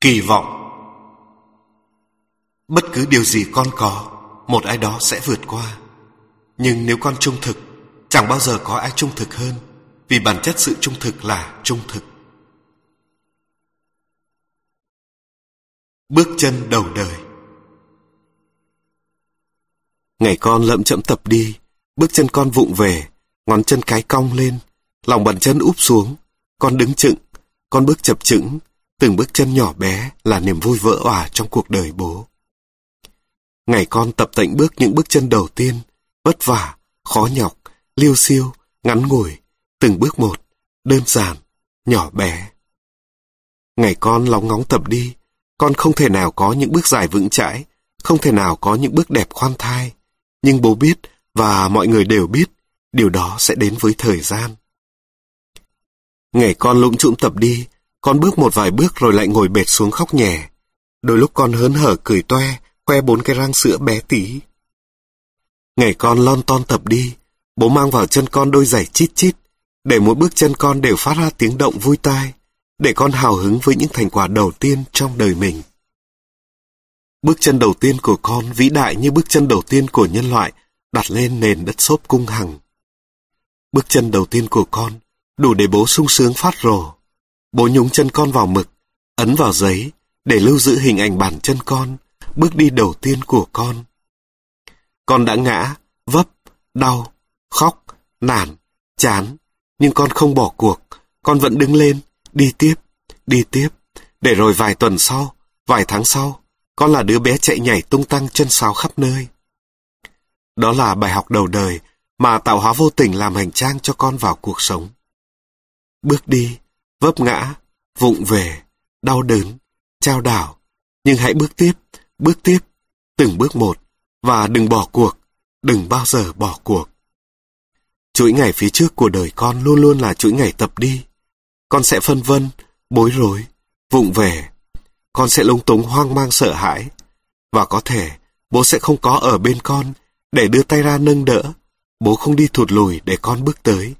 Kỳ vọng Bất cứ điều gì con có, một ai đó sẽ vượt qua. Nhưng nếu con trung thực, chẳng bao giờ có ai trung thực hơn, vì bản chất sự trung thực là trung thực. Bước chân đầu đời Ngày con lậm chậm tập đi, bước chân con vụng về, ngón chân cái cong lên, lòng bàn chân úp xuống, con đứng chững, con bước chập chững, từng bước chân nhỏ bé là niềm vui vỡ òa trong cuộc đời bố. Ngày con tập tạnh bước những bước chân đầu tiên, vất vả, khó nhọc, liêu siêu, ngắn ngủi, từng bước một, đơn giản, nhỏ bé. Ngày con lóng ngóng tập đi, con không thể nào có những bước dài vững chãi, không thể nào có những bước đẹp khoan thai. Nhưng bố biết và mọi người đều biết, điều đó sẽ đến với thời gian. Ngày con lũng trụm tập đi, con bước một vài bước rồi lại ngồi bệt xuống khóc nhẹ. Đôi lúc con hớn hở cười toe, khoe bốn cái răng sữa bé tí. Ngày con lon ton tập đi, bố mang vào chân con đôi giày chít chít, để mỗi bước chân con đều phát ra tiếng động vui tai, để con hào hứng với những thành quả đầu tiên trong đời mình. Bước chân đầu tiên của con vĩ đại như bước chân đầu tiên của nhân loại đặt lên nền đất xốp cung hằng. Bước chân đầu tiên của con đủ để bố sung sướng phát rồ. Bố nhúng chân con vào mực, ấn vào giấy để lưu giữ hình ảnh bản chân con, bước đi đầu tiên của con. Con đã ngã, vấp, đau, khóc, nản, chán, nhưng con không bỏ cuộc, con vẫn đứng lên, đi tiếp, đi tiếp, để rồi vài tuần sau, vài tháng sau, con là đứa bé chạy nhảy tung tăng chân sáo khắp nơi. Đó là bài học đầu đời mà tạo hóa vô tình làm hành trang cho con vào cuộc sống. Bước đi, vấp ngã, vụng về, đau đớn, trao đảo, nhưng hãy bước tiếp, bước tiếp, từng bước một, và đừng bỏ cuộc, đừng bao giờ bỏ cuộc. Chuỗi ngày phía trước của đời con luôn luôn là chuỗi ngày tập đi. Con sẽ phân vân, bối rối, vụng về. Con sẽ lúng túng hoang mang sợ hãi. Và có thể bố sẽ không có ở bên con để đưa tay ra nâng đỡ. Bố không đi thụt lùi để con bước tới.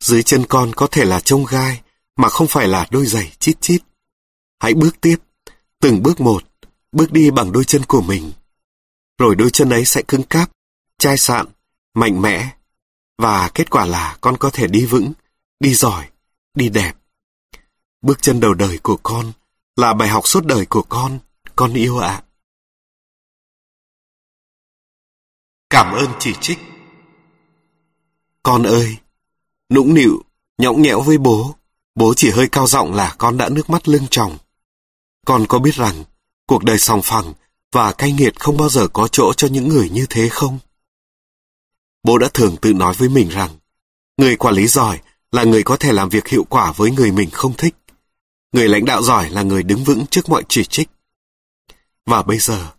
Dưới chân con có thể là trông gai, mà không phải là đôi giày chít chít. Hãy bước tiếp, từng bước một, bước đi bằng đôi chân của mình. Rồi đôi chân ấy sẽ cứng cáp, chai sạn, mạnh mẽ. Và kết quả là con có thể đi vững, đi giỏi, đi đẹp. Bước chân đầu đời của con là bài học suốt đời của con, con yêu ạ. Cảm ơn chỉ trích. Con ơi, nũng nịu, nhõng nhẽo với bố, bố chỉ hơi cao giọng là con đã nước mắt lưng tròng. Con có biết rằng, cuộc đời sòng phẳng và cay nghiệt không bao giờ có chỗ cho những người như thế không? Bố đã thường tự nói với mình rằng, người quản lý giỏi là người có thể làm việc hiệu quả với người mình không thích. Người lãnh đạo giỏi là người đứng vững trước mọi chỉ trích. Và bây giờ,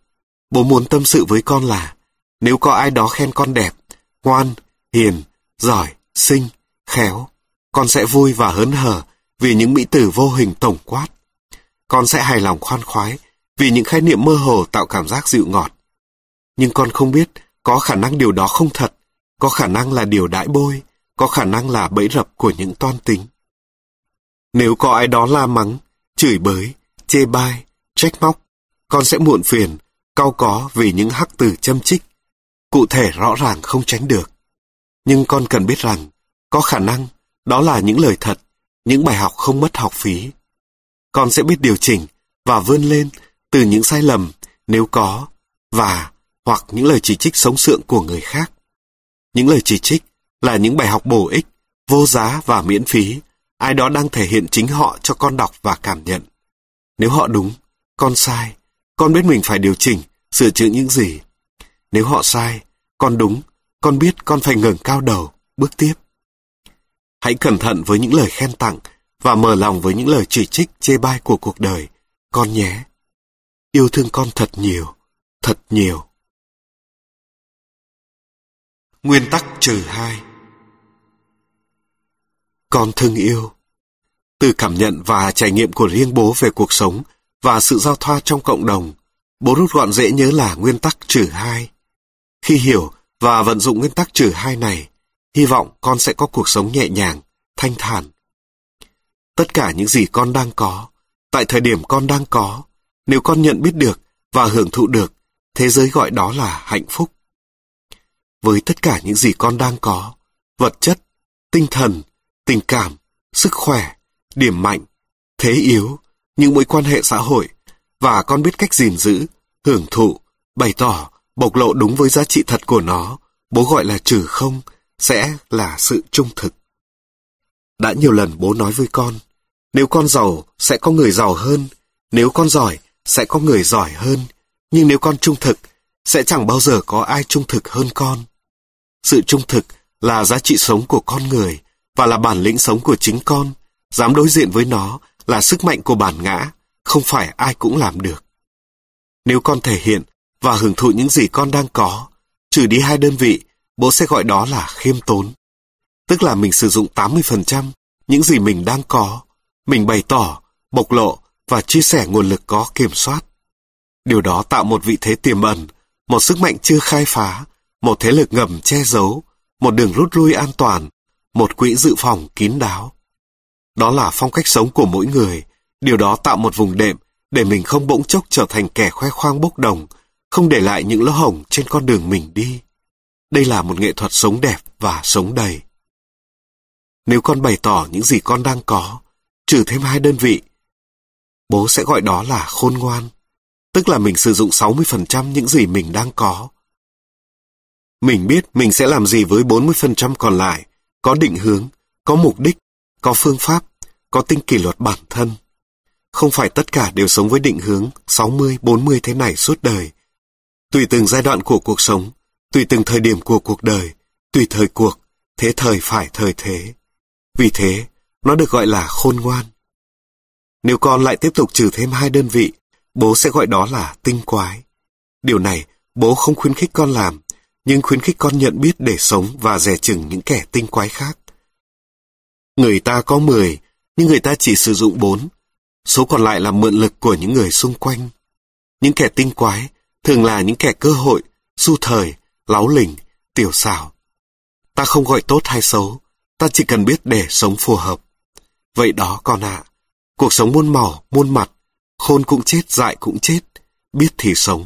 bố muốn tâm sự với con là, nếu có ai đó khen con đẹp, ngoan, hiền, giỏi, xinh, khéo, con sẽ vui và hớn hở vì những mỹ tử vô hình tổng quát. Con sẽ hài lòng khoan khoái vì những khái niệm mơ hồ tạo cảm giác dịu ngọt. Nhưng con không biết có khả năng điều đó không thật, có khả năng là điều đãi bôi, có khả năng là bẫy rập của những toan tính. Nếu có ai đó la mắng, chửi bới, chê bai, trách móc, con sẽ muộn phiền, cau có vì những hắc từ châm chích. Cụ thể rõ ràng không tránh được. Nhưng con cần biết rằng, có khả năng, đó là những lời thật, những bài học không mất học phí. Con sẽ biết điều chỉnh và vươn lên từ những sai lầm nếu có và hoặc những lời chỉ trích sống sượng của người khác. Những lời chỉ trích là những bài học bổ ích, vô giá và miễn phí. Ai đó đang thể hiện chính họ cho con đọc và cảm nhận. Nếu họ đúng, con sai, con biết mình phải điều chỉnh, sửa chữa những gì. Nếu họ sai, con đúng, con biết con phải ngẩng cao đầu, bước tiếp. Hãy cẩn thận với những lời khen tặng và mở lòng với những lời chỉ trích chê bai của cuộc đời, con nhé. Yêu thương con thật nhiều, thật nhiều. Nguyên tắc trừ hai Con thương yêu Từ cảm nhận và trải nghiệm của riêng bố về cuộc sống và sự giao thoa trong cộng đồng, bố rút gọn dễ nhớ là nguyên tắc trừ hai. Khi hiểu và vận dụng nguyên tắc trừ hai này, hy vọng con sẽ có cuộc sống nhẹ nhàng, thanh thản. Tất cả những gì con đang có, Tại thời điểm con đang có, nếu con nhận biết được và hưởng thụ được, thế giới gọi đó là hạnh phúc. Với tất cả những gì con đang có, vật chất, tinh thần, tình cảm, sức khỏe, điểm mạnh, thế yếu, những mối quan hệ xã hội, và con biết cách gìn giữ, hưởng thụ, bày tỏ, bộc lộ đúng với giá trị thật của nó, bố gọi là trừ không, sẽ là sự trung thực. Đã nhiều lần bố nói với con, nếu con giàu sẽ có người giàu hơn, nếu con giỏi sẽ có người giỏi hơn, nhưng nếu con trung thực sẽ chẳng bao giờ có ai trung thực hơn con. Sự trung thực là giá trị sống của con người và là bản lĩnh sống của chính con. Dám đối diện với nó là sức mạnh của bản ngã, không phải ai cũng làm được. Nếu con thể hiện và hưởng thụ những gì con đang có, trừ đi hai đơn vị, bố sẽ gọi đó là khiêm tốn. Tức là mình sử dụng 80% những gì mình đang có, mình bày tỏ, bộc lộ và chia sẻ nguồn lực có kiểm soát. Điều đó tạo một vị thế tiềm ẩn, một sức mạnh chưa khai phá, một thế lực ngầm che giấu, một đường rút lui an toàn, một quỹ dự phòng kín đáo. Đó là phong cách sống của mỗi người, điều đó tạo một vùng đệm để mình không bỗng chốc trở thành kẻ khoe khoang bốc đồng, không để lại những lỗ hổng trên con đường mình đi. Đây là một nghệ thuật sống đẹp và sống đầy. Nếu con bày tỏ những gì con đang có, trừ thêm hai đơn vị, bố sẽ gọi đó là khôn ngoan, tức là mình sử dụng 60% những gì mình đang có. Mình biết mình sẽ làm gì với 40% còn lại, có định hướng, có mục đích, có phương pháp, có tinh kỷ luật bản thân. Không phải tất cả đều sống với định hướng 60-40 thế này suốt đời. Tùy từng giai đoạn của cuộc sống, tùy từng thời điểm của cuộc đời, tùy thời cuộc, thế thời phải thời thế. Vì thế, nó được gọi là khôn ngoan. Nếu con lại tiếp tục trừ thêm hai đơn vị, bố sẽ gọi đó là tinh quái. Điều này, bố không khuyến khích con làm, nhưng khuyến khích con nhận biết để sống và dè chừng những kẻ tinh quái khác. Người ta có 10, nhưng người ta chỉ sử dụng 4. Số còn lại là mượn lực của những người xung quanh. Những kẻ tinh quái thường là những kẻ cơ hội, su thời, láo lỉnh, tiểu xảo. Ta không gọi tốt hay xấu, ta chỉ cần biết để sống phù hợp. Vậy đó con ạ, à, cuộc sống muôn màu, muôn mặt, khôn cũng chết, dại cũng chết, biết thì sống.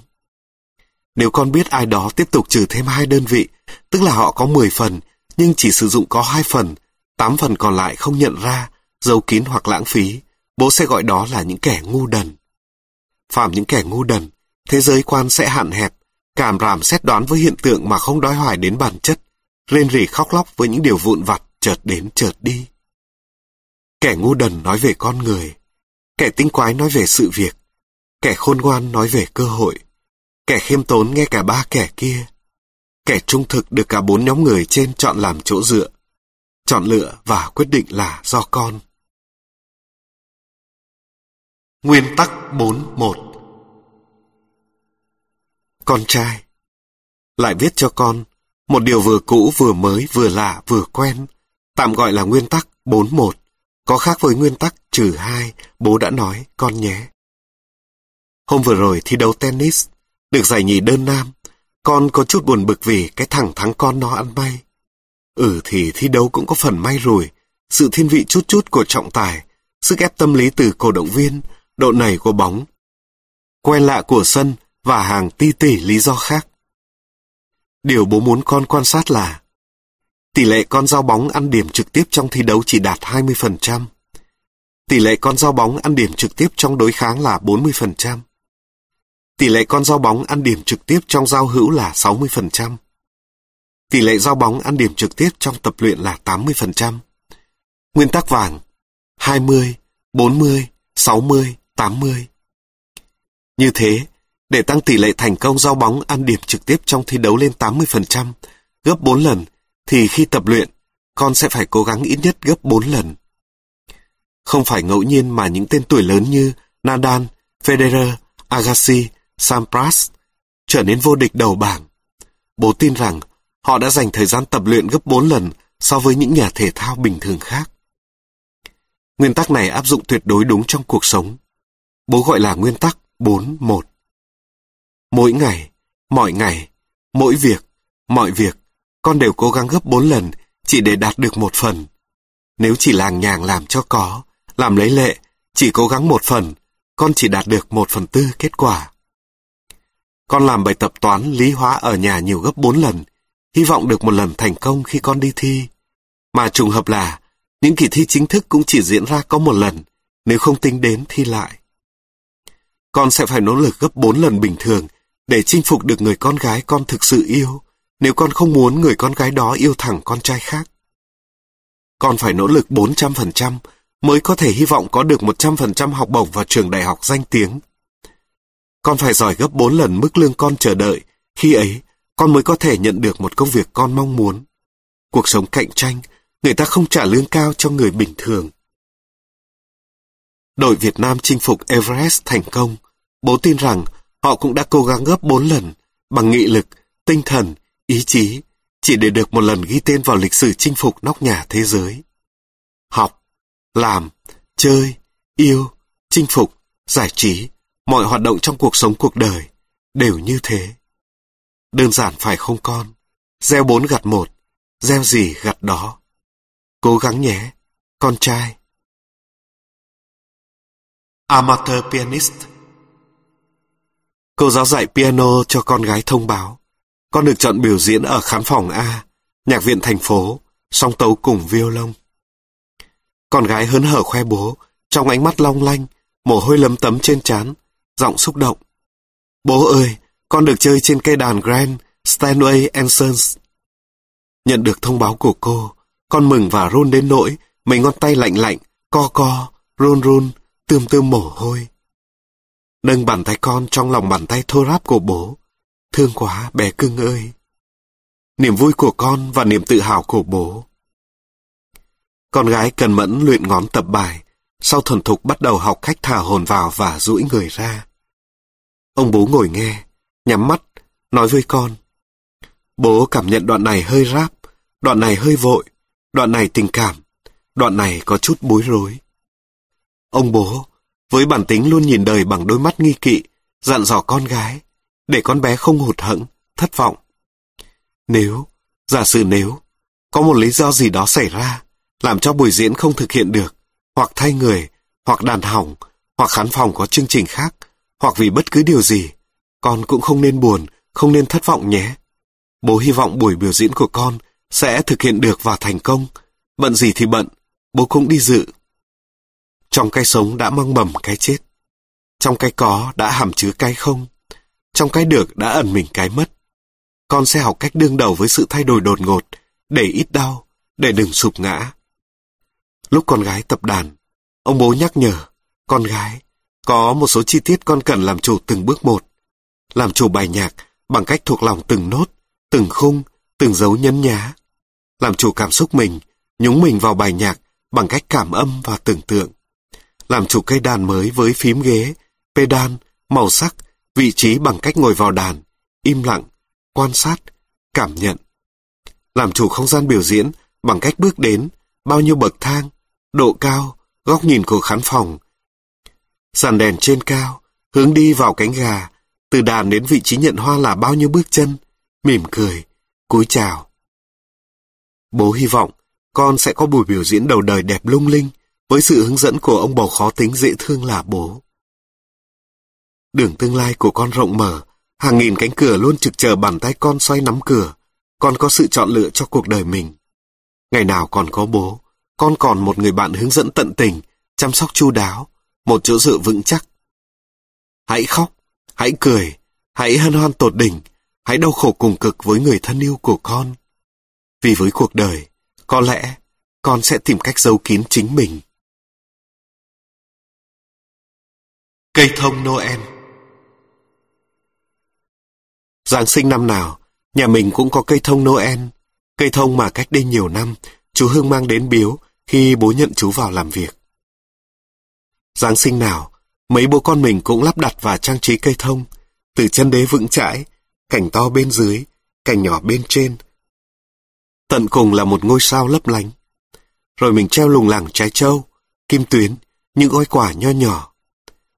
Nếu con biết ai đó tiếp tục trừ thêm hai đơn vị, tức là họ có 10 phần, nhưng chỉ sử dụng có hai phần, 8 phần còn lại không nhận ra, giấu kín hoặc lãng phí, bố sẽ gọi đó là những kẻ ngu đần. Phạm những kẻ ngu đần, thế giới quan sẽ hạn hẹp, cảm ràm xét đoán với hiện tượng mà không đói hoài đến bản chất, rên rỉ khóc lóc với những điều vụn vặt chợt đến chợt đi. Kẻ ngu đần nói về con người, kẻ tinh quái nói về sự việc, kẻ khôn ngoan nói về cơ hội, kẻ khiêm tốn nghe cả ba kẻ kia, kẻ trung thực được cả bốn nhóm người trên chọn làm chỗ dựa, chọn lựa và quyết định là do con. Nguyên tắc 41 con trai Lại viết cho con một điều vừa cũ vừa mới vừa lạ vừa quen tạm gọi là nguyên tắc 41 có khác với nguyên tắc trừ 2 bố đã nói con nhé. Hôm vừa rồi thi đấu tennis được giải nhì đơn nam con có chút buồn bực vì cái thằng thắng con nó ăn may. Ừ thì thi đấu cũng có phần may rồi sự thiên vị chút chút của trọng tài, sức ép tâm lý từ cổ động viên, độ nảy của bóng, quen lạ của sân và hàng ti tỷ lý do khác. Điều bố muốn con quan sát là tỷ lệ con giao bóng ăn điểm trực tiếp trong thi đấu chỉ đạt 20%. Tỷ lệ con giao bóng ăn điểm trực tiếp trong đối kháng là 40%. Tỷ lệ con giao bóng ăn điểm trực tiếp trong giao hữu là 60%. Tỷ lệ giao bóng ăn điểm trực tiếp trong tập luyện là 80%. Nguyên tắc vàng 20, 40, 60, 80. Như thế, để tăng tỷ lệ thành công giao bóng ăn điểm trực tiếp trong thi đấu lên 80%, gấp 4 lần, thì khi tập luyện, con sẽ phải cố gắng ít nhất gấp 4 lần. Không phải ngẫu nhiên mà những tên tuổi lớn như Nadal, Federer, Agassi, Sampras trở nên vô địch đầu bảng. Bố tin rằng họ đã dành thời gian tập luyện gấp 4 lần so với những nhà thể thao bình thường khác. Nguyên tắc này áp dụng tuyệt đối đúng trong cuộc sống. Bố gọi là nguyên tắc 4-1. Mỗi ngày, mọi ngày, mỗi việc, mọi việc, con đều cố gắng gấp bốn lần chỉ để đạt được một phần. Nếu chỉ làng nhàng làm cho có, làm lấy lệ, chỉ cố gắng một phần, con chỉ đạt được một phần tư kết quả. Con làm bài tập toán lý hóa ở nhà nhiều gấp bốn lần, hy vọng được một lần thành công khi con đi thi. Mà trùng hợp là, những kỳ thi chính thức cũng chỉ diễn ra có một lần, nếu không tính đến thi lại. Con sẽ phải nỗ lực gấp bốn lần bình thường để chinh phục được người con gái con thực sự yêu, nếu con không muốn người con gái đó yêu thẳng con trai khác. Con phải nỗ lực 400% mới có thể hy vọng có được 100% học bổng vào trường đại học danh tiếng. Con phải giỏi gấp 4 lần mức lương con chờ đợi, khi ấy con mới có thể nhận được một công việc con mong muốn. Cuộc sống cạnh tranh, người ta không trả lương cao cho người bình thường. Đội Việt Nam chinh phục Everest thành công, bố tin rằng họ cũng đã cố gắng gấp bốn lần bằng nghị lực, tinh thần, ý chí, chỉ để được một lần ghi tên vào lịch sử chinh phục nóc nhà thế giới. Học, làm, chơi, yêu, chinh phục, giải trí, mọi hoạt động trong cuộc sống cuộc đời đều như thế. Đơn giản phải không con? Gieo bốn gặt một, gieo gì gặt đó. Cố gắng nhé, con trai. Amateur pianist Cô giáo dạy piano cho con gái thông báo. Con được chọn biểu diễn ở khán phòng A, nhạc viện thành phố, song tấu cùng violon. Con gái hớn hở khoe bố, trong ánh mắt long lanh, mồ hôi lấm tấm trên trán, giọng xúc động. Bố ơi, con được chơi trên cây đàn Grand Steinway and Sons. Nhận được thông báo của cô, con mừng và run đến nỗi, mấy ngón tay lạnh lạnh, co co, run run, tươm tươm mồ hôi. Nâng bàn tay con trong lòng bàn tay thô ráp của bố. Thương quá, bé cưng ơi. Niềm vui của con và niềm tự hào của bố. Con gái cần mẫn luyện ngón tập bài, sau thuần thục bắt đầu học cách thả hồn vào và duỗi người ra. Ông bố ngồi nghe, nhắm mắt, nói với con. Bố cảm nhận đoạn này hơi ráp, đoạn này hơi vội, đoạn này tình cảm, đoạn này có chút bối rối. Ông bố, với bản tính luôn nhìn đời bằng đôi mắt nghi kỵ, dặn dò con gái, để con bé không hụt hẫng, thất vọng. Nếu, giả sử nếu, có một lý do gì đó xảy ra, làm cho buổi diễn không thực hiện được, hoặc thay người, hoặc đàn hỏng, hoặc khán phòng có chương trình khác, hoặc vì bất cứ điều gì, con cũng không nên buồn, không nên thất vọng nhé. Bố hy vọng buổi biểu diễn của con sẽ thực hiện được và thành công. Bận gì thì bận, bố cũng đi dự. Trong cái sống đã mang bầm cái chết. Trong cái có đã hàm chứa cái không. Trong cái được đã ẩn mình cái mất. Con sẽ học cách đương đầu với sự thay đổi đột ngột, để ít đau, để đừng sụp ngã. Lúc con gái tập đàn, ông bố nhắc nhở, con gái, có một số chi tiết con cần làm chủ từng bước một. Làm chủ bài nhạc bằng cách thuộc lòng từng nốt, từng khung, từng dấu nhấn nhá. Làm chủ cảm xúc mình, nhúng mình vào bài nhạc bằng cách cảm âm và tưởng tượng. Làm chủ cây đàn mới với phím ghế, pedal, màu sắc, vị trí bằng cách ngồi vào đàn, im lặng, quan sát, cảm nhận. Làm chủ không gian biểu diễn bằng cách bước đến, bao nhiêu bậc thang, độ cao, góc nhìn của khán phòng. Sàn đèn trên cao, hướng đi vào cánh gà, từ đàn đến vị trí nhận hoa là bao nhiêu bước chân, mỉm cười, cúi chào. Bố hy vọng con sẽ có buổi biểu diễn đầu đời đẹp lung linh với sự hướng dẫn của ông bầu khó tính dễ thương là bố. Đường tương lai của con rộng mở, hàng nghìn cánh cửa luôn trực chờ bàn tay con xoay nắm cửa. Con có sự chọn lựa cho cuộc đời mình. Ngày nào còn có bố, con còn một người bạn hướng dẫn tận tình, chăm sóc chu đáo, một chỗ dựa vững chắc. Hãy khóc, hãy cười, hãy hân hoan tột đỉnh, hãy đau khổ cùng cực với người thân yêu của con. Vì với cuộc đời, có lẽ con sẽ tìm cách giấu kín chính mình. Cây thông Noel Giáng sinh năm nào, nhà mình cũng có cây thông Noel. Cây thông mà cách đây nhiều năm, chú Hương mang đến biếu khi bố nhận chú vào làm việc. Giáng sinh nào, mấy bố con mình cũng lắp đặt và trang trí cây thông, từ chân đế vững chãi, cảnh to bên dưới, cảnh nhỏ bên trên. Tận cùng là một ngôi sao lấp lánh. Rồi mình treo lùng lẳng trái trâu, kim tuyến, những gói quả nho nhỏ.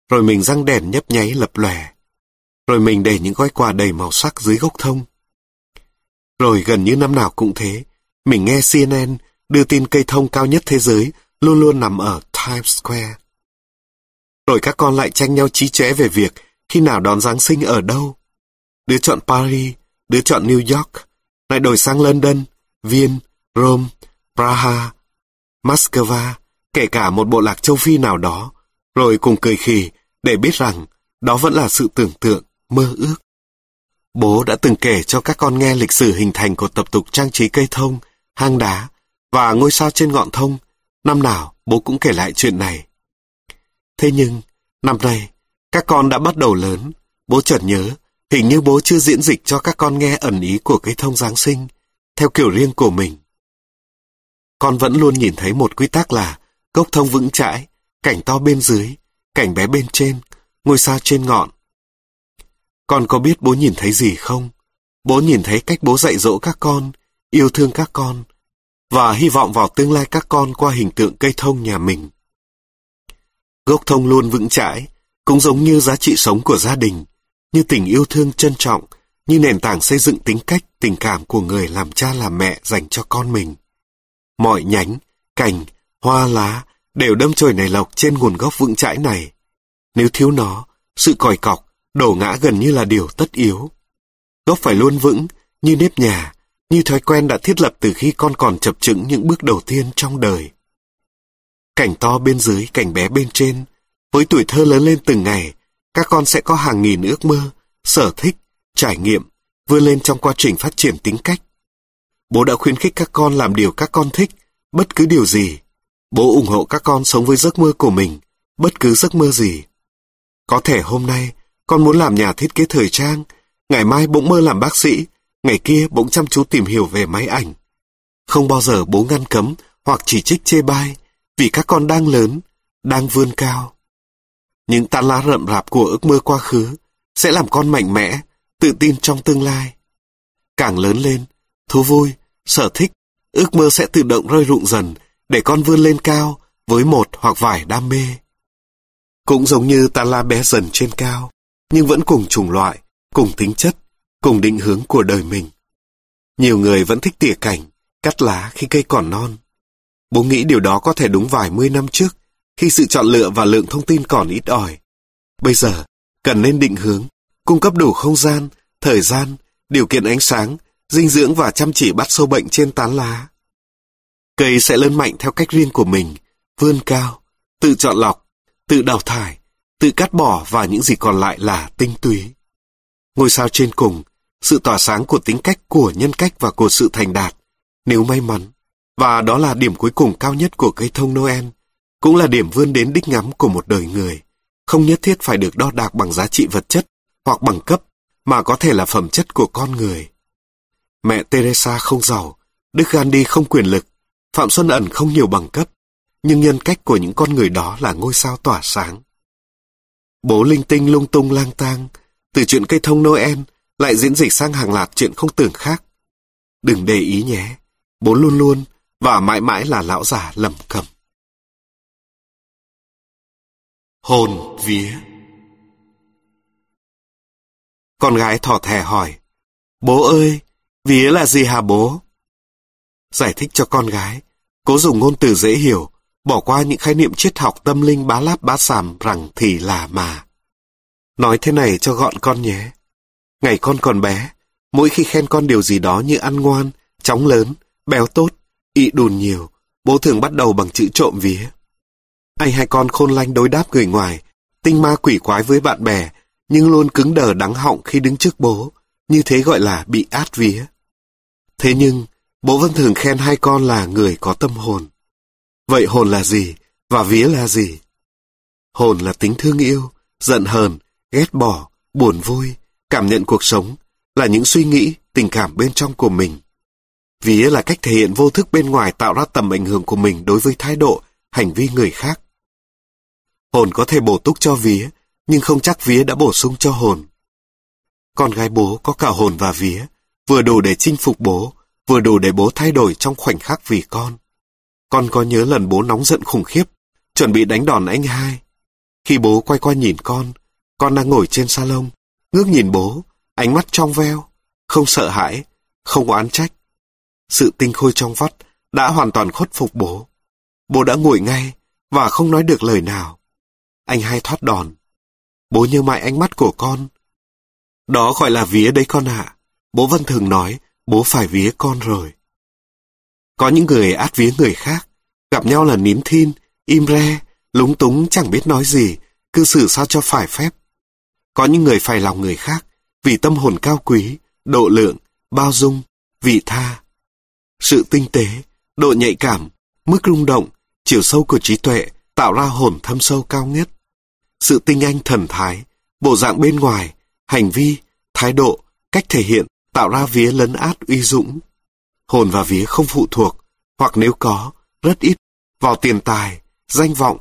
Rồi mình răng đèn nhấp nháy lập lòe. Rồi mình để những gói quà đầy màu sắc dưới gốc thông. Rồi gần như năm nào cũng thế, mình nghe CNN đưa tin cây thông cao nhất thế giới luôn luôn nằm ở Times Square. rồi các con lại tranh nhau trí chóe về việc khi nào đón Giáng sinh ở đâu. Đứa chọn Paris, đứa chọn New York, lại đổi sang London, Viên, Rome, Praha, Moscow, kể cả một bộ lạc châu Phi nào đó, rồi cùng cười khì để biết rằng đó vẫn là sự tưởng tượng, mơ ước. Bố đã từng kể cho các con nghe lịch sử hình thành của tập tục trang trí cây thông, hang đá và ngôi sao trên ngọn thông. Năm nào bố cũng kể lại chuyện này. Thế nhưng, năm nay, các con đã bắt đầu lớn. Bố chợt nhớ, hình như bố chưa diễn dịch cho các con nghe ẩn ý của cây thông Giáng sinh, theo kiểu riêng của mình. Con vẫn luôn nhìn thấy một quy tắc là gốc thông vững chãi, cảnh to bên dưới, cảnh bé bên trên, ngôi sao trên ngọn. Con có biết bố nhìn thấy gì không? Bố nhìn thấy cách bố dạy dỗ các con, yêu thương các con, và hy vọng vào tương lai các con qua hình tượng cây thông nhà mình. Gốc thông luôn vững chãi, cũng giống như giá trị sống của gia đình, như tình yêu thương trân trọng, như nền tảng xây dựng tính cách, tình cảm của người làm cha làm mẹ dành cho con mình. Mọi nhánh, cành, hoa lá đều đâm chồi nảy lộc trên nguồn gốc vững chãi này. Nếu thiếu nó, sự còi cọc, đổ ngã gần như là điều tất yếu. Gốc phải luôn vững, như nếp nhà, như thói quen đã thiết lập từ khi con còn chập chững những bước đầu tiên trong đời. Cảnh to bên dưới, cảnh bé bên trên, với tuổi thơ lớn lên từng ngày, các con sẽ có hàng nghìn ước mơ, sở thích, trải nghiệm, vươn lên trong quá trình phát triển tính cách. Bố đã khuyến khích các con làm điều các con thích, bất cứ điều gì. Bố ủng hộ các con sống với giấc mơ của mình, bất cứ giấc mơ gì. Có thể hôm nay, con muốn làm nhà thiết kế thời trang, ngày mai bỗng mơ làm bác sĩ, ngày kia bỗng chăm chú tìm hiểu về máy ảnh. Không bao giờ bố ngăn cấm hoặc chỉ trích chê bai, vì các con đang lớn, đang vươn cao. Những tán lá rậm rạp của ước mơ quá khứ sẽ làm con mạnh mẽ, tự tin trong tương lai. Càng lớn lên, thú vui, sở thích, ước mơ sẽ tự động rơi rụng dần để con vươn lên cao với một hoặc vài đam mê. Cũng giống như ta la bé dần trên cao, nhưng vẫn cùng chủng loại, cùng tính chất, cùng định hướng của đời mình. Nhiều người vẫn thích tỉa cảnh, cắt lá khi cây còn non. Bố nghĩ điều đó có thể đúng vài mươi năm trước, khi sự chọn lựa và lượng thông tin còn ít ỏi. Bây giờ, cần nên định hướng, cung cấp đủ không gian, thời gian, điều kiện ánh sáng, dinh dưỡng và chăm chỉ bắt sâu bệnh trên tán lá. Cây sẽ lớn mạnh theo cách riêng của mình, vươn cao, tự chọn lọc, tự đào thải, tự cắt bỏ và những gì còn lại là tinh túy. Ngôi sao trên cùng, sự tỏa sáng của tính cách, của nhân cách và của sự thành đạt, nếu may mắn, và đó là điểm cuối cùng cao nhất của cây thông Noel, cũng là điểm vươn đến đích ngắm của một đời người, không nhất thiết phải được đo đạc bằng giá trị vật chất hoặc bằng cấp, mà có thể là phẩm chất của con người. Mẹ Teresa không giàu, Đức Gandhi không quyền lực, Phạm Xuân Ẩn không nhiều bằng cấp, nhưng nhân cách của những con người đó là ngôi sao tỏa sáng. Bố linh tinh lung tung lang tang, từ chuyện cây thông Noel lại diễn dịch sang hàng loạt chuyện không tưởng khác. Đừng để ý nhé, bố luôn luôn và mãi mãi là lão già lầm cầm. Hồn vía Con gái thỏ thẻ hỏi, Bố ơi, vía là gì hả bố? Giải thích cho con gái, cố dùng ngôn từ dễ hiểu, bỏ qua những khái niệm triết học tâm linh bá láp bá sàm rằng thì là mà. Nói thế này cho gọn con nhé. Ngày con còn bé, mỗi khi khen con điều gì đó như ăn ngoan, chóng lớn, béo tốt, ị đùn nhiều, bố thường bắt đầu bằng chữ trộm vía. Anh hai con khôn lanh đối đáp người ngoài, tinh ma quỷ quái với bạn bè, nhưng luôn cứng đờ đắng họng khi đứng trước bố, như thế gọi là bị át vía. Thế nhưng, bố vẫn thường khen hai con là người có tâm hồn. Vậy hồn là gì, và vía là gì? Hồn là tính thương yêu, giận hờn, ghét bỏ, buồn vui, cảm nhận cuộc sống, là những suy nghĩ, tình cảm bên trong của mình. Vía là cách thể hiện vô thức bên ngoài tạo ra tầm ảnh hưởng của mình đối với thái độ, hành vi người khác. Hồn có thể bổ túc cho vía, nhưng không chắc vía đã bổ sung cho hồn. Con gái bố có cả hồn và vía, vừa đủ để chinh phục bố, vừa đủ để bố thay đổi trong khoảnh khắc vì con. Con có nhớ lần bố nóng giận khủng khiếp, chuẩn bị đánh đòn anh hai. Khi bố quay qua nhìn con, con đang ngồi trên salon, ngước nhìn bố, ánh mắt trong veo, không sợ hãi, không oán trách. Sự tinh khôi trong vắt đã hoàn toàn khuất phục bố. Bố đã ngồi ngay và không nói được lời nào. anh hai thoát đòn. Bố nhớ mãi ánh mắt của con. Đó gọi là vía đấy con ạ. Bố vâng Văn thường nói, bố phải vía con rồi. Có những người át vía người khác, gặp nhau là nín thin, im re, lúng túng chẳng biết nói gì, cư xử sao cho phải phép. Có những người phải lòng người khác, vì tâm hồn cao quý, độ lượng, bao dung, vị tha. Sự tinh tế, độ nhạy cảm, mức rung động, chiều sâu của trí tuệ tạo ra hồn thâm sâu cao nhất. Sự tinh anh thần thái, bộ dạng bên ngoài, hành vi, thái độ, cách thể hiện tạo ra vía lấn át uy dũng. Hồn và vía không phụ thuộc, hoặc nếu có, rất ít, vào tiền tài, danh vọng,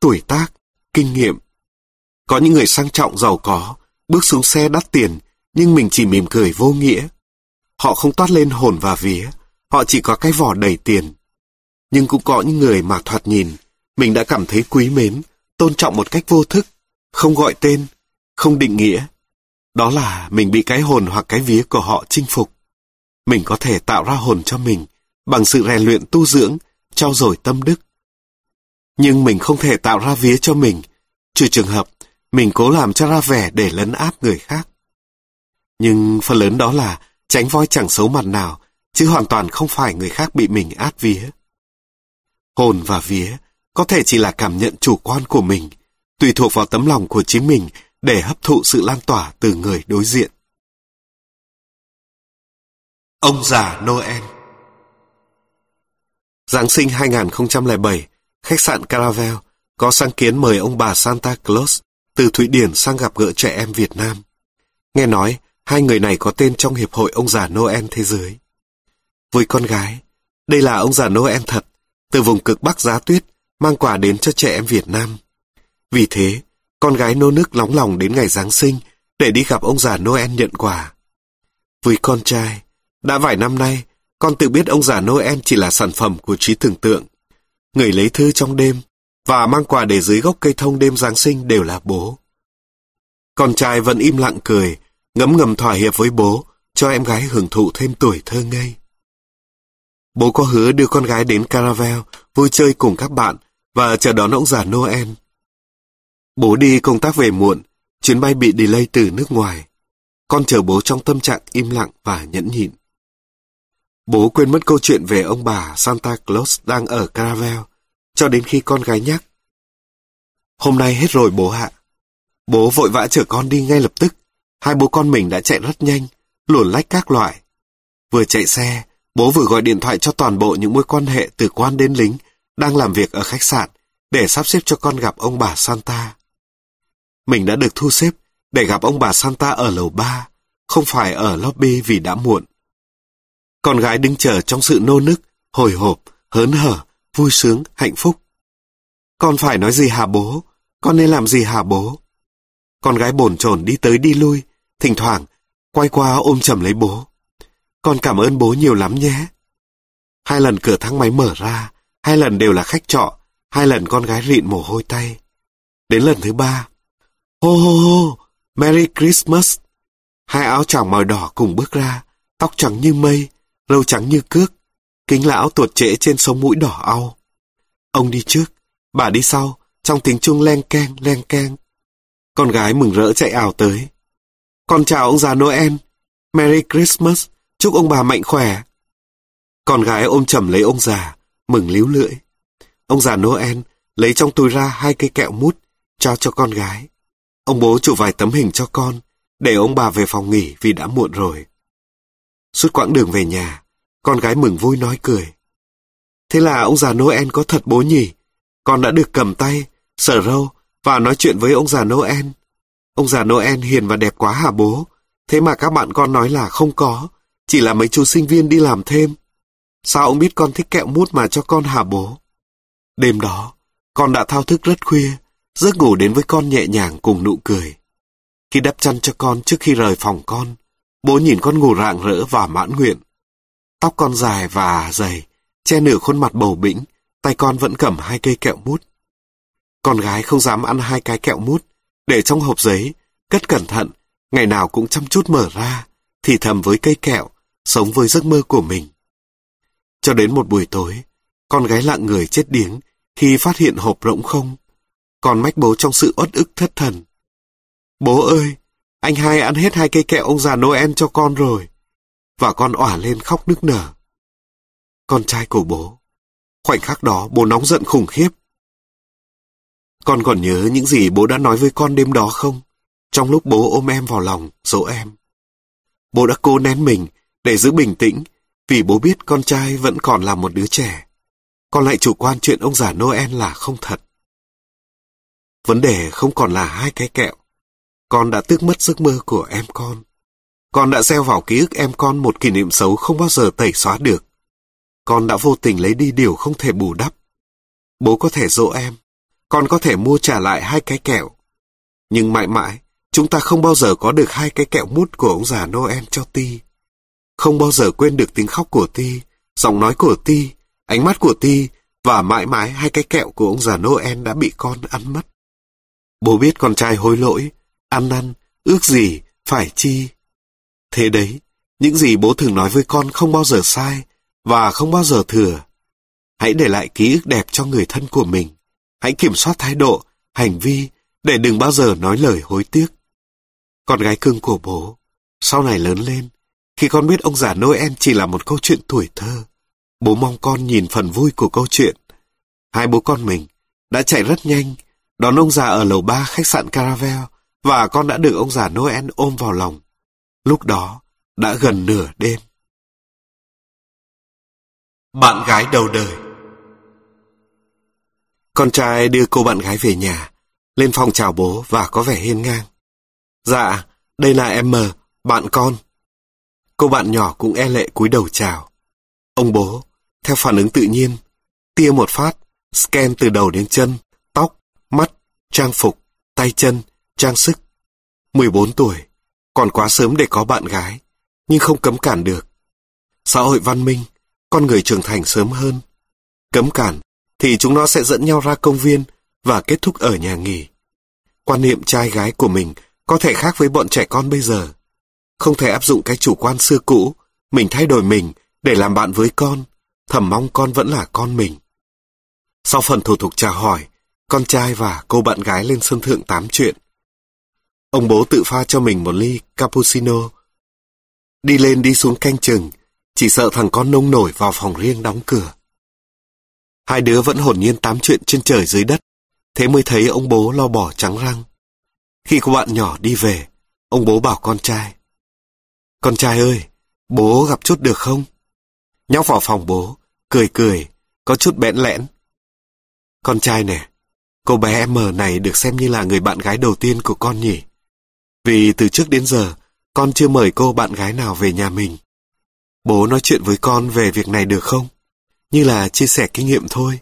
tuổi tác, kinh nghiệm. Có những người sang trọng giàu có, bước xuống xe đắt tiền, nhưng mình chỉ mỉm cười vô nghĩa. Họ không toát lên hồn và vía, họ chỉ có cái vỏ đầy tiền. Nhưng cũng có những người mà thoạt nhìn, mình đã cảm thấy quý mến, tôn trọng một cách vô thức, không gọi tên, không định nghĩa. Đó là mình bị cái hồn hoặc cái vía của họ chinh phục. Mình có thể tạo ra hồn cho mình bằng sự rèn luyện tu dưỡng, trau dồi tâm đức. Nhưng mình không thể tạo ra vía cho mình, trừ trường hợp mình cố làm cho ra vẻ để lấn áp người khác. Nhưng phần lớn đó là tránh voi chẳng xấu mặt nào, chứ hoàn toàn không phải người khác bị mình át vía. Hồn và vía có thể chỉ là cảm nhận chủ quan của mình, tùy thuộc vào tấm lòng của chính mình để hấp thụ sự lan tỏa từ người đối diện. Ông già Noel Giáng sinh 2007, khách sạn Caravel có sáng kiến mời ông bà Santa Claus từ Thụy Điển sang gặp gỡ trẻ em Việt Nam. Nghe nói, hai người này có tên trong Hiệp hội ông già Noel Thế giới. Với con gái, đây là ông già Noel thật, từ vùng cực Bắc giá tuyết, mang quà đến cho trẻ em Việt Nam. Vì thế, con gái nô nức nóng lòng đến ngày Giáng sinh để đi gặp ông già Noel nhận quà. Với con trai, đã vài năm nay, con tự biết ông già Noel chỉ là sản phẩm của trí tưởng tượng. Người lấy thư trong đêm và mang quà để dưới gốc cây thông đêm Giáng sinh đều là bố. Con trai vẫn im lặng cười, ngấm ngầm thỏa hiệp với bố, cho em gái hưởng thụ thêm tuổi thơ ngây. Bố có hứa đưa con gái đến Caravel, vui chơi cùng các bạn và chờ đón ông già Noel. Bố đi công tác về muộn, chuyến bay bị delay từ nước ngoài. Con chờ bố trong tâm trạng im lặng và nhẫn nhịn. Bố quên mất câu chuyện về ông bà Santa Claus đang ở Caravel, cho đến khi con gái nhắc. Hôm nay hết rồi bố ạ. Bố vội vã chở con đi ngay lập tức. Hai bố con mình đã chạy rất nhanh, luồn lách các loại. Vừa chạy xe, bố vừa gọi điện thoại cho toàn bộ những mối quan hệ từ quan đến lính đang làm việc ở khách sạn để sắp xếp cho con gặp ông bà Santa. Mình đã được thu xếp để gặp ông bà Santa ở lầu 3, không phải ở lobby vì đã muộn. Con gái đứng chờ trong sự nô nức, hồi hộp, hớn hở, vui sướng, hạnh phúc. Con phải nói gì hả bố? Con nên làm gì hả bố? Con gái bồn chồn đi tới đi lui, thỉnh thoảng quay qua ôm chầm lấy bố. Con cảm ơn bố nhiều lắm nhé. Hai lần cửa thang máy mở ra, hai lần đều là khách trọ, hai lần con gái rịn mồ hôi tay. Đến lần thứ ba, hô hô hô, Merry Christmas. Hai áo choàng màu đỏ cùng bước ra, tóc trắng như mây, râu trắng như cước, kính lão tuột trễ trên sống mũi đỏ au. Ông đi trước, bà đi sau, trong tiếng chuông len keng, len keng. Con gái mừng rỡ chạy ảo tới. Con chào ông già Noel. Merry Christmas, chúc ông bà mạnh khỏe. Con gái ôm chầm lấy ông già, mừng líu lưỡi. Ông già Noel lấy trong túi ra hai cây kẹo mút, cho cho con gái. Ông bố chụp vài tấm hình cho con, để ông bà về phòng nghỉ vì đã muộn rồi. Suốt quãng đường về nhà, con gái mừng vui nói cười. Thế là ông già Noel có thật bố nhỉ? Con đã được cầm tay, sở râu và nói chuyện với ông già Noel. Ông già Noel hiền và đẹp quá hả bố? Thế mà các bạn con nói là không có, chỉ là mấy chú sinh viên đi làm thêm. Sao ông biết con thích kẹo mút mà cho con hả bố? Đêm đó, con đã thao thức rất khuya, giấc ngủ đến với con nhẹ nhàng cùng nụ cười. Khi đắp chăn cho con trước khi rời phòng con, bố nhìn con ngủ rạng rỡ và mãn nguyện. Tóc con dài và dày, che nửa khuôn mặt bầu bĩnh, tay con vẫn cầm hai cây kẹo mút. Con gái không dám ăn hai cái kẹo mút, để trong hộp giấy, cất cẩn thận, ngày nào cũng chăm chút mở ra, thì thầm với cây kẹo, sống với giấc mơ của mình. Cho đến một buổi tối, con gái lặng người chết điếng khi phát hiện hộp rỗng không còn mách bố trong sự uất ức thất thần. Bố ơi, anh hai ăn hết hai cây kẹo ông già Noel cho con rồi. Và con òa lên khóc nức nở. Con trai của bố. Khoảnh khắc đó bố nóng giận khủng khiếp. Con còn nhớ những gì bố đã nói với con đêm đó không? Trong lúc bố ôm em vào lòng, dỗ em. Bố đã cố nén mình để giữ bình tĩnh vì bố biết con trai vẫn còn là một đứa trẻ. Con lại chủ quan chuyện ông già Noel là không thật. Vấn đề không còn là hai cái kẹo. Con đã tước mất giấc mơ của em con. Con đã gieo vào ký ức em con một kỷ niệm xấu không bao giờ tẩy xóa được. Con đã vô tình lấy đi điều không thể bù đắp. Bố có thể dỗ em. Con có thể mua trả lại hai cái kẹo. Nhưng mãi mãi, chúng ta không bao giờ có được hai cái kẹo mút của ông già Noel cho Ti. Không bao giờ quên được tiếng khóc của Ti, giọng nói của Ti, ánh mắt của Ti và mãi mãi hai cái kẹo của ông già Noel đã bị con ăn mất. Bố biết con trai hối lỗi, ăn năn, ước gì, phải chi. Thế đấy, những gì bố thường nói với con không bao giờ sai và không bao giờ thừa. Hãy để lại ký ức đẹp cho người thân của mình. Hãy kiểm soát thái độ, hành vi để đừng bao giờ nói lời hối tiếc. Con gái cưng của bố, sau này lớn lên, khi con biết ông già Noel chỉ là một câu chuyện tuổi thơ, bố mong con nhìn phần vui của câu chuyện. Hai bố con mình đã chạy rất nhanh, đón ông già ở lầu ba khách sạn Caravel và con đã được ông già Noel ôm vào lòng. Lúc đó, đã gần nửa đêm. Bạn gái đầu đời Con trai đưa cô bạn gái về nhà, lên phòng chào bố và có vẻ hiên ngang. Dạ, đây là em M, bạn con. Cô bạn nhỏ cũng e lệ cúi đầu chào. Ông bố, theo phản ứng tự nhiên, tia một phát, scan từ đầu đến chân, trang phục, tay chân, trang sức. 14 tuổi, còn quá sớm để có bạn gái, nhưng không cấm cản được. Xã hội văn minh, con người trưởng thành sớm hơn. Cấm cản, thì chúng nó sẽ dẫn nhau ra công viên và kết thúc ở nhà nghỉ. Quan niệm trai gái của mình có thể khác với bọn trẻ con bây giờ. Không thể áp dụng cái chủ quan xưa cũ, mình thay đổi mình để làm bạn với con, thầm mong con vẫn là con mình. Sau phần thủ tục chào hỏi, con trai và cô bạn gái lên sân thượng tám chuyện. Ông bố tự pha cho mình một ly cappuccino. Đi lên đi xuống canh chừng, chỉ sợ thằng con nông nổi vào phòng riêng đóng cửa. Hai đứa vẫn hồn nhiên tám chuyện trên trời dưới đất, thế mới thấy ông bố lo bỏ trắng răng. Khi cô bạn nhỏ đi về, ông bố bảo con trai. Con trai ơi, bố gặp chút được không? Nhóc vào phòng bố, cười cười, có chút bẽn lẽn. Con trai nè, cô bé M này được xem như là người bạn gái đầu tiên của con nhỉ? Vì từ trước đến giờ, con chưa mời cô bạn gái nào về nhà mình. Bố nói chuyện với con về việc này được không? Như là chia sẻ kinh nghiệm thôi.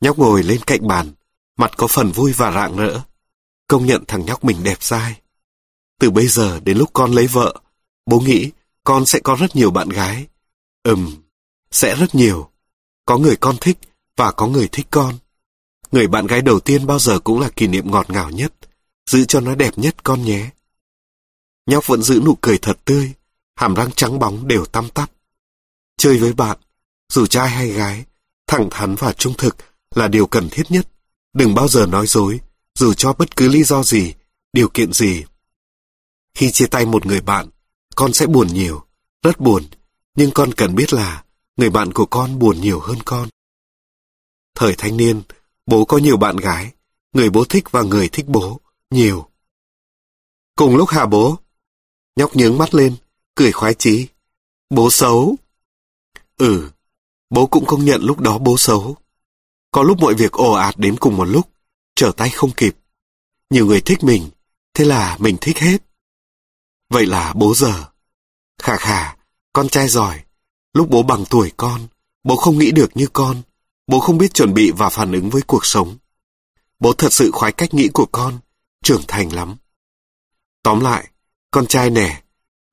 Nhóc ngồi lên cạnh bàn, mặt có phần vui và rạng rỡ. Công nhận thằng nhóc mình đẹp dai. Từ bây giờ đến lúc con lấy vợ, bố nghĩ con sẽ có rất nhiều bạn gái. Ừm, sẽ rất nhiều. Có người con thích và có người thích con. Người bạn gái đầu tiên bao giờ cũng là kỷ niệm ngọt ngào nhất, giữ cho nó đẹp nhất con nhé. Nhóc vẫn giữ nụ cười thật tươi, hàm răng trắng bóng đều tăm tắp. Chơi với bạn, dù trai hay gái, thẳng thắn và trung thực là điều cần thiết nhất. Đừng bao giờ nói dối, dù cho bất cứ lý do gì, điều kiện gì. Khi chia tay một người bạn, con sẽ buồn nhiều, rất buồn, nhưng con cần biết là người bạn của con buồn nhiều hơn con. Thời thanh niên, bố có nhiều bạn gái, người bố thích và người thích bố, nhiều. Cùng lúc hả bố? Nhóc nhướng mắt lên, cười khoái chí. Bố xấu. Ừ, bố cũng công nhận lúc đó bố xấu. Có lúc mọi việc ồ ạt đến cùng một lúc, trở tay không kịp. Nhiều người thích mình, thế là mình thích hết. Vậy là bố giờ. Khà khà, con trai giỏi. Lúc bố bằng tuổi con, bố không nghĩ được như con. Bố không biết chuẩn bị và phản ứng với cuộc sống. Bố thật sự khoái cách nghĩ của con, trưởng thành lắm. Tóm lại, con trai nè,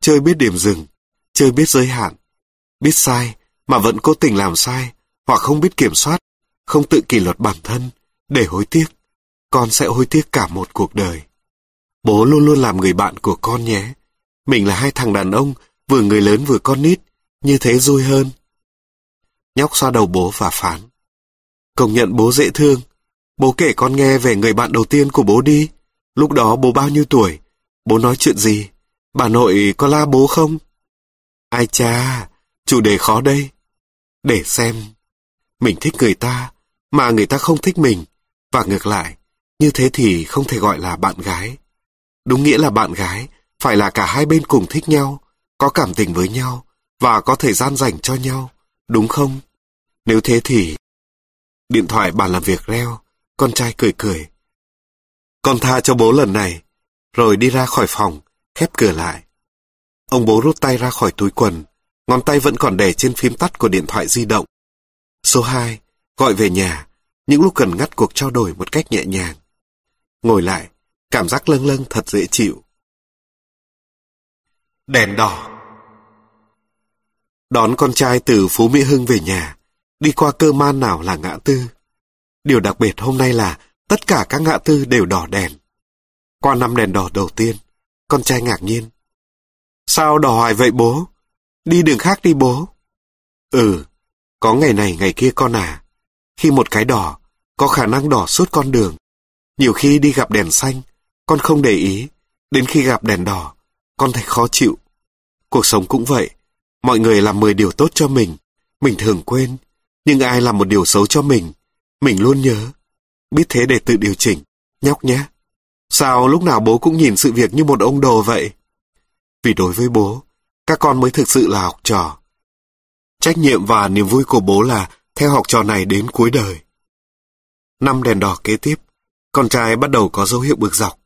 chơi biết điểm dừng, chơi biết giới hạn, biết sai mà vẫn cố tình làm sai, hoặc không biết kiểm soát, không tự kỷ luật bản thân, để hối tiếc. Con sẽ hối tiếc cả một cuộc đời. Bố luôn luôn làm người bạn của con nhé. Mình là hai thằng đàn ông, vừa người lớn vừa con nít, như thế vui hơn. Nhóc xoa đầu bố và phán. Công nhận bố dễ thương, Bố kể con nghe về người bạn đầu tiên của bố đi. Lúc đó bố bao nhiêu tuổi? Bố nói chuyện gì? Bà nội có la bố không? Ai cha, chủ đề khó đây. Để xem. Mình thích người ta, mà người ta không thích mình. Và ngược lại, như thế thì không thể gọi là bạn gái. Đúng nghĩa là bạn gái, phải là cả hai bên cùng thích nhau, có cảm tình với nhau, và có thời gian dành cho nhau, đúng không? Nếu thế thì... Điện thoại bàn làm việc reo, con trai cười cười. Con tha cho bố lần này, rồi đi ra khỏi phòng, khép cửa lại. Ông bố rút tay ra khỏi túi quần, ngón tay vẫn còn để trên phím tắt của điện thoại di động. Số 2, gọi về nhà, những lúc cần ngắt cuộc trao đổi một cách nhẹ nhàng. Ngồi lại, cảm giác lâng lâng thật dễ chịu. Đèn đỏ Đón con trai từ Phú Mỹ Hưng về nhà, đi qua cơ man nào là ngã tư. Điều đặc biệt hôm nay là tất cả các ngã tư đều đỏ đèn. Qua năm đèn đỏ đầu tiên, con trai ngạc nhiên. Sao đỏ hoài vậy bố? Đi đường khác đi bố. Ừ, có ngày này ngày kia con à. Khi một cái đỏ, có khả năng đỏ suốt con đường. Nhiều khi đi gặp đèn xanh, con không để ý. Đến khi gặp đèn đỏ, con thấy khó chịu. Cuộc sống cũng vậy. Mọi người làm 10 điều tốt cho mình. Mình thường quên. Nhưng ai làm một điều xấu cho mình, mình luôn nhớ. Biết thế để tự điều chỉnh. Nhóc nhé. Sao lúc nào bố cũng nhìn sự việc như một ông đồ vậy? Vì đối với bố, các con mới thực sự là học trò. Trách nhiệm và niềm vui của bố là theo học trò này đến cuối đời. Năm đèn đỏ kế tiếp, con trai bắt đầu có dấu hiệu bực dọc.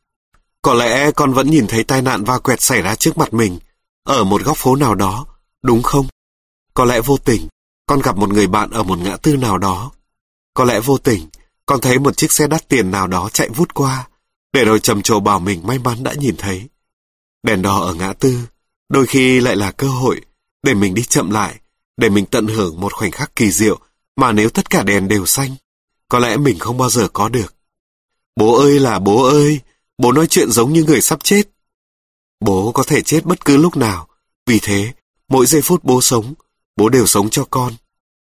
Có lẽ con vẫn nhìn thấy tai nạn va quẹt xảy ra trước mặt mình, ở một góc phố nào đó, đúng không? Có lẽ vô tình, con gặp một người bạn ở một ngã tư nào đó. Có lẽ vô tình, con thấy một chiếc xe đắt tiền nào đó chạy vút qua, để rồi trầm trồ bảo mình may mắn đã nhìn thấy. Đèn đỏ ở ngã tư, đôi khi lại là cơ hội để mình đi chậm lại, để mình tận hưởng một khoảnh khắc kỳ diệu mà nếu tất cả đèn đều xanh, có lẽ mình không bao giờ có được. Bố ơi là bố ơi, bố nói chuyện giống như người sắp chết. Bố có thể chết bất cứ lúc nào, vì thế, mỗi giây phút bố sống, bố đều sống cho con.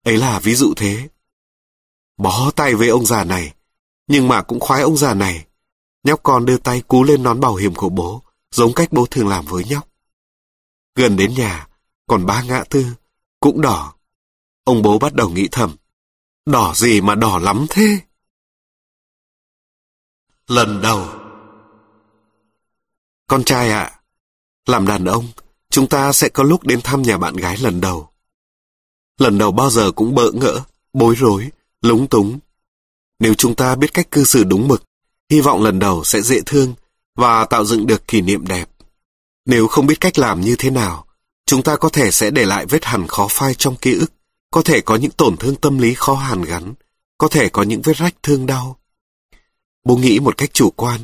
Ấy là ví dụ thế. Bó tay với ông già này, nhưng mà cũng khoái ông già này. Nhóc con đưa tay cú lên nón bảo hiểm của bố, giống cách bố thường làm với nhóc. Gần đến nhà, còn ba ngã tư, cũng đỏ. Ông bố bắt đầu nghĩ thầm, đỏ gì mà đỏ lắm thế? Lần đầu Con trai ạ, làm đàn ông, chúng ta sẽ có lúc đến thăm nhà bạn gái lần đầu. Lần đầu bao giờ cũng bỡ ngỡ, bối rối, lúng túng. Nếu chúng ta biết cách cư xử đúng mực, hy vọng lần đầu sẽ dễ thương và tạo dựng được kỷ niệm đẹp. Nếu không biết cách làm như thế nào, chúng ta có thể sẽ để lại vết hằn khó phai trong ký ức, có thể có những tổn thương tâm lý khó hàn gắn, có thể có những vết rách thương đau. Bố nghĩ một cách chủ quan,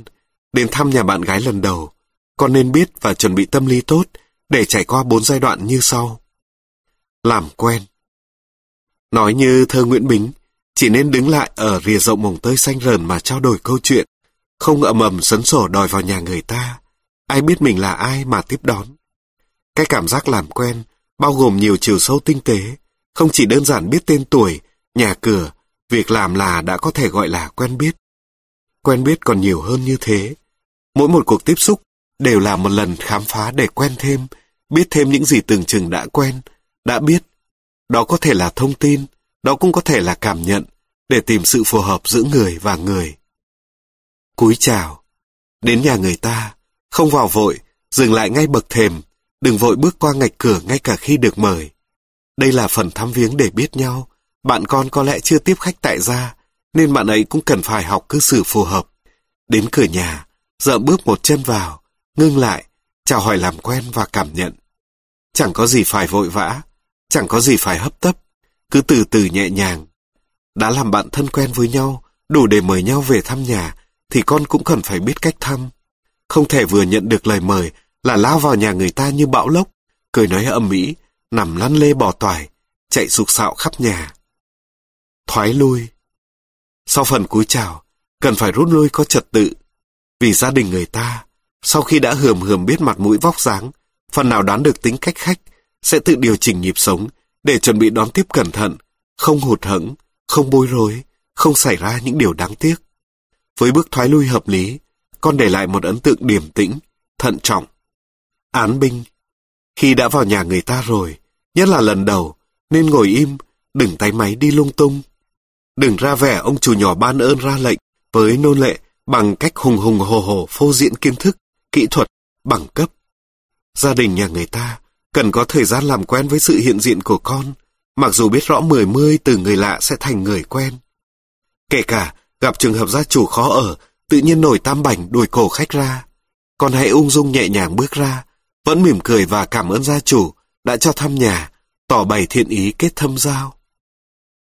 đến thăm nhà bạn gái lần đầu, con nên biết và chuẩn bị tâm lý tốt để trải qua bốn giai đoạn như sau. Làm quen Nói như thơ Nguyễn Bính, chỉ nên đứng lại ở rìa rộng mồng tơi xanh rờn mà trao đổi câu chuyện, không ầm ầm sấn sổ đòi vào nhà người ta. Ai biết mình là ai mà tiếp đón. Cái cảm giác làm quen bao gồm nhiều chiều sâu tinh tế, không chỉ đơn giản biết tên tuổi, nhà cửa, việc làm là đã có thể gọi là quen biết. Quen biết còn nhiều hơn như thế. Mỗi một cuộc tiếp xúc đều là một lần khám phá để quen thêm, biết thêm những gì tưởng chừng đã quen, đã biết. Đó có thể là thông tin, đó cũng có thể là cảm nhận, để tìm sự phù hợp giữa người và người. Cúi chào. Đến nhà người ta, không vào vội, dừng lại ngay bậc thềm, đừng vội bước qua ngạch cửa ngay cả khi được mời. Đây là phần thăm viếng để biết nhau, bạn con có lẽ chưa tiếp khách tại gia, nên bạn ấy cũng cần phải học cư xử phù hợp. Đến cửa nhà, dậm bước một chân vào, ngưng lại, chào hỏi làm quen và cảm nhận. Chẳng có gì phải vội vã, chẳng có gì phải hấp tấp, cứ từ từ nhẹ nhàng. Đã làm bạn thân quen với nhau, đủ để mời nhau về thăm nhà, thì con cũng cần phải biết cách thăm. Không thể vừa nhận được lời mời là lao vào nhà người ta như bão lốc, cười nói âm mỹ, nằm lăn lê bỏ toài, chạy sục sạo khắp nhà. Thoái lui. Sau phần cúi chào, cần phải rút lui có trật tự. Vì gia đình người ta, sau khi đã hườm hườm biết mặt mũi vóc dáng, phần nào đoán được tính cách khách, sẽ tự điều chỉnh nhịp sống để chuẩn bị đón tiếp cẩn thận, không hụt hẫng, không bối rối, không xảy ra những điều đáng tiếc. Với bước thoái lui hợp lý, con để lại một ấn tượng điềm tĩnh, thận trọng. Án binh. Khi đã vào nhà người ta rồi, nhất là lần đầu, nên ngồi im, đừng tay máy đi lung tung. Đừng ra vẻ ông chủ nhỏ ban ơn ra lệnh với nô lệ bằng cách hùng hùng hồ hồ phô diễn kiến thức, kỹ thuật, bằng cấp. Gia đình nhà người ta cần có thời gian làm quen với sự hiện diện của con, mặc dù biết rõ mười mươi từ người lạ sẽ thành người quen. Kể cả gặp trường hợp gia chủ khó ở, tự nhiên nổi tam bảnh đuổi cổ khách ra. Con hãy ung dung nhẹ nhàng bước ra, vẫn mỉm cười và cảm ơn gia chủ đã cho thăm nhà, tỏ bày thiện ý kết thâm giao.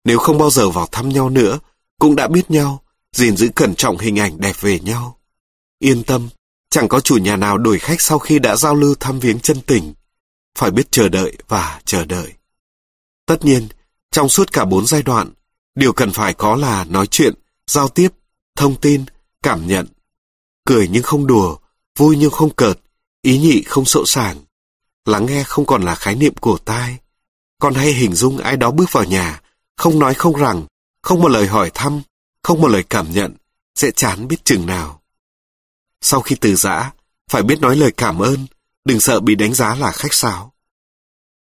Nếu không bao giờ vào thăm nhau nữa, cũng đã biết nhau, gìn giữ cẩn trọng hình ảnh đẹp về nhau. Yên tâm, chẳng có chủ nhà nào đuổi khách sau khi đã giao lưu thăm viếng chân tình. Phải biết chờ đợi và chờ đợi. Tất nhiên, trong suốt cả bốn giai đoạn, điều cần phải có là nói chuyện, giao tiếp, thông tin, cảm nhận. Cười nhưng không đùa, vui nhưng không cợt, ý nhị không sộ sàng. Lắng nghe không còn là khái niệm của tai. Còn hay hình dung ai đó bước vào nhà, không nói không rằng, không một lời hỏi thăm, không một lời cảm nhận, sẽ chán biết chừng nào. Sau khi từ giã, phải biết nói lời cảm ơn, đừng sợ bị đánh giá là khách sáo.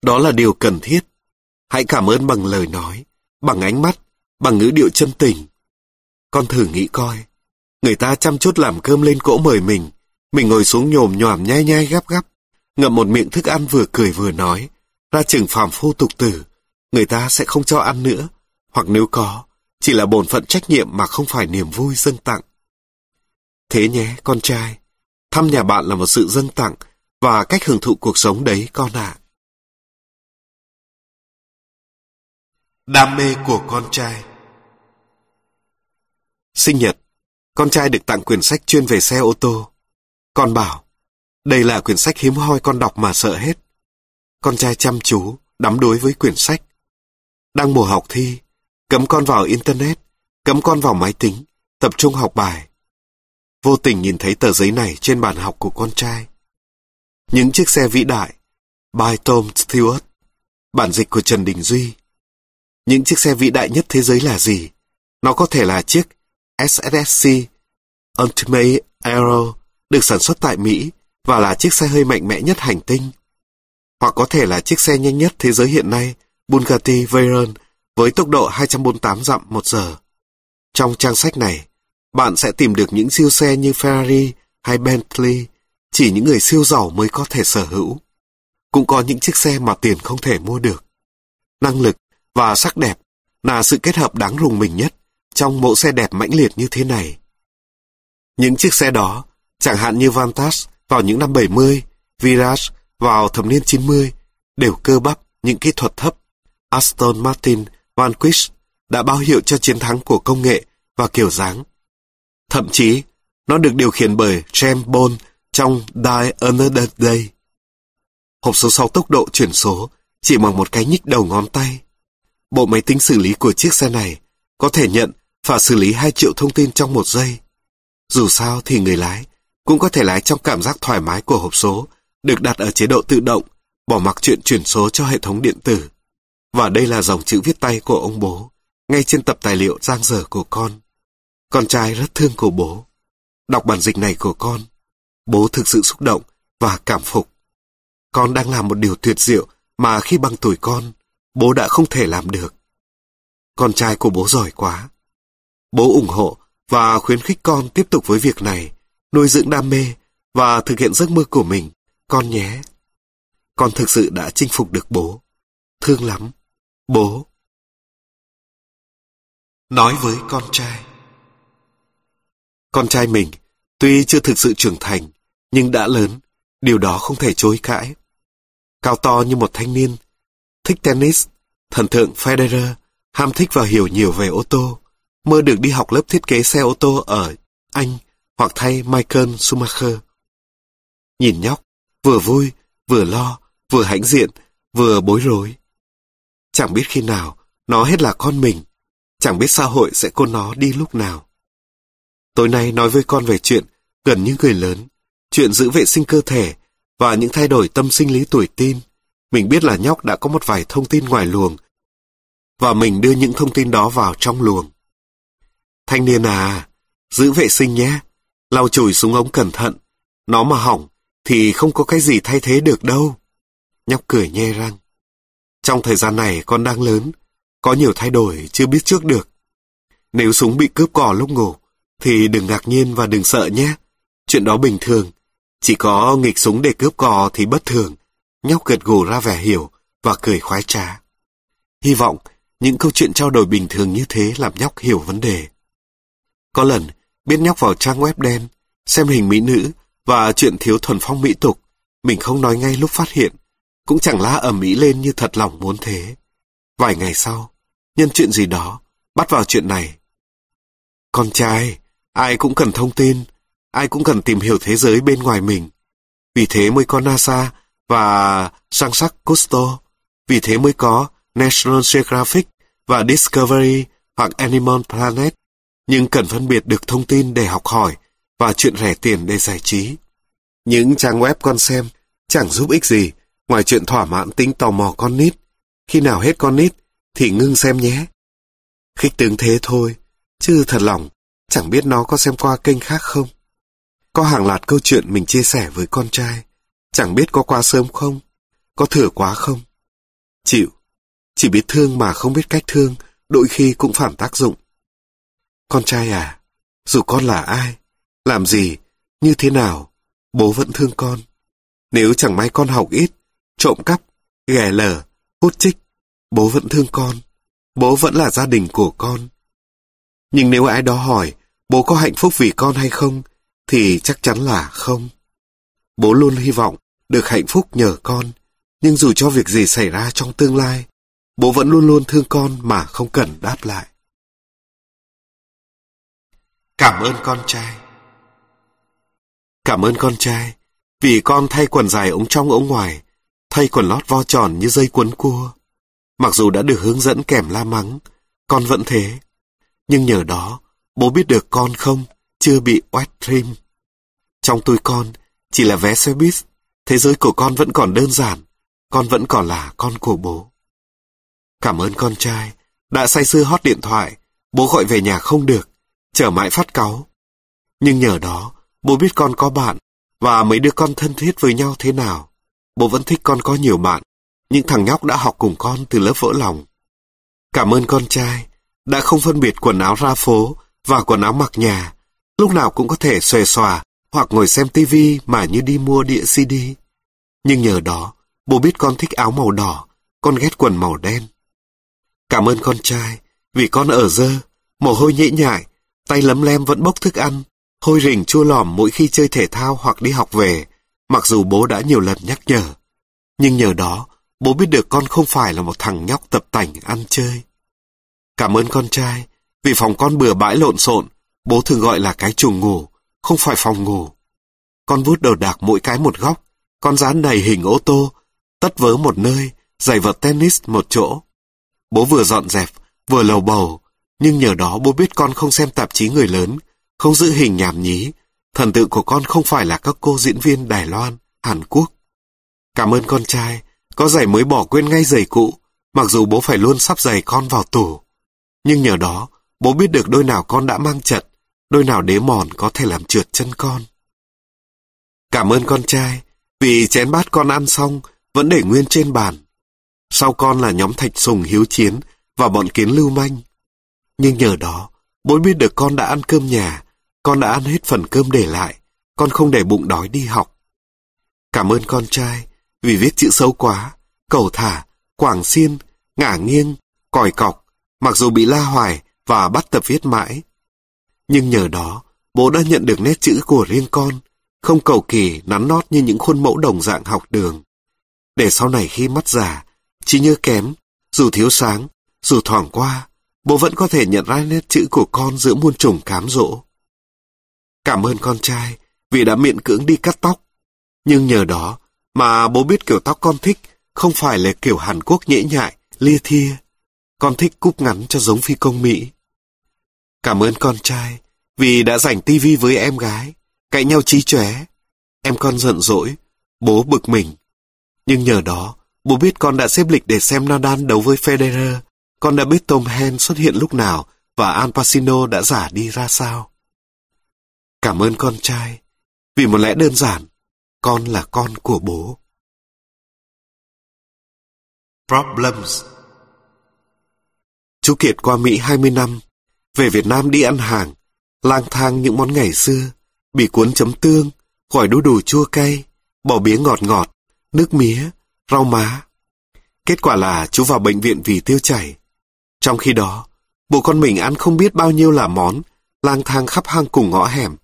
Đó là điều cần thiết. Hãy cảm ơn bằng lời nói, bằng ánh mắt, bằng ngữ điệu chân tình. Con thử nghĩ coi, người ta chăm chút làm cơm lên cỗ mời mình, mình ngồi xuống nhồm nhòm nhai nhai gắp gắp, ngậm một miệng thức ăn vừa cười vừa nói, ra chừng phàm phu tục tử, người ta sẽ không cho ăn nữa, hoặc nếu có, chỉ là bổn phận trách nhiệm mà không phải niềm vui dâng tặng. Thế nhé, con trai, thăm nhà bạn là một sự dâng tặng và cách hưởng thụ cuộc sống đấy con ạ. Đam mê của con trai Sinh nhật, con trai được tặng quyển sách chuyên về xe ô tô. Con bảo, đây là quyển sách hiếm hoi con đọc mà sợ hết. Con trai chăm chú, đắm đuối với quyển sách. Đang mùa học thi, cấm con vào Internet, cấm con vào máy tính, tập trung học bài. Vô tình nhìn thấy tờ giấy này trên bàn học của con trai. Những chiếc xe vĩ đại, by Tom Stewart, bản dịch của Trần Đình Duy. Những chiếc xe vĩ đại nhất thế giới là gì? Nó có thể là chiếc SSC Ultimate Aero được sản xuất tại Mỹ và là chiếc xe hơi mạnh mẽ nhất hành tinh. Hoặc có thể là chiếc xe nhanh nhất thế giới hiện nay, Bugatti Veyron, với tốc độ 248 dặm một giờ. Trong trang sách này, bạn sẽ tìm được những siêu xe như Ferrari hay Bentley, chỉ những người siêu giàu mới có thể sở hữu. Cũng có những chiếc xe mà tiền không thể mua được. Năng lực và sắc đẹp là sự kết hợp đáng rùng mình nhất trong mẫu xe đẹp mãnh liệt như thế này. Những chiếc xe đó, chẳng hạn như Vantage vào những năm 70, Virage vào thập niên 90, đều cơ bắp những kỹ thuật thấp. Aston Martin, Vanquish đã báo hiệu cho chiến thắng của công nghệ và kiểu dáng. Thậm chí, nó được điều khiển bởi James Bond trong Die Another Day. Hộp số 6 tốc độ chuyển số chỉ bằng một cái nhích đầu ngón tay. Bộ máy tính xử lý của chiếc xe này có thể nhận và xử lý 2 triệu thông tin trong một giây. Dù sao thì người lái cũng có thể lái trong cảm giác thoải mái của hộp số được đặt ở chế độ tự động, bỏ mặc chuyện chuyển số cho hệ thống điện tử. Và đây là dòng chữ viết tay của ông bố, ngay trên tập tài liệu giang dở của con. Con trai rất thương của bố. Đọc bản dịch này của con, bố thực sự xúc động và cảm phục. Con đang làm một điều tuyệt diệu mà khi bằng tuổi con, bố đã không thể làm được. Con trai của bố giỏi quá. Bố ủng hộ và khuyến khích con tiếp tục với việc này, nuôi dưỡng đam mê và thực hiện giấc mơ của mình, con nhé. Con thực sự đã chinh phục được bố. Thương lắm. Bố. Nói với con trai. Con trai mình, tuy chưa thực sự trưởng thành, nhưng đã lớn, điều đó không thể chối cãi. Cao to như một thanh niên, thích tennis, thần tượng Federer, ham thích và hiểu nhiều về ô tô, mơ được đi học lớp thiết kế xe ô tô ở Anh hoặc thay Michael Schumacher. Nhìn nhóc, vừa vui, vừa lo, vừa hãnh diện, vừa bối rối. Chẳng biết khi nào nó hết là con mình, chẳng biết xã hội sẽ cô nó đi lúc nào. Tối nay nói với con về chuyện gần như người lớn, chuyện giữ vệ sinh cơ thể và những thay đổi tâm sinh lý tuổi tin. Mình biết là nhóc đã có một vài thông tin ngoài luồng và mình đưa những thông tin đó vào trong luồng. Thanh niên à, giữ vệ sinh nhé. Lau chùi súng ống cẩn thận. Nó mà hỏng, thì không có cái gì thay thế được đâu. Nhóc cười nhe răng. Trong thời gian này con đang lớn, có nhiều thay đổi chưa biết trước được. Nếu súng bị cướp cò lúc ngủ, thì đừng ngạc nhiên và đừng sợ nhé. Chuyện đó bình thường. Chỉ có nghịch súng để cướp cò thì bất thường. Nhóc gật gù ra vẻ hiểu và cười khoái trá. Hy vọng những câu chuyện trao đổi bình thường như thế làm nhóc hiểu vấn đề. Có lần, biết nhóc vào trang web đen, xem hình mỹ nữ và chuyện thiếu thuần phong mỹ tục, mình không nói ngay lúc phát hiện, cũng chẳng la ầm ĩ lên như thật lòng muốn thế. Vài ngày sau, nhân chuyện gì đó, bắt vào chuyện này. Con trai, ai cũng cần thông tin, ai cũng cần tìm hiểu thế giới bên ngoài mình. Vì thế mới có NASA và sang sắc Cousteau. Vì thế mới có National Geographic và Discovery hoặc Animal Planet. Nhưng cần phân biệt được thông tin để học hỏi và chuyện rẻ tiền để giải trí. Những trang web con xem chẳng giúp ích gì ngoài chuyện thỏa mãn tính tò mò con nít. Khi nào hết con nít thì ngưng xem nhé. Khích tướng thế thôi, chứ thật lòng chẳng biết nó có xem qua kênh khác không. Có hàng loạt câu chuyện mình chia sẻ với con trai, chẳng biết có quá sớm không, có thừa quá không. Chịu, chỉ biết thương mà không biết cách thương, đôi khi cũng phản tác dụng. Con trai à, dù con là ai, làm gì, như thế nào, bố vẫn thương con. Nếu chẳng may con học ít, trộm cắp, ghẻ lở, hút chích, bố vẫn thương con. Bố vẫn là gia đình của con. Nhưng nếu ai đó hỏi bố có hạnh phúc vì con hay không, thì chắc chắn là không. Bố luôn hy vọng được hạnh phúc nhờ con, nhưng dù cho việc gì xảy ra trong tương lai, bố vẫn luôn luôn thương con mà không cần đáp lại. Cảm ơn con trai Cảm ơn con trai, vì con thay quần dài ống trong ống ngoài, thay quần lót vo tròn như dây quấn cua. Mặc dù đã được hướng dẫn kèm la mắng, con vẫn thế. Nhưng nhờ đó, bố biết được con không, chưa bị wet dream Trong tôi con, chỉ là vé xe buýt, thế giới của con vẫn còn đơn giản, con vẫn còn là con của bố. Cảm ơn con trai, đã say sưa hót điện thoại, bố gọi về nhà không được, trở mãi phát cáu. Nhưng nhờ đó, bố biết con có bạn, và mấy đứa con thân thiết với nhau thế nào. Bố vẫn thích con có nhiều bạn, những thằng nhóc đã học cùng con từ lớp vỡ lòng. Cảm ơn con trai, đã không phân biệt quần áo ra phố và quần áo mặc nhà, lúc nào cũng có thể xòe xòa hoặc ngồi xem tivi mà như đi mua đĩa CD. Nhưng nhờ đó, bố biết con thích áo màu đỏ, con ghét quần màu đen. Cảm ơn con trai, vì con ở dơ, mồ hôi nhễ nhại, tay lấm lem vẫn bốc thức ăn, hôi rình chua lòm mỗi khi chơi thể thao hoặc đi học về, mặc dù bố đã nhiều lần nhắc nhở. Nhưng nhờ đó, bố biết được con không phải là một thằng nhóc tập tành ăn chơi. Cảm ơn con trai, vì phòng con bừa bãi lộn xộn, bố thường gọi là cái chuồng ngủ, không phải phòng ngủ. Con vút đầu đạc mỗi cái một góc, con dán đầy hình ô tô, tất vớ một nơi, giày vợt tennis một chỗ. Bố vừa dọn dẹp, vừa lầu bầu, nhưng nhờ đó bố biết con không xem tạp chí người lớn, không giữ hình nhảm nhí. Thần tượng của con không phải là các cô diễn viên Đài Loan, Hàn Quốc. Cảm ơn con trai, có giày mới bỏ quên ngay giày cũ, mặc dù bố phải luôn sắp giày con vào tủ. Nhưng nhờ đó, bố biết được đôi nào con đã mang chật, đôi nào đế mòn có thể làm trượt chân con. Cảm ơn con trai, vì chén bát con ăn xong vẫn để nguyên trên bàn. Sau con là nhóm thạch sùng hiếu chiến và bọn kiến lưu manh. Nhưng nhờ đó, bố biết được con đã ăn cơm nhà, con đã ăn hết phần cơm để lại, con không để bụng đói đi học. Cảm ơn con trai, vì viết chữ xấu quá, cầu thả, quảng xiên, ngả nghiêng, còi cọc, mặc dù bị la hoài và bắt tập viết mãi. Nhưng nhờ đó, bố đã nhận được nét chữ của riêng con, không cầu kỳ nắn nót như những khuôn mẫu đồng dạng học đường. Để sau này khi mắt già, trí nhớ kém, dù thiếu sáng, dù thoảng qua, bố vẫn có thể nhận ra nét chữ của con giữa muôn trùng cám dỗ. Cảm ơn con trai vì đã miễn cưỡng đi cắt tóc. Nhưng nhờ đó mà bố biết kiểu tóc con thích không phải là kiểu Hàn Quốc nhễ nhại, lia thia. Con thích cúp ngắn cho giống phi công Mỹ. Cảm ơn con trai vì đã dành tivi với em gái, cãi nhau trí chóe. Em con giận dỗi, bố bực mình. Nhưng nhờ đó, bố biết con đã xếp lịch để xem Nadal đấu với Federer. Con đã biết Tom Hanks xuất hiện lúc nào và Al Pacino đã giả đi ra sao. Cảm ơn con trai, vì một lẽ đơn giản, con là con của bố. Problems Chú Kiệt qua Mỹ 20 năm, về Việt Nam đi ăn hàng, lang thang những món ngày xưa, bị cuốn chấm tương, gỏi đu đủ chua cay, bò bía ngọt ngọt, nước mía, rau má. Kết quả là chú vào bệnh viện vì tiêu chảy. Trong khi đó, bộ con mình ăn không biết bao nhiêu là món, lang thang khắp hang cùng ngõ hẻm,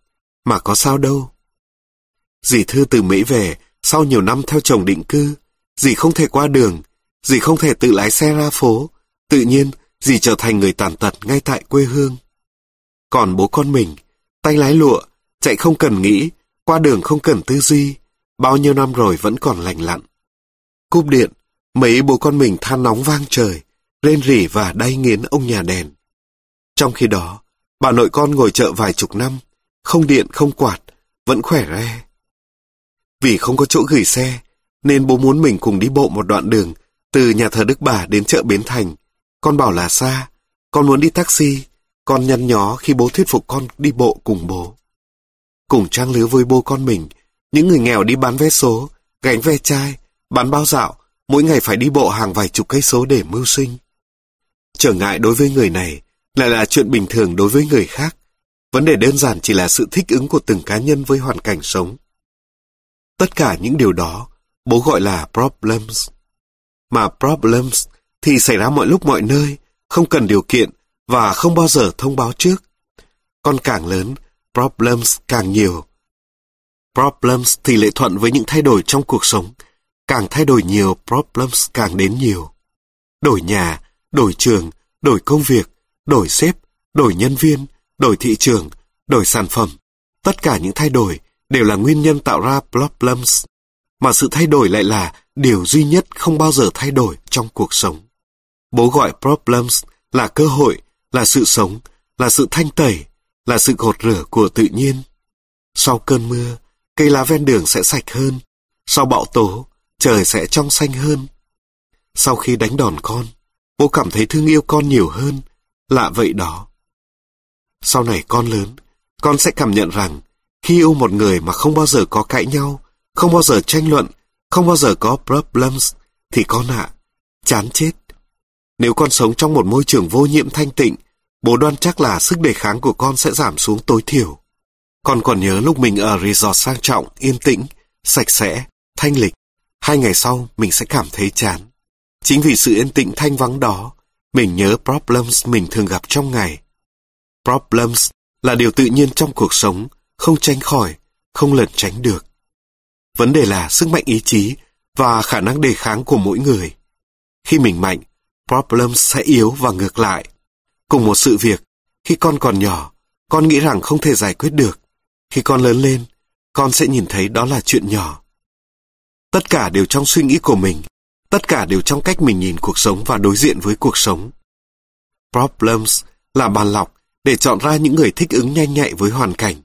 mà có sao đâu. Dì Thư từ Mỹ về, sau nhiều năm theo chồng định cư, dì không thể qua đường, dì không thể tự lái xe ra phố, tự nhiên dì trở thành người tàn tật ngay tại quê hương. Còn bố con mình, tay lái lụa, chạy không cần nghĩ, qua đường không cần tư duy, bao nhiêu năm rồi vẫn còn lành lặn. Cúp điện, mấy bố con mình than nóng vang trời, rên rỉ và đay nghiến ông nhà đèn. Trong khi đó, bà nội con ngồi chợ vài chục năm, không điện không quạt, vẫn khỏe re. Vì không có chỗ gửi xe, nên bố muốn mình cùng đi bộ một đoạn đường từ nhà thờ Đức Bà đến chợ Bến Thành. Con bảo là xa, con muốn đi taxi, con nhăn nhó khi bố thuyết phục con đi bộ cùng bố. Cùng trang lứa với bố con mình, những người nghèo đi bán vé số, gánh ve chai, bán bao dạo, mỗi ngày phải đi bộ hàng vài chục cây số để mưu sinh. Trở ngại đối với người này lại là chuyện bình thường đối với người khác. Vấn đề đơn giản chỉ là sự thích ứng của từng cá nhân với hoàn cảnh sống. Tất cả những điều đó, bố gọi là problems. Mà problems thì xảy ra mọi lúc mọi nơi, không cần điều kiện và không bao giờ thông báo trước. Con càng lớn, problems càng nhiều. Problems thì lệ thuận với những thay đổi trong cuộc sống. Càng thay đổi nhiều, problems càng đến nhiều. Đổi nhà, đổi trường, đổi công việc, đổi sếp, đổi nhân viên, đổi thị trường, đổi sản phẩm. Tất cả những thay đổi đều là nguyên nhân tạo ra problems. Mà sự thay đổi lại là điều duy nhất không bao giờ thay đổi trong cuộc sống. Bố gọi problems là cơ hội, là sự sống, là sự thanh tẩy, là sự gột rửa của tự nhiên. Sau cơn mưa, cây lá ven đường sẽ sạch hơn. Sau bão tố, trời sẽ trong xanh hơn. Sau khi đánh đòn con, bố cảm thấy thương yêu con nhiều hơn. Lạ vậy đó. Sau này con lớn, con sẽ cảm nhận rằng khi yêu một người mà không bao giờ có cãi nhau, không bao giờ tranh luận, không bao giờ có problems, thì con ạ, chán chết. Nếu con sống trong một môi trường vô nhiễm thanh tịnh, bố đoan chắc là sức đề kháng của con sẽ giảm xuống tối thiểu. Con còn nhớ lúc mình ở resort sang trọng, yên tĩnh, sạch sẽ, thanh lịch. Hai ngày sau, mình sẽ cảm thấy chán. Chính vì sự yên tĩnh thanh vắng đó, mình nhớ problems mình thường gặp trong ngày. Problems là điều tự nhiên trong cuộc sống, không tránh khỏi, không lẩn tránh được. Vấn đề là sức mạnh ý chí và khả năng đề kháng của mỗi người. Khi mình mạnh, problems sẽ yếu và ngược lại. Cùng một sự việc, khi con còn nhỏ, con nghĩ rằng không thể giải quyết được. Khi con lớn lên, con sẽ nhìn thấy đó là chuyện nhỏ. Tất cả đều trong suy nghĩ của mình, tất cả đều trong cách mình nhìn cuộc sống và đối diện với cuộc sống. Problems là bàn lọc để chọn ra những người thích ứng nhanh nhạy với hoàn cảnh.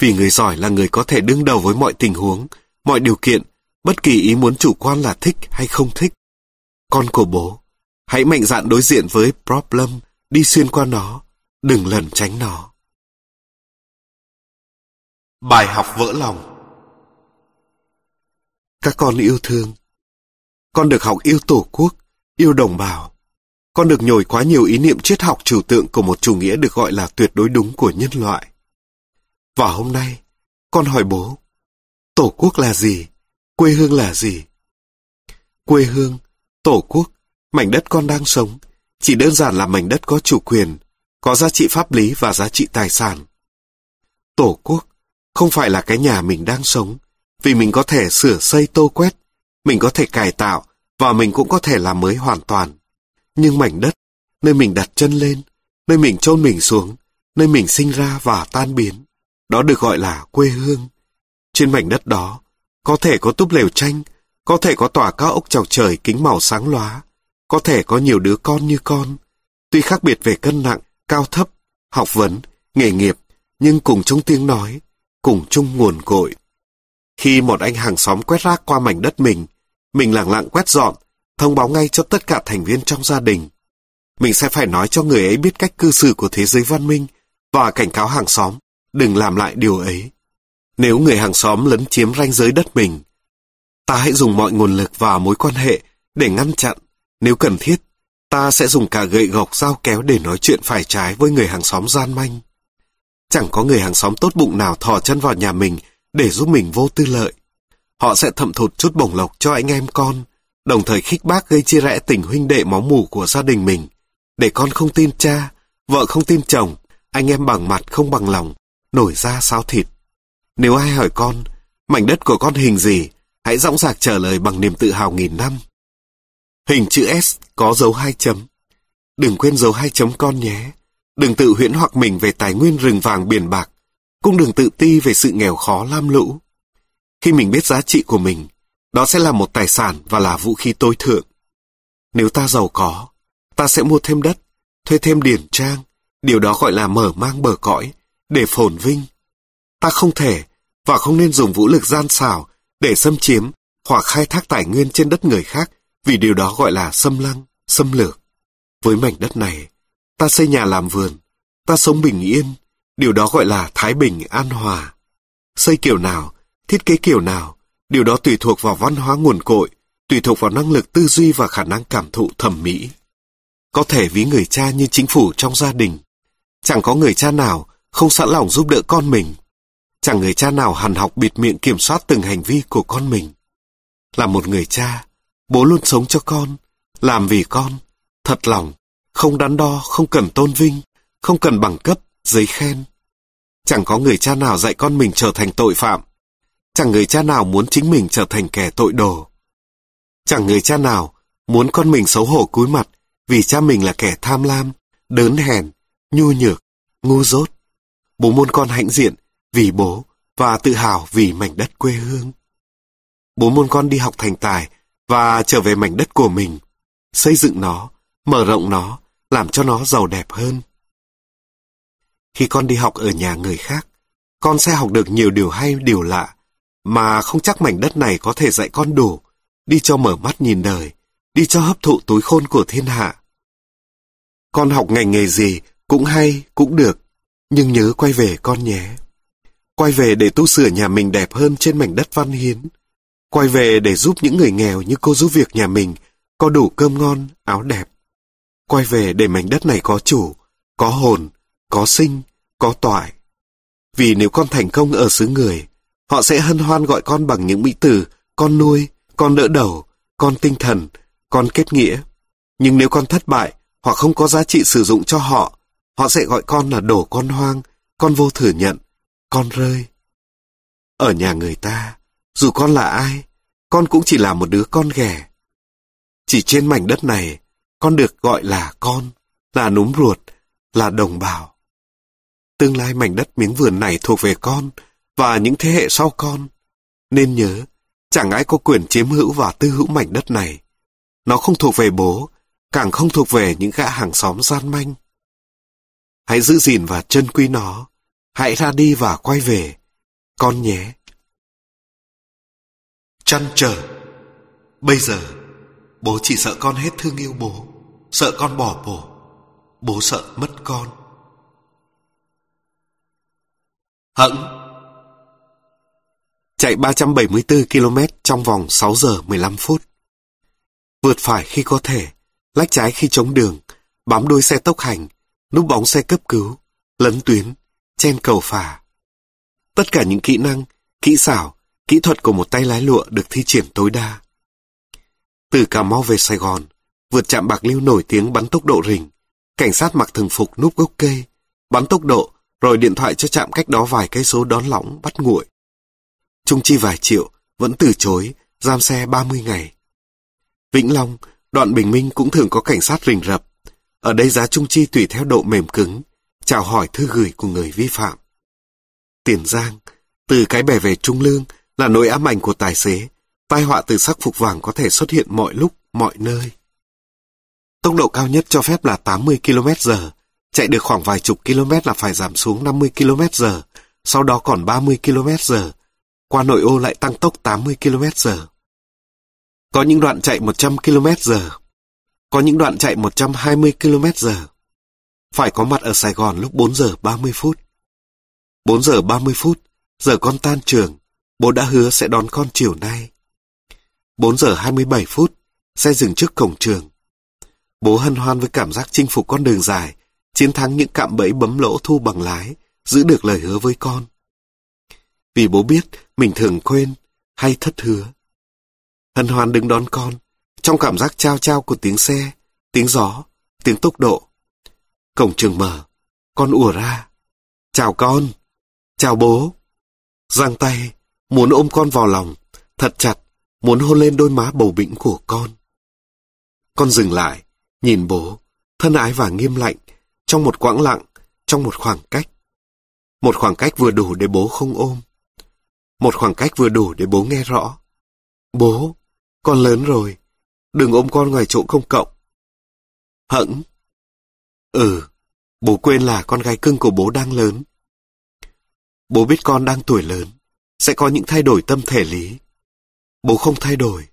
Vì người giỏi là người có thể đương đầu với mọi tình huống, mọi điều kiện, bất kỳ ý muốn chủ quan là thích hay không thích. Con của bố, hãy mạnh dạn đối diện với problem, đi xuyên qua nó, đừng lẩn tránh nó. Bài học vỡ lòng Các con yêu thương Con được học yêu Tổ quốc, yêu đồng bào. Con được nhồi quá nhiều ý niệm triết học trừu tượng của một chủ nghĩa được gọi là tuyệt đối đúng của nhân loại. Và hôm nay, con hỏi bố, Tổ quốc là gì? Quê hương là gì? Quê hương, Tổ quốc, mảnh đất con đang sống, chỉ đơn giản là mảnh đất có chủ quyền, có giá trị pháp lý và giá trị tài sản. Tổ quốc không phải là cái nhà mình đang sống, vì mình có thể sửa xây tô quét, mình có thể cải tạo và mình cũng có thể làm mới hoàn toàn. Nhưng mảnh đất, nơi mình đặt chân lên, nơi mình chôn mình xuống, nơi mình sinh ra và tan biến, đó được gọi là quê hương. Trên mảnh đất đó, có thể có túp lều tranh, có thể có tòa cao ốc chào trời kính màu sáng lóa, có thể có nhiều đứa con như con. Tuy khác biệt về cân nặng, cao thấp, học vấn, nghề nghiệp, nhưng cùng chung tiếng nói, cùng chung nguồn cội. Khi một anh hàng xóm quét rác qua mảnh đất mình, mình lặng lặng quét dọn, thông báo ngay cho tất cả thành viên trong gia đình. Mình sẽ phải nói cho người ấy biết cách cư xử của thế giới văn minh và cảnh cáo hàng xóm đừng làm lại điều ấy. Nếu người hàng xóm lấn chiếm ranh giới đất mình, ta hãy dùng mọi nguồn lực và mối quan hệ để ngăn chặn. Nếu cần thiết, ta sẽ dùng cả gậy gộc dao kéo để nói chuyện phải trái với người hàng xóm gian manh. Chẳng có người hàng xóm tốt bụng nào thò chân vào nhà mình để giúp mình vô tư lợi. Họ sẽ thậm thụt chút bổng lộc cho anh em con, đồng thời khích bác gây chia rẽ tình huynh đệ máu mủ của gia đình mình, để con không tin cha, vợ không tin chồng, anh em bằng mặt không bằng lòng, nổi ra sao thịt. Nếu ai hỏi con, mảnh đất của con hình gì, hãy dõng dạc trả lời bằng niềm tự hào nghìn năm. Hình chữ S có dấu hai chấm. Đừng quên dấu hai chấm con nhé. Đừng tự huyễn hoặc mình về tài nguyên rừng vàng biển bạc, cũng đừng tự ti về sự nghèo khó lam lũ. Khi mình biết giá trị của mình, đó sẽ là một tài sản và là vũ khí tối thượng. Nếu ta giàu có, ta sẽ mua thêm đất, thuê thêm điển trang, điều đó gọi là mở mang bờ cõi, để phồn vinh. Ta không thể và không nên dùng vũ lực gian xảo để xâm chiếm hoặc khai thác tài nguyên trên đất người khác vì điều đó gọi là xâm lăng, xâm lược. Với mảnh đất này, ta xây nhà làm vườn, ta sống bình yên, điều đó gọi là thái bình an hòa. Xây kiểu nào, thiết kế kiểu nào, điều đó tùy thuộc vào văn hóa nguồn cội, tùy thuộc vào năng lực tư duy và khả năng cảm thụ thẩm mỹ. Có thể ví người cha như chính phủ trong gia đình. Chẳng có người cha nào không sẵn lòng giúp đỡ con mình. Chẳng người cha nào hằn học bịt miệng kiểm soát từng hành vi của con mình. Là một người cha, bố luôn sống cho con, làm vì con, thật lòng, không đắn đo, không cần tôn vinh, không cần bằng cấp, giấy khen. Chẳng có người cha nào dạy con mình trở thành tội phạm. Chẳng người cha nào muốn chính mình trở thành kẻ tội đồ. Chẳng người cha nào muốn con mình xấu hổ cúi mặt vì cha mình là kẻ tham lam, đớn hèn, nhu nhược, ngu dốt. Bố muốn con hãnh diện vì bố và tự hào vì mảnh đất quê hương. Bố muốn con đi học thành tài và trở về mảnh đất của mình, xây dựng nó, mở rộng nó, làm cho nó giàu đẹp hơn. Khi con đi học ở nhà người khác, con sẽ học được nhiều điều hay, điều lạ, mà không chắc mảnh đất này có thể dạy con đủ, đi cho mở mắt nhìn đời, đi cho hấp thụ túi khôn của thiên hạ. Con học ngành nghề gì cũng hay, cũng được, nhưng nhớ quay về con nhé. Quay về để tu sửa nhà mình đẹp hơn trên mảnh đất văn hiến. Quay về để giúp những người nghèo như cô giúp việc nhà mình có đủ cơm ngon, áo đẹp. Quay về để mảnh đất này có chủ, có hồn, có sinh, có toại. Vì nếu con thành công ở xứ người, họ sẽ hân hoan gọi con bằng những mỹ từ con nuôi, con đỡ đầu, con tinh thần, con kết nghĩa. Nhưng nếu con thất bại hoặc không có giá trị sử dụng cho họ, họ sẽ gọi con là đổ con hoang, con vô thừa nhận, con rơi. Ở nhà người ta, dù con là ai, con cũng chỉ là một đứa con ghẻ. Chỉ trên mảnh đất này, con được gọi là con, là núm ruột, là đồng bào. Tương lai mảnh đất miếng vườn này thuộc về con và những thế hệ sau con. Nên nhớ, chẳng ai có quyền chiếm hữu và tư hữu mảnh đất này. Nó không thuộc về bố, càng không thuộc về những gã hàng xóm gian manh. Hãy giữ gìn và trân quý nó. Hãy ra đi và quay về. Con nhé. Chăn trở. Bây giờ, bố chỉ sợ con hết thương yêu bố. Sợ con bỏ bố. Bố sợ mất con. Hững Chạy 374 km trong vòng 6 giờ 15 phút. Vượt phải khi có thể, lách trái khi chống đường, bám đuôi xe tốc hành, núp bóng xe cấp cứu, lấn tuyến, chen cầu phà. Tất cả những kỹ năng, kỹ xảo, kỹ thuật của một tay lái lụa được thi triển tối đa. Từ Cà Mau về Sài Gòn, vượt trạm Bạc Liêu nổi tiếng bắn tốc độ rình, cảnh sát mặc thường phục núp gốc cây, bắn tốc độ rồi điện thoại cho trạm cách đó vài cây số đón lõng bắt nguội. Trung chi vài triệu, vẫn từ chối, giam xe 30 ngày. Vĩnh Long, đoạn Bình Minh cũng thường có cảnh sát rình rập. Ở đây giá trung chi tùy theo độ mềm cứng, chào hỏi thư gửi của người vi phạm. Tiền Giang, từ cái bè về Trung Lương là nỗi ám ảnh của tài xế. Tai họa từ sắc phục vàng có thể xuất hiện mọi lúc, mọi nơi. Tốc độ cao nhất cho phép là 80 km h chạy được khoảng vài chục km là phải giảm xuống 50 km h sau đó còn 30 km h qua nội ô lại tăng tốc 80 km h Có những đoạn chạy 100 km h có những đoạn chạy 120 km h Phải có mặt ở Sài Gòn lúc 4 giờ 30 phút. 4 giờ 30 phút, giờ con tan trường, bố đã hứa sẽ đón con chiều nay. 4 giờ 27 phút, xe dừng trước cổng trường. Bố hân hoan với cảm giác chinh phục con đường dài, chiến thắng những cạm bẫy bấm lỗ thu bằng lái, giữ được lời hứa với con. Vì bố biết mình thường quên hay thất hứa. Hân hoan đứng đón con, trong cảm giác trao trao của tiếng xe, tiếng gió, tiếng tốc độ. Cổng trường mở, con ùa ra. Chào con, chào bố. Giang tay, muốn ôm con vào lòng, thật chặt, muốn hôn lên đôi má bầu bĩnh của con. Con dừng lại, nhìn bố, thân ái và nghiêm lạnh, trong một quãng lặng, trong một khoảng cách. Một khoảng cách vừa đủ để bố không ôm. Một khoảng cách vừa đủ để bố nghe rõ. Bố, con lớn rồi, đừng ôm con ngoài chỗ công cộng. Hững. Ừ, bố quên là con gái cưng của bố đang lớn. Bố biết con đang tuổi lớn, sẽ có những thay đổi tâm thể lý. Bố không thay đổi.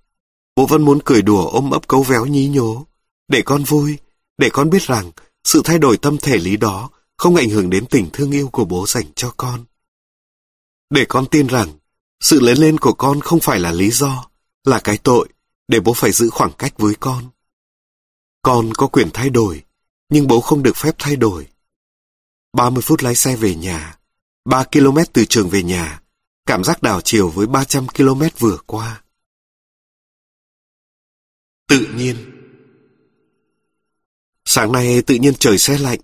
Bố vẫn muốn cười đùa ôm ấp cấu véo nhí nhố, để con vui, để con biết rằng sự thay đổi tâm thể lý đó không ảnh hưởng đến tình thương yêu của bố dành cho con. Để con tin rằng sự lớn lên của con không phải là lý do, là cái tội để bố phải giữ khoảng cách với con. Con có quyền thay đổi, nhưng bố không được phép thay đổi. 30 phút lái xe về nhà, 3 km từ trường về nhà, cảm giác đảo chiều với 300 km vừa qua. Tự nhiên Sáng nay tự nhiên trời xe lạnh,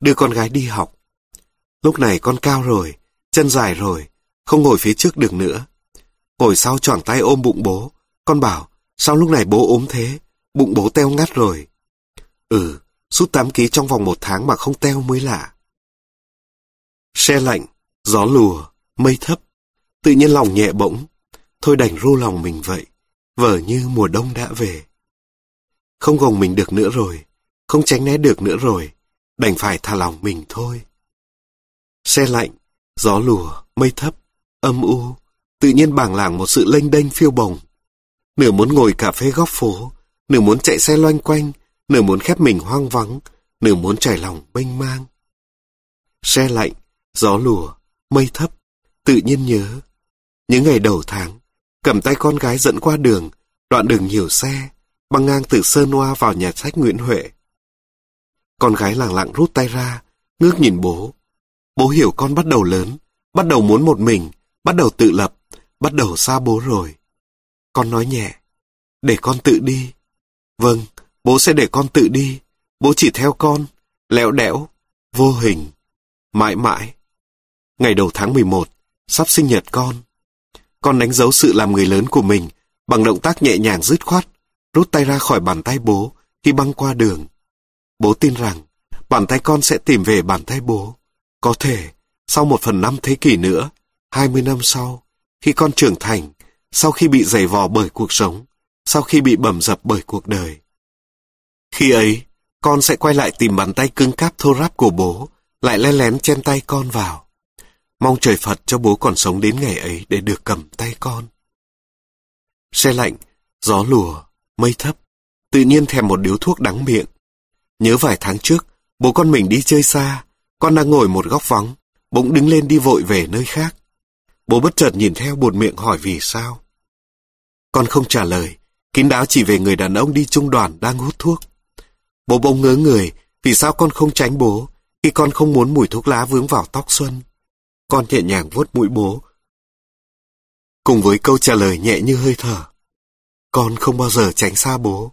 đưa con gái đi học. Lúc này con cao rồi, chân dài rồi, không ngồi phía trước được nữa. Ngồi sau choàng tay ôm bụng bố, con bảo, sao lúc này bố ốm thế, bụng bố teo ngắt rồi. Ừ, sút 8 ký trong vòng một tháng mà không teo mới lạ. Xe lạnh, gió lùa, mây thấp, tự nhiên lòng nhẹ bỗng, thôi đành ru lòng mình vậy, vờ như mùa đông đã về. Không gồng mình được nữa rồi, không tránh né được nữa rồi, đành phải thả lòng mình thôi. Xe lạnh, gió lùa, mây thấp, âm u, tự nhiên bảng làng một sự lênh đênh phiêu bồng. Nửa muốn ngồi cà phê góc phố, nửa muốn chạy xe loanh quanh, nửa muốn khép mình hoang vắng, nửa muốn trải lòng mênh mang. Xe lạnh, gió lùa, mây thấp, tự nhiên nhớ. Những ngày đầu tháng, cầm tay con gái dẫn qua đường, đoạn đường nhiều xe, băng ngang từ Sơn Hoa vào nhà sách Nguyễn Huệ. Con gái lặng lặng rút tay ra, ngước nhìn bố. Bố hiểu con bắt đầu lớn, bắt đầu muốn một mình, bắt đầu tự lập, bắt đầu xa bố rồi. Con nói nhẹ, để con tự đi. Vâng, bố sẽ để con tự đi. Bố chỉ theo con, lẹo đẽo, vô hình, mãi mãi. Ngày đầu tháng 11, sắp sinh nhật con. Con đánh dấu sự làm người lớn của mình bằng động tác nhẹ nhàng dứt khoát, rút tay ra khỏi bàn tay bố khi băng qua đường. Bố tin rằng bàn tay con sẽ tìm về bàn tay bố. Có thể, sau một phần năm thế kỷ nữa, hai mươi năm sau, khi con trưởng thành, sau khi bị giày vò bởi cuộc sống, sau khi bị bầm dập bởi cuộc đời. Khi ấy, con sẽ quay lại tìm bàn tay cứng cáp thô ráp của bố, lại len lén chen tay con vào. Mong trời Phật cho bố còn sống đến ngày ấy để được cầm tay con. Xe lạnh, gió lùa, mây thấp, tự nhiên thèm một điếu thuốc đắng miệng. Nhớ vài tháng trước, bố con mình đi chơi xa, con đang ngồi một góc vắng, bỗng đứng lên đi vội về nơi khác. Bố bất chợt nhìn theo buồn miệng hỏi vì sao. Con không trả lời, kín đáo chỉ về người đàn ông đi trung đoàn đang hút thuốc. Bố bỗng ngớ người, vì sao con không tránh bố, khi con không muốn mùi thuốc lá vướng vào tóc Xuân. Con nhẹ nhàng vuốt mũi bố. Cùng với câu trả lời nhẹ như hơi thở. Con không bao giờ tránh xa bố.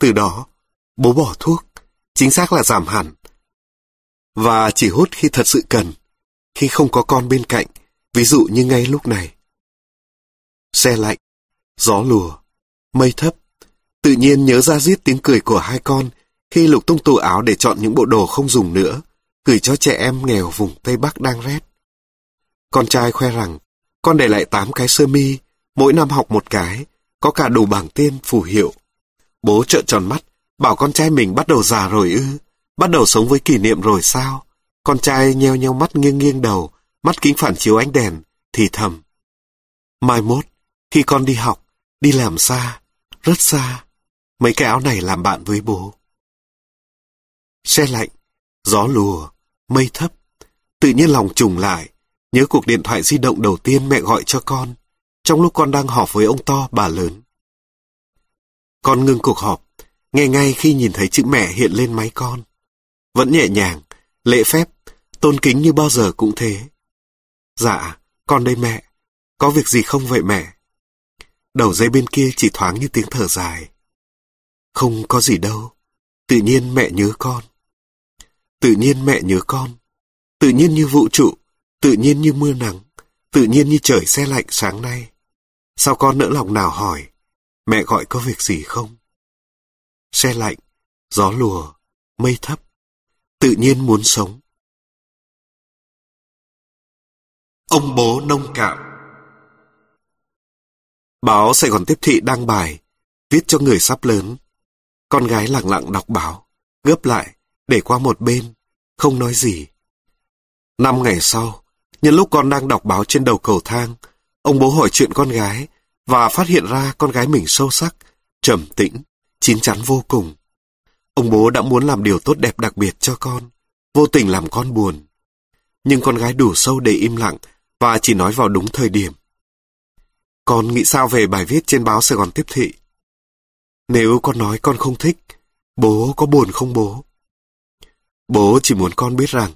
Từ đó, bố bỏ thuốc, chính xác là giảm hẳn. Và chỉ hút khi thật sự cần, khi không có con bên cạnh, ví dụ như ngay lúc này. Xe lạnh, gió lùa, mây thấp, tự nhiên nhớ ra giết tiếng cười của hai con khi lục tung tủ áo để chọn những bộ đồ không dùng nữa, gửi cho trẻ em nghèo vùng Tây Bắc đang rét. Con trai khoe rằng, con để lại 8 cái sơ mi, mỗi năm học một cái, có cả đủ bảng tên phù hiệu. Bố trợn tròn mắt, bảo con trai mình bắt đầu già rồi ư, bắt đầu sống với kỷ niệm rồi sao? Con trai nheo nheo mắt nghiêng nghiêng đầu, mắt kính phản chiếu ánh đèn, thì thầm. Mai mốt, khi con đi học, đi làm xa, rất xa, mấy cái áo này làm bạn với bố. Xe lạnh, gió lùa, mây thấp, tự nhiên lòng trùng lại, nhớ cuộc điện thoại di động đầu tiên mẹ gọi cho con, trong lúc con đang họp với ông to bà lớn. Con ngưng cuộc họp, nghe ngay khi nhìn thấy chữ mẹ hiện lên máy con. Vẫn nhẹ nhàng, lễ phép, tôn kính như bao giờ cũng thế. Dạ, con đây mẹ. Có việc gì không vậy mẹ? Đầu dây bên kia chỉ thoáng như tiếng thở dài. Không có gì đâu. Tự nhiên mẹ nhớ con. Tự nhiên mẹ nhớ con. Tự nhiên như vũ trụ. Tự nhiên như mưa nắng. Tự nhiên như trời xe lạnh sáng nay. Sao con nỡ lòng nào hỏi? Mẹ gọi có việc gì không? Xe lạnh, gió lùa, mây thấp. Tự nhiên muốn sống. Ông bố nông cạn Báo Sài Gòn Tiếp Thị đăng bài, viết cho người sắp lớn. Con gái lặng lặng đọc báo, gấp lại, để qua một bên, không nói gì. Năm ngày sau, nhân lúc con đang đọc báo trên đầu cầu thang, ông bố hỏi chuyện con gái và phát hiện ra con gái mình sâu sắc, trầm tĩnh, chín chắn vô cùng. Ông bố đã muốn làm điều tốt đẹp đặc biệt cho con, vô tình làm con buồn. Nhưng con gái đủ sâu để im lặng và chỉ nói vào đúng thời điểm. Con nghĩ sao về bài viết trên báo Sài Gòn Tiếp Thị? Nếu con nói con không thích, bố có buồn không bố? Bố chỉ muốn con biết rằng,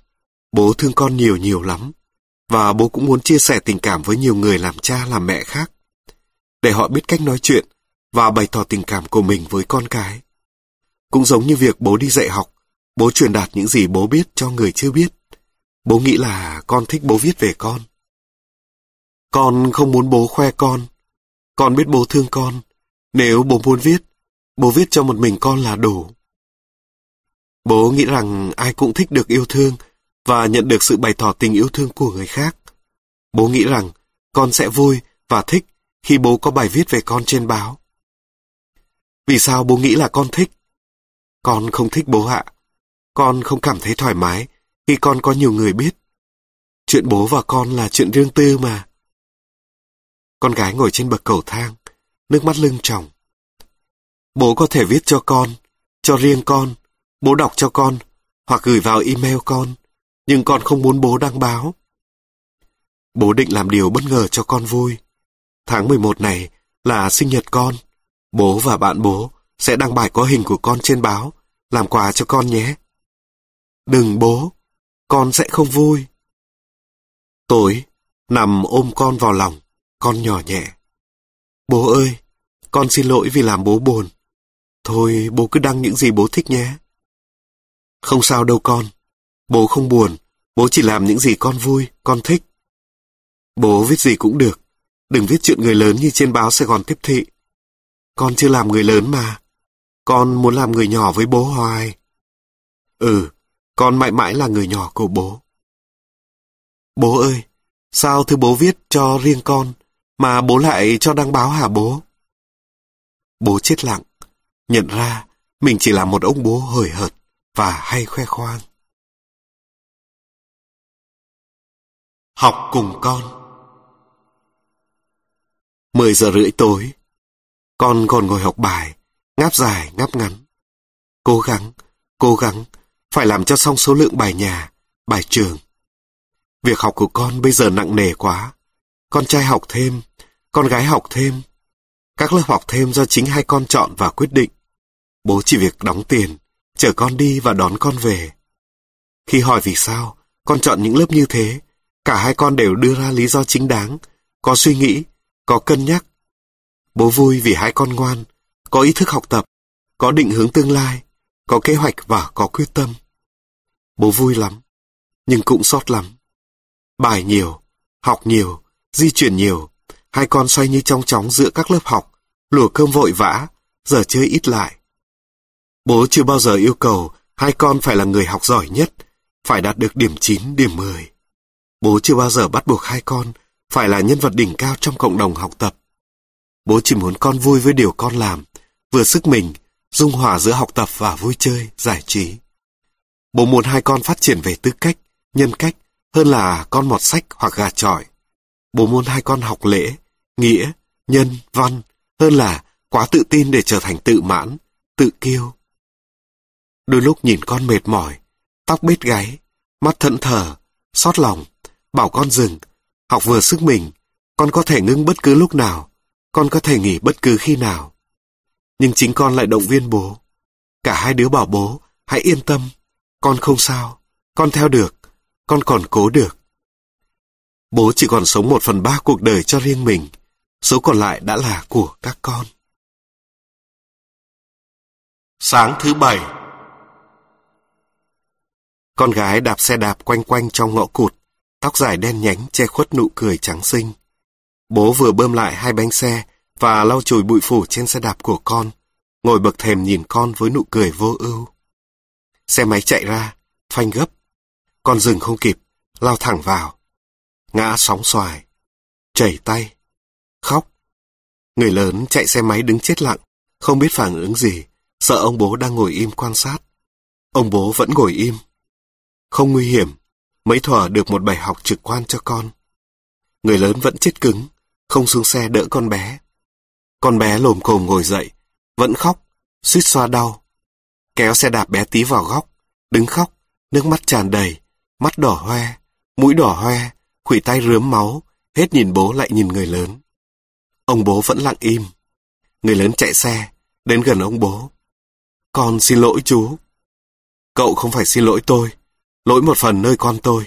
bố thương con nhiều nhiều lắm, và bố cũng muốn chia sẻ tình cảm với nhiều người làm cha làm mẹ khác, để họ biết cách nói chuyện và bày tỏ tình cảm của mình với con cái. Cũng giống như việc bố đi dạy học, bố truyền đạt những gì bố biết cho người chưa biết. Bố nghĩ là con thích bố viết về con. Con không muốn bố khoe con. Con biết bố thương con. Nếu bố muốn viết, bố viết cho một mình con là đủ. Bố nghĩ rằng ai cũng thích được yêu thương và nhận được sự bày tỏ tình yêu thương của người khác. Bố nghĩ rằng con sẽ vui và thích khi bố có bài viết về con trên báo. Vì sao bố nghĩ là con thích? Con không thích bố ạ. Con không cảm thấy thoải mái khi con có nhiều người biết. Chuyện bố và con là chuyện riêng tư mà. Con gái ngồi trên bậc cầu thang, nước mắt lưng tròng. Bố có thể viết cho con, cho riêng con, bố đọc cho con, hoặc gửi vào email con, nhưng con không muốn bố đăng báo. Bố định làm điều bất ngờ cho con vui. Tháng 11 này là sinh nhật con. Bố và bạn bố sẽ đăng bài có hình của con trên báo, làm quà cho con nhé. Đừng bố, con sẽ không vui. Tối, nằm ôm con vào lòng, con nhỏ nhẹ. Bố ơi, con xin lỗi vì làm bố buồn. Thôi, bố cứ đăng những gì bố thích nhé. Không sao đâu con. Bố không buồn, bố chỉ làm những gì con vui, con thích. Bố viết gì cũng được, đừng viết chuyện người lớn như trên báo Sài Gòn Tiếp Thị. Con chưa làm người lớn mà. Con muốn làm người nhỏ với bố hoài. Ừ, con mãi mãi là người nhỏ của bố. Bố ơi, sao thư bố viết cho riêng con, mà bố lại cho đăng báo hả bố? Bố chết lặng, nhận ra mình chỉ là một ông bố hời hợt và hay khoe khoang. Học cùng con Mười giờ rưỡi tối, con còn ngồi học bài, ngáp dài, ngáp ngắn. Cố gắng, cố gắng, phải làm cho xong số lượng bài nhà, bài trường. Việc học của con bây giờ nặng nề quá. Con trai học thêm, con gái học thêm. Các lớp học thêm do chính hai con chọn và quyết định. Bố chỉ việc đóng tiền, chở con đi và đón con về. Khi hỏi vì sao, con chọn những lớp như thế, cả hai con đều đưa ra lý do chính đáng, có suy nghĩ, có cân nhắc. Bố vui vì hai con ngoan, có ý thức học tập, có định hướng tương lai, có kế hoạch và có quyết tâm. Bố vui lắm, nhưng cũng sót lắm. Bài nhiều, học nhiều, di chuyển nhiều, hai con xoay như trong chóng giữa các lớp học, lùa cơm vội vã, giờ chơi ít lại. Bố chưa bao giờ yêu cầu hai con phải là người học giỏi nhất, phải đạt được điểm 9, điểm 10. Bố chưa bao giờ bắt buộc hai con phải là nhân vật đỉnh cao trong cộng đồng học tập. Bố chỉ muốn con vui với điều con làm, vừa sức mình, dung hòa giữa học tập và vui chơi, giải trí. Bố muốn hai con phát triển về tư cách, nhân cách hơn là con mọt sách hoặc gà trọi. Bố muốn hai con học lễ, nghĩa, nhân, văn hơn là quá tự tin để trở thành tự mãn, tự kiêu. Đôi lúc nhìn con mệt mỏi, tóc bết gáy, mắt thẫn thờ, xót lòng, bảo con dừng, học vừa sức mình, con có thể ngưng bất cứ lúc nào, con có thể nghỉ bất cứ khi nào. Nhưng chính con lại động viên bố. Cả hai đứa bảo bố, hãy yên tâm, con không sao, con theo được, con còn cố được. Bố chỉ còn sống một phần ba cuộc đời cho riêng mình, số còn lại đã là của các con. Sáng thứ bảy Con gái đạp xe đạp quanh quanh trong ngõ cụt, tóc dài đen nhánh che khuất nụ cười trắng xinh. Bố vừa bơm lại hai bánh xe và lau chùi bụi phủ trên xe đạp của con, ngồi bậc thềm nhìn con với nụ cười vô ưu. Xe máy chạy ra, phanh gấp. Con dừng không kịp, lao thẳng vào. Ngã sóng xoài, chảy tay, khóc. Người lớn chạy xe máy đứng chết lặng, không biết phản ứng gì, sợ ông bố đang ngồi im quan sát. Ông bố vẫn ngồi im. Không nguy hiểm, mấy thỏa được một bài học trực quan cho con. Người lớn vẫn chết cứng, không xuống xe đỡ con bé. Con bé lồm cồm ngồi dậy, vẫn khóc, suýt xoa đau. Kéo xe đạp bé tí vào góc, đứng khóc, nước mắt tràn đầy, mắt đỏ hoe, mũi đỏ hoe, khủy tay rướm máu, hết nhìn bố lại nhìn người lớn. Ông bố vẫn lặng im. Người lớn chạy xe, đến gần ông bố. Con xin lỗi chú. Cậu không phải xin lỗi tôi, lỗi một phần nơi con tôi.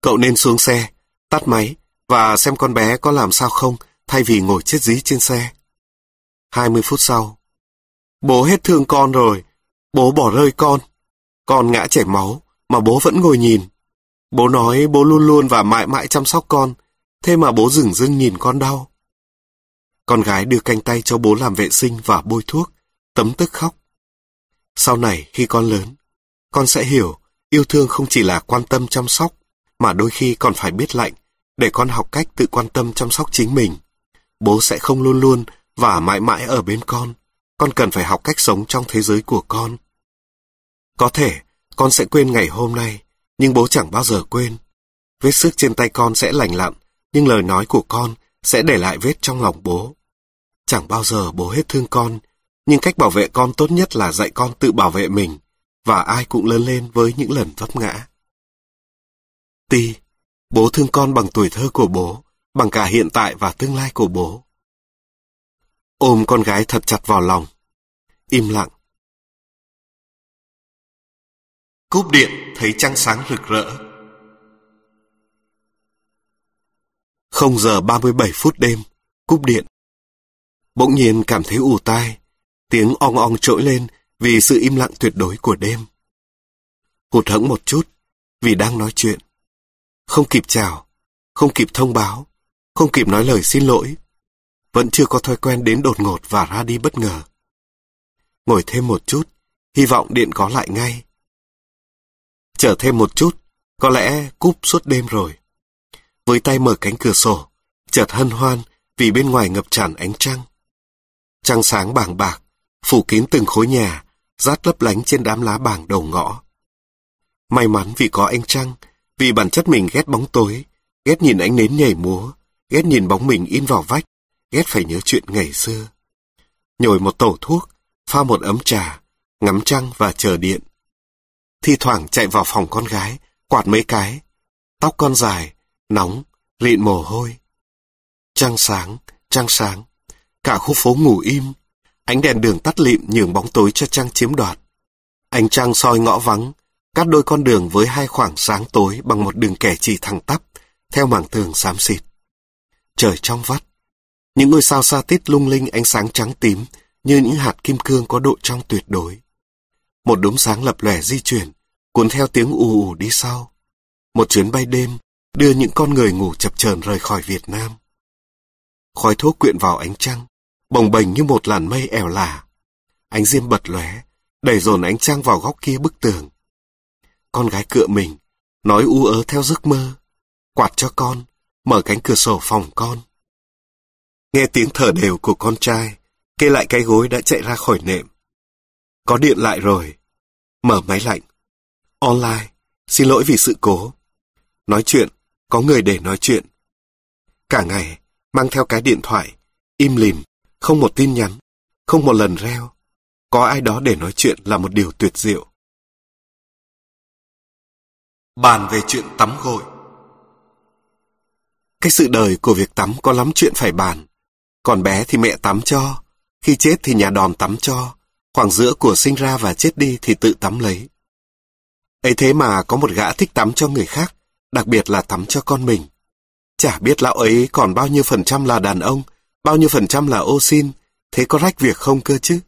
Cậu nên xuống xe, tắt máy và xem con bé có làm sao không thay vì ngồi chết dí trên xe. 20 phút sau, bố hết thương con rồi, bố bỏ rơi con. Con ngã chảy máu, mà bố vẫn ngồi nhìn. Bố nói bố luôn luôn và mãi mãi chăm sóc con, thế mà bố dừng dưng nhìn con đau. Con gái đưa canh tay cho bố làm vệ sinh và bôi thuốc, tấm tức khóc. Sau này khi con lớn, con sẽ hiểu yêu thương không chỉ là quan tâm chăm sóc, mà đôi khi còn phải biết lạnh, để con học cách tự quan tâm chăm sóc chính mình. Bố sẽ không luôn luôn và mãi mãi ở bên con. Con cần phải học cách sống trong thế giới của con. Có thể, con sẽ quên ngày hôm nay, nhưng bố chẳng bao giờ quên. Vết sức trên tay con sẽ lành lặn, nhưng lời nói của con sẽ để lại vết trong lòng bố. Chẳng bao giờ bố hết thương con, nhưng cách bảo vệ con tốt nhất là dạy con tự bảo vệ mình, và ai cũng lớn lên với những lần vấp ngã. Ti, bố thương con bằng tuổi thơ của bố, bằng cả hiện tại và tương lai của bố. Ôm con gái thật chặt vào lòng. Im lặng. Cúp điện thấy trăng sáng rực rỡ. 0 giờ 37 phút đêm, cúp điện. Bỗng nhiên cảm thấy ù tai, tiếng ong ong trỗi lên vì sự im lặng tuyệt đối của đêm. Hụt hẫng một chút, vì đang nói chuyện. Không kịp chào, không kịp thông báo, không kịp nói lời xin lỗi. Vẫn chưa có thói quen đến đột ngột và ra đi bất ngờ. Ngồi thêm một chút, hy vọng điện có lại ngay. Chờ thêm một chút, có lẽ cúp suốt đêm rồi. Với tay mở cánh cửa sổ, chợt hân hoan vì bên ngoài ngập tràn ánh trăng. Trăng sáng bàng bạc, phủ kín từng khối nhà, rát lấp lánh trên đám lá bàng đầu ngõ. May mắn vì có anh trăng, vì bản chất mình ghét bóng tối, ghét nhìn ánh nến nhảy múa, ghét nhìn bóng mình in vào vách, ghét phải nhớ chuyện ngày xưa. Nhồi một tổ thuốc, pha một ấm trà, ngắm trăng và chờ điện. Thi thoảng chạy vào phòng con gái, quạt mấy cái. Tóc con dài, nóng, lịn mồ hôi. Trăng sáng, trăng sáng. Cả khu phố ngủ im. Ánh đèn đường tắt lịm nhường bóng tối cho trăng chiếm đoạt. Ánh trăng soi ngõ vắng, cắt đôi con đường với hai khoảng sáng tối bằng một đường kẻ chỉ thẳng tắp, theo mảng tường xám xịt. Trời trong vắt. Những ngôi sao xa tít lung linh ánh sáng trắng tím như những hạt kim cương có độ trong tuyệt đối. Một đốm sáng lập lẻ di chuyển, cuốn theo tiếng ù ù đi sau. Một chuyến bay đêm đưa những con người ngủ chập chờn rời khỏi Việt Nam. Khói thuốc quyện vào ánh trăng, bồng bềnh như một làn mây ẻo lả. Ánh diêm bật lóe, đẩy dồn ánh trăng vào góc kia bức tường. Con gái cựa mình, nói u ớ theo giấc mơ. Quạt cho con, mở cánh cửa sổ phòng con. Nghe tiếng thở đều của con trai, kê lại cái gối đã chạy ra khỏi nệm. Có điện lại rồi. Mở máy lạnh. Online, xin lỗi vì sự cố. Nói chuyện, có người để nói chuyện. Cả ngày, mang theo cái điện thoại, im lìm, không một tin nhắn, không một lần reo. Có ai đó để nói chuyện là một điều tuyệt diệu. Bàn về chuyện tắm gội Cái sự đời của việc tắm có lắm chuyện phải bàn. Còn bé thì mẹ tắm cho, khi chết thì nhà đòn tắm cho, khoảng giữa của sinh ra và chết đi thì tự tắm lấy. ấy thế mà có một gã thích tắm cho người khác, đặc biệt là tắm cho con mình. Chả biết lão ấy còn bao nhiêu phần trăm là đàn ông, bao nhiêu phần trăm là ô xin, thế có rách việc không cơ chứ?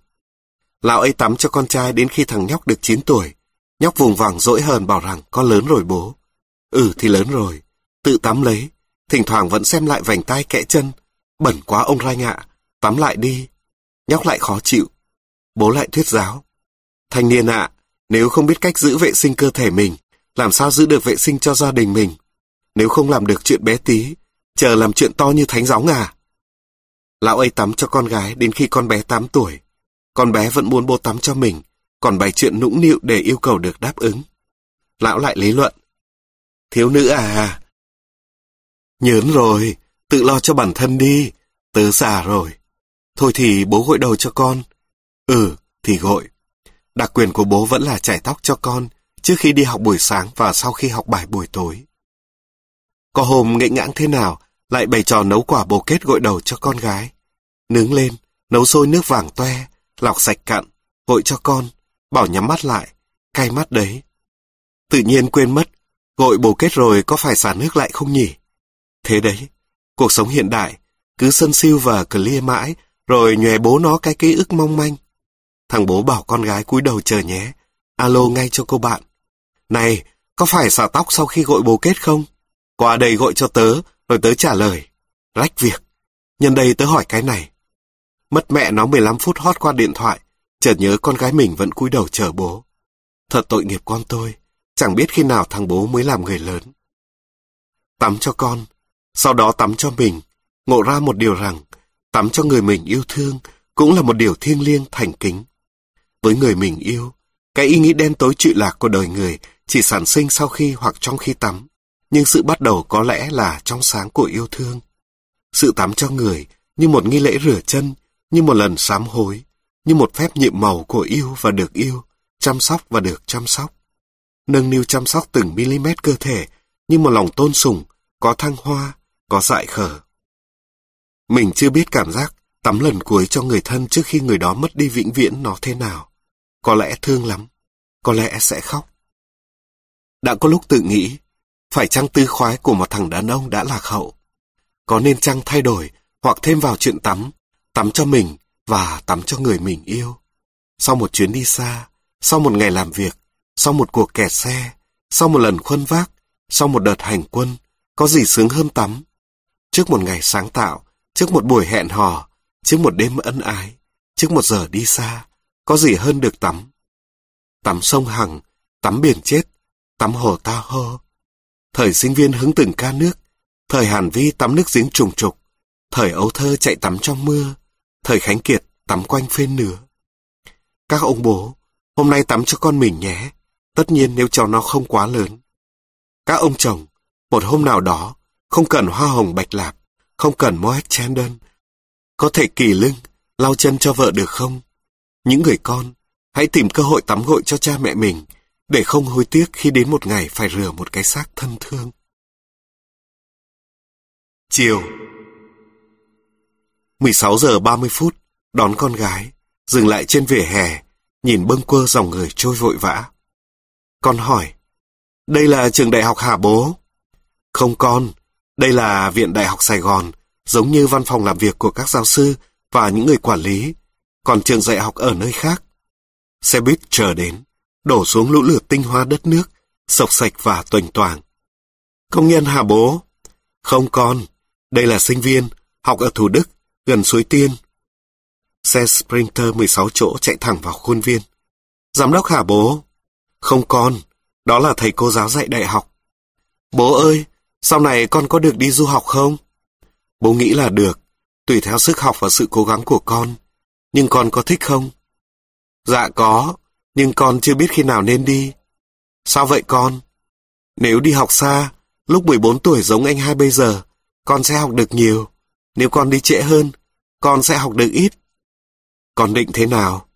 Lão ấy tắm cho con trai đến khi thằng nhóc được 9 tuổi. Nhóc vùng vàng dỗi hờn bảo rằng con lớn rồi bố. Ừ thì lớn rồi, tự tắm lấy, thỉnh thoảng vẫn xem lại vành tay kẽ chân. Bẩn quá ông Rai ạ, tắm lại đi. Nhóc lại khó chịu. Bố lại thuyết giáo. Thanh niên ạ, nếu không biết cách giữ vệ sinh cơ thể mình, làm sao giữ được vệ sinh cho gia đình mình? Nếu không làm được chuyện bé tí, chờ làm chuyện to như thánh giáo ngà. Lão ấy tắm cho con gái đến khi con bé 8 tuổi. Con bé vẫn muốn bố tắm cho mình, còn bày chuyện nũng nịu để yêu cầu được đáp ứng. Lão lại lý luận. Thiếu nữ à? Nhớn rồi, tự lo cho bản thân đi, tớ già rồi. Thôi thì bố gội đầu cho con. Ừ, thì gội. Đặc quyền của bố vẫn là chải tóc cho con trước khi đi học buổi sáng và sau khi học bài buổi tối. Có hôm nghệnh ngãng thế nào, lại bày trò nấu quả bồ kết gội đầu cho con gái. Nướng lên, nấu sôi nước vàng toe, lọc sạch cặn, gội cho con, bảo nhắm mắt lại, cay mắt đấy. Tự nhiên quên mất, gội bồ kết rồi có phải xả nước lại không nhỉ? Thế đấy, cuộc sống hiện đại, cứ sân siêu và clear mãi, rồi nhòe bố nó cái ký ức mong manh. Thằng bố bảo con gái cúi đầu chờ nhé, alo ngay cho cô bạn. Này, có phải xả tóc sau khi gội bồ kết không? Qua đây gội cho tớ, rồi tớ trả lời. Rách việc. Nhân đây tớ hỏi cái này. Mất mẹ nó 15 phút hót qua điện thoại, chợt nhớ con gái mình vẫn cúi đầu chờ bố. Thật tội nghiệp con tôi, chẳng biết khi nào thằng bố mới làm người lớn. Tắm cho con, sau đó tắm cho mình, ngộ ra một điều rằng, tắm cho người mình yêu thương cũng là một điều thiêng liêng thành kính. Với người mình yêu, cái ý nghĩ đen tối trụy lạc của đời người chỉ sản sinh sau khi hoặc trong khi tắm nhưng sự bắt đầu có lẽ là trong sáng của yêu thương. Sự tắm cho người như một nghi lễ rửa chân, như một lần sám hối, như một phép nhiệm màu của yêu và được yêu, chăm sóc và được chăm sóc. Nâng niu chăm sóc từng mm cơ thể như một lòng tôn sùng, có thăng hoa, có dại khở. Mình chưa biết cảm giác tắm lần cuối cho người thân trước khi người đó mất đi vĩnh viễn nó thế nào. Có lẽ thương lắm, có lẽ sẽ khóc. Đã có lúc tự nghĩ, phải chăng tư khoái của một thằng đàn ông đã lạc hậu? Có nên chăng thay đổi hoặc thêm vào chuyện tắm, tắm cho mình và tắm cho người mình yêu? Sau một chuyến đi xa, sau một ngày làm việc, sau một cuộc kẹt xe, sau một lần khuân vác, sau một đợt hành quân, có gì sướng hơn tắm? Trước một ngày sáng tạo, trước một buổi hẹn hò, trước một đêm ân ái, trước một giờ đi xa, có gì hơn được tắm? Tắm sông Hằng, tắm biển chết, tắm hồ Ta Hô, Thời sinh viên hứng từng ca nước, thời Hàn Vi tắm nước giếng trùng trục, thời ấu thơ chạy tắm trong mưa, thời Khánh Kiệt tắm quanh phên nửa. Các ông bố, hôm nay tắm cho con mình nhé, tất nhiên nếu cho nó không quá lớn. Các ông chồng, một hôm nào đó, không cần hoa hồng bạch lạp, không cần Moet Chandon, có thể kỳ lưng, lau chân cho vợ được không? Những người con, hãy tìm cơ hội tắm gội cho cha mẹ mình, để không hối tiếc khi đến một ngày phải rửa một cái xác thân thương. Chiều 16 giờ 30 phút, đón con gái, dừng lại trên vỉa hè, nhìn bâng quơ dòng người trôi vội vã. Con hỏi, đây là trường đại học hả bố? Không con, đây là Viện Đại học Sài Gòn, giống như văn phòng làm việc của các giáo sư và những người quản lý, còn trường dạy học ở nơi khác. Xe buýt chờ đến đổ xuống lũ lượt tinh hoa đất nước, sộc sạch và tuềnh toàng. Công nhân hả bố? Không con, đây là sinh viên, học ở Thủ Đức, gần suối Tiên. Xe Sprinter 16 chỗ chạy thẳng vào khuôn viên. Giám đốc hả bố? Không con, đó là thầy cô giáo dạy đại học. Bố ơi, sau này con có được đi du học không? Bố nghĩ là được, tùy theo sức học và sự cố gắng của con. Nhưng con có thích không? Dạ có, nhưng con chưa biết khi nào nên đi. Sao vậy con? Nếu đi học xa, lúc 14 tuổi giống anh hai bây giờ, con sẽ học được nhiều. Nếu con đi trễ hơn, con sẽ học được ít. Con định thế nào?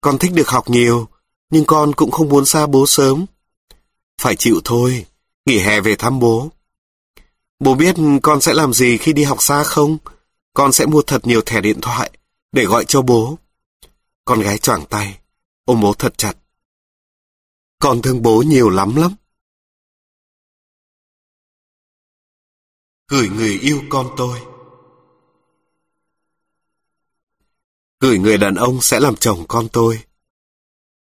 Con thích được học nhiều, nhưng con cũng không muốn xa bố sớm. Phải chịu thôi, nghỉ hè về thăm bố. Bố biết con sẽ làm gì khi đi học xa không? Con sẽ mua thật nhiều thẻ điện thoại để gọi cho bố. Con gái choảng tay, ôm bố thật chặt. Con thương bố nhiều lắm lắm. Gửi người yêu con tôi. Gửi người đàn ông sẽ làm chồng con tôi.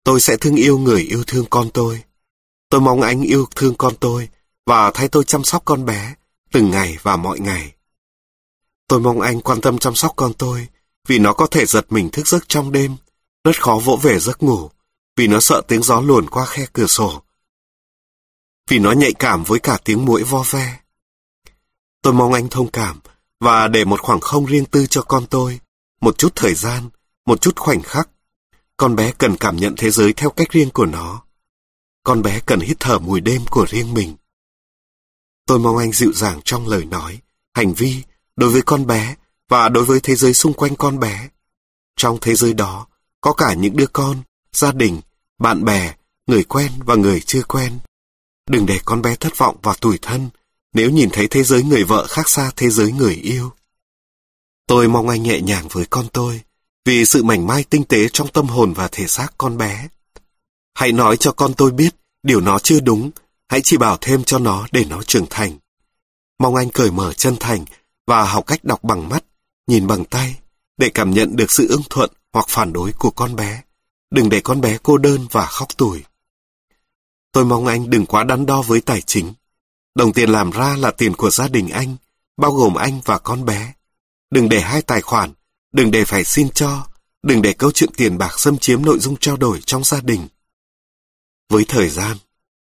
Tôi sẽ thương yêu người yêu thương con tôi. Tôi mong anh yêu thương con tôi và thay tôi chăm sóc con bé từng ngày và mọi ngày. Tôi mong anh quan tâm chăm sóc con tôi vì nó có thể giật mình thức giấc trong đêm, rất khó vỗ về giấc ngủ vì nó sợ tiếng gió luồn qua khe cửa sổ. Vì nó nhạy cảm với cả tiếng mũi vo ve. Tôi mong anh thông cảm và để một khoảng không riêng tư cho con tôi, một chút thời gian, một chút khoảnh khắc. Con bé cần cảm nhận thế giới theo cách riêng của nó. Con bé cần hít thở mùi đêm của riêng mình. Tôi mong anh dịu dàng trong lời nói, hành vi đối với con bé và đối với thế giới xung quanh con bé. Trong thế giới đó, có cả những đứa con, gia đình, bạn bè, người quen và người chưa quen. Đừng để con bé thất vọng và tủi thân nếu nhìn thấy thế giới người vợ khác xa thế giới người yêu. Tôi mong anh nhẹ nhàng với con tôi, vì sự mảnh mai tinh tế trong tâm hồn và thể xác con bé. Hãy nói cho con tôi biết điều nó chưa đúng, hãy chỉ bảo thêm cho nó để nó trưởng thành. Mong anh cởi mở chân thành và học cách đọc bằng mắt, nhìn bằng tay, để cảm nhận được sự ưng thuận hoặc phản đối của con bé. Đừng để con bé cô đơn và khóc tuổi. Tôi mong anh đừng quá đắn đo với tài chính. Đồng tiền làm ra là tiền của gia đình anh, bao gồm anh và con bé. Đừng để hai tài khoản, đừng để phải xin cho, đừng để câu chuyện tiền bạc xâm chiếm nội dung trao đổi trong gia đình. Với thời gian,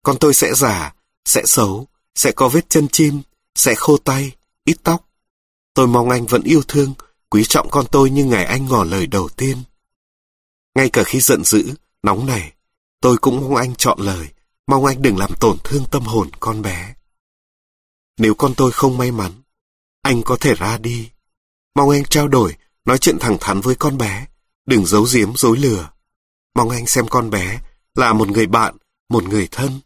con tôi sẽ già, sẽ xấu, sẽ có vết chân chim, sẽ khô tay, ít tóc. Tôi mong anh vẫn yêu thương, quý trọng con tôi như ngày anh ngỏ lời đầu tiên. Ngay cả khi giận dữ, nóng này, tôi cũng mong anh chọn lời, mong anh đừng làm tổn thương tâm hồn con bé. Nếu con tôi không may mắn, anh có thể ra đi. Mong anh trao đổi, nói chuyện thẳng thắn với con bé, đừng giấu giếm dối lừa. Mong anh xem con bé là một người bạn, một người thân.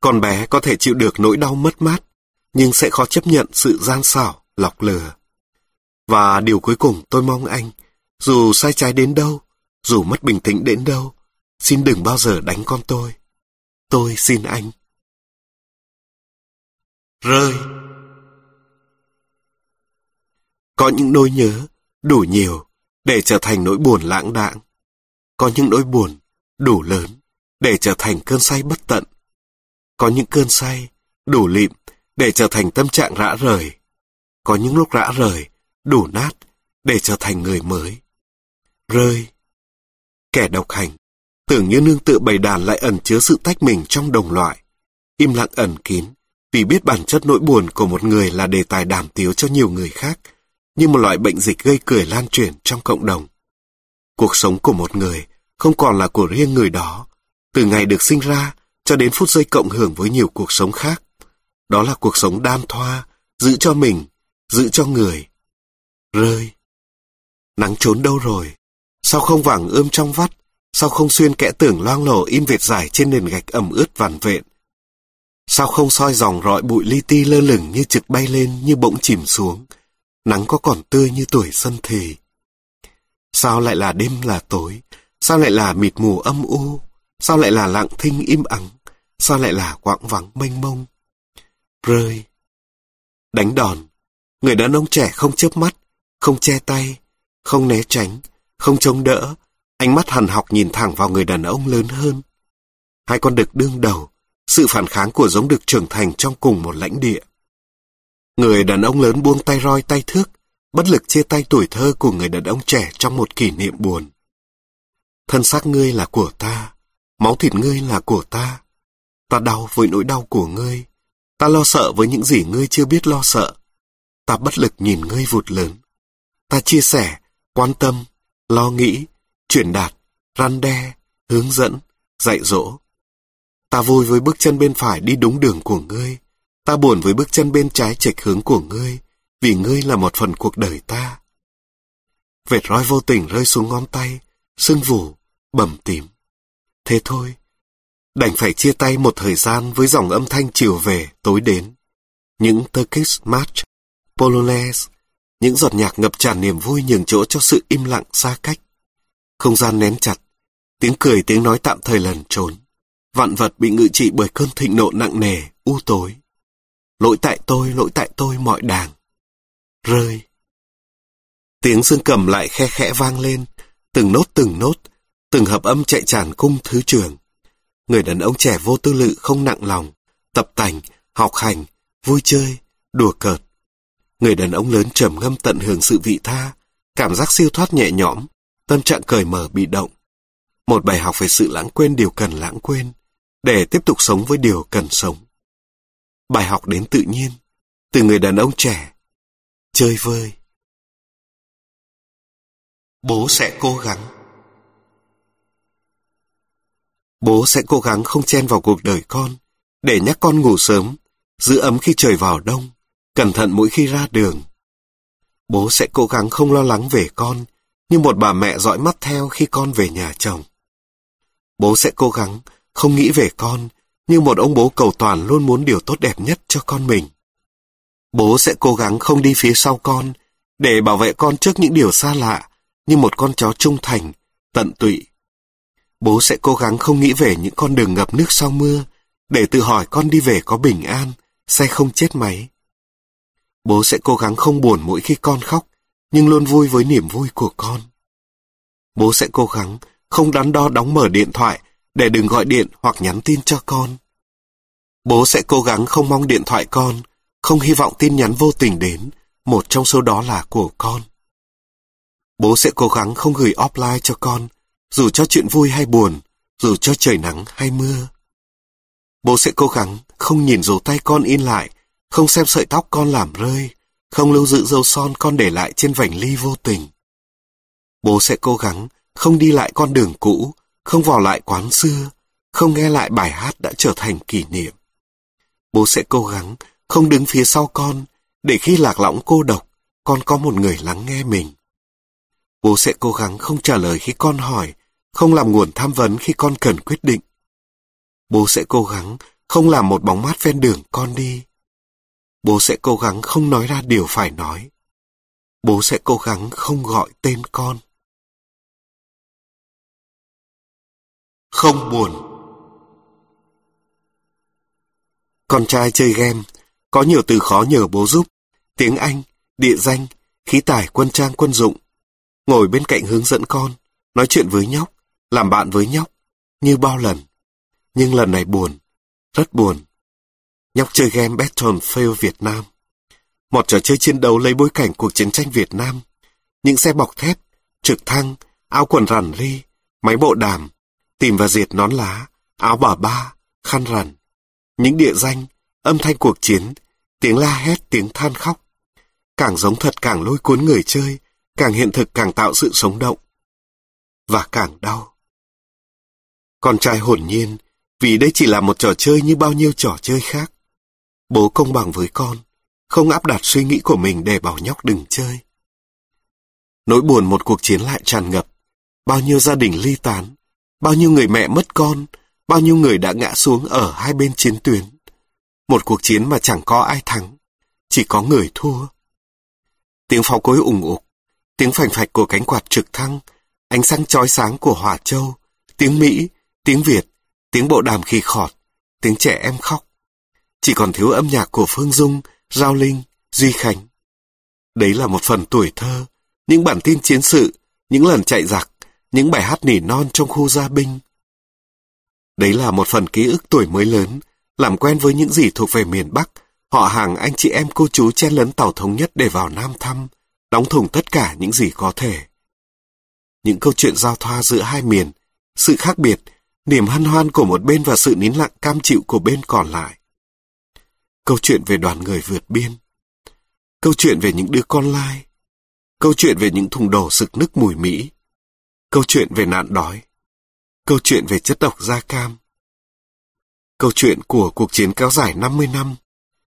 Con bé có thể chịu được nỗi đau mất mát, nhưng sẽ khó chấp nhận sự gian xảo, lọc lừa. Và điều cuối cùng tôi mong anh, dù sai trái đến đâu, dù mất bình tĩnh đến đâu, xin đừng bao giờ đánh con tôi. Tôi xin anh. Rơi Có những nỗi nhớ đủ nhiều để trở thành nỗi buồn lãng đãng. Có những nỗi buồn đủ lớn để trở thành cơn say bất tận. Có những cơn say đủ lịm để trở thành tâm trạng rã rời. Có những lúc rã rời đủ nát để trở thành người mới. Rơi. Kẻ độc hành, tưởng như nương tựa bầy đàn lại ẩn chứa sự tách mình trong đồng loại. Im lặng ẩn kín, vì biết bản chất nỗi buồn của một người là đề tài đàm tiếu cho nhiều người khác, như một loại bệnh dịch gây cười lan truyền trong cộng đồng. Cuộc sống của một người không còn là của riêng người đó, từ ngày được sinh ra cho đến phút giây cộng hưởng với nhiều cuộc sống khác. Đó là cuộc sống đam thoa, giữ cho mình, giữ cho người. Rơi. Nắng trốn đâu rồi? Sao không vàng ươm trong vắt? Sao không xuyên kẽ tưởng loang lổ in vệt dài trên nền gạch ẩm ướt vằn vện? Sao không soi dòng rọi bụi li ti lơ lửng như trực bay lên như bỗng chìm xuống? Nắng có còn tươi như tuổi xuân thì. Sao lại là đêm là tối? Sao lại là mịt mù âm u? Sao lại là lặng thinh im ắng? Sao lại là quãng vắng mênh mông? Rơi. Đánh đòn. Người đàn ông trẻ không chớp mắt, không che tay, không né tránh, không chống đỡ. Ánh mắt hằn học nhìn thẳng vào người đàn ông lớn hơn. Hai con đực đương đầu, sự phản kháng của giống đực trưởng thành trong cùng một lãnh địa. Người đàn ông lớn buông tay roi tay thước, bất lực chia tay tuổi thơ của người đàn ông trẻ trong một kỷ niệm buồn. Thân xác ngươi là của ta, máu thịt ngươi là của ta. Ta đau với nỗi đau của ngươi. Ta lo sợ với những gì ngươi chưa biết lo sợ. Ta bất lực nhìn ngươi vụt lớn. Ta chia sẻ, quan tâm, lo nghĩ, truyền đạt, răn đe, hướng dẫn, dạy dỗ. Ta vui với bước chân bên phải đi đúng đường của ngươi. Ta buồn với bước chân bên trái chệch hướng của ngươi, vì ngươi là một phần cuộc đời ta. Vệt roi vô tình rơi xuống ngón tay, sưng vù, bầm tím. Thế thôi, đành phải chia tay một thời gian với dòng âm thanh chiều về, tối đến. những Turkish March, Polonaise, những giọt nhạc ngập tràn niềm vui nhường chỗ cho sự im lặng xa cách. Không gian nén chặt, tiếng cười tiếng nói tạm thời lần trốn. Vạn vật bị ngự trị bởi cơn thịnh nộ nặng nề, u tối. Lỗi tại tôi, lỗi tại tôi mọi đàng. Rơi. Tiếng dương cầm lại khe khẽ vang lên, từng nốt từng nốt, từng hợp âm chạy tràn cung thứ trường. Người đàn ông trẻ vô tư lự không nặng lòng, tập tành, học hành, vui chơi, đùa cợt. Người đàn ông lớn trầm ngâm tận hưởng sự vị tha, cảm giác siêu thoát nhẹ nhõm, tâm trạng cởi mở bị động. Một bài học về sự lãng quên điều cần lãng quên, để tiếp tục sống với điều cần sống. Bài học đến tự nhiên, từ người đàn ông trẻ, chơi vơi. Bố sẽ cố gắng. Bố sẽ cố gắng không chen vào cuộc đời con, để nhắc con ngủ sớm, giữ ấm khi trời vào đông, cẩn thận mỗi khi ra đường. Bố sẽ cố gắng không lo lắng về con, như một bà mẹ dõi mắt theo khi con về nhà chồng. Bố sẽ cố gắng không nghĩ về con, như một ông bố cầu toàn luôn muốn điều tốt đẹp nhất cho con mình. Bố sẽ cố gắng không đi phía sau con, để bảo vệ con trước những điều xa lạ, như một con chó trung thành, tận tụy. Bố sẽ cố gắng không nghĩ về những con đường ngập nước sau mưa, để tự hỏi con đi về có bình an, xe không chết máy. Bố sẽ cố gắng không buồn mỗi khi con khóc, nhưng luôn vui với niềm vui của con. Bố sẽ cố gắng không đắn đo đóng mở điện thoại để đừng gọi điện hoặc nhắn tin cho con. Bố sẽ cố gắng không mong điện thoại con, không hy vọng tin nhắn vô tình đến, một trong số đó là của con. Bố sẽ cố gắng không gửi offline cho con, dù cho chuyện vui hay buồn, dù cho trời nắng hay mưa. Bố sẽ cố gắng không nhìn dấu tay con in lại, không xem sợi tóc con làm rơi, không lưu giữ dấu son con để lại trên vành ly vô tình. Bố sẽ cố gắng không đi lại con đường cũ, không vào lại quán xưa, không nghe lại bài hát đã trở thành kỷ niệm. Bố sẽ cố gắng không đứng phía sau con, để khi lạc lõng cô độc, con có một người lắng nghe mình. Bố sẽ cố gắng không trả lời khi con hỏi, không làm nguồn tham vấn khi con cần quyết định. Bố sẽ cố gắng không làm một bóng mát ven đường con đi. Bố sẽ cố gắng không nói ra điều phải nói. Bố sẽ cố gắng không gọi tên con. Không buồn. Con trai chơi game, có nhiều từ khó nhờ bố giúp. Tiếng Anh, địa danh, khí tài quân trang quân dụng. Ngồi bên cạnh hướng dẫn con, nói chuyện với nhóc, làm bạn với nhóc, như bao lần. Nhưng lần này buồn, rất buồn. Nhóc chơi game Battlefield Việt Nam. Một trò chơi chiến đấu lấy bối cảnh cuộc chiến tranh Việt Nam. Những xe bọc thép, trực thăng, áo quần rằn ri, máy bộ đàm, tìm và diệt nón lá, áo bà ba, khăn rằn. Những địa danh, âm thanh cuộc chiến, tiếng la hét, tiếng than khóc. Càng giống thật càng lôi cuốn người chơi, càng hiện thực càng tạo sự sống động. Và càng đau. Con trai hồn nhiên, vì đây chỉ là một trò chơi như bao nhiêu trò chơi khác. Bố công bằng với con, không áp đặt suy nghĩ của mình để bảo nhóc đừng chơi. Nỗi buồn một cuộc chiến lại tràn ngập, bao nhiêu gia đình ly tán, bao nhiêu người mẹ mất con, bao nhiêu người đã ngã xuống ở hai bên chiến tuyến. Một cuộc chiến mà chẳng có ai thắng, chỉ có người thua. Tiếng pháo cối ủng ục, tiếng phành phạch của cánh quạt trực thăng, ánh sáng chói sáng của hỏa châu, tiếng Mỹ, tiếng Việt, tiếng bộ đàm khi khọt, tiếng trẻ em khóc. Chỉ còn thiếu âm nhạc của Phương Dung, Giao Linh, Duy Khánh. Đấy là một phần tuổi thơ, những bản tin chiến sự, những lần chạy giặc, những bài hát nỉ non trong khu gia binh. Đấy là một phần ký ức tuổi mới lớn, làm quen với những gì thuộc về miền Bắc, họ hàng anh chị em cô chú chen lấn tàu thống nhất để vào Nam thăm, đóng thùng tất cả những gì có thể. Những câu chuyện giao thoa giữa hai miền, sự khác biệt, niềm hân hoan của một bên và sự nín lặng cam chịu của bên còn lại. Câu chuyện về đoàn người vượt biên. Câu chuyện về những đứa con lai. Câu chuyện về những thùng đổ sực nức mùi Mỹ. Câu chuyện về nạn đói. Câu chuyện về chất độc da cam. Câu chuyện của cuộc chiến kéo dài 50 năm.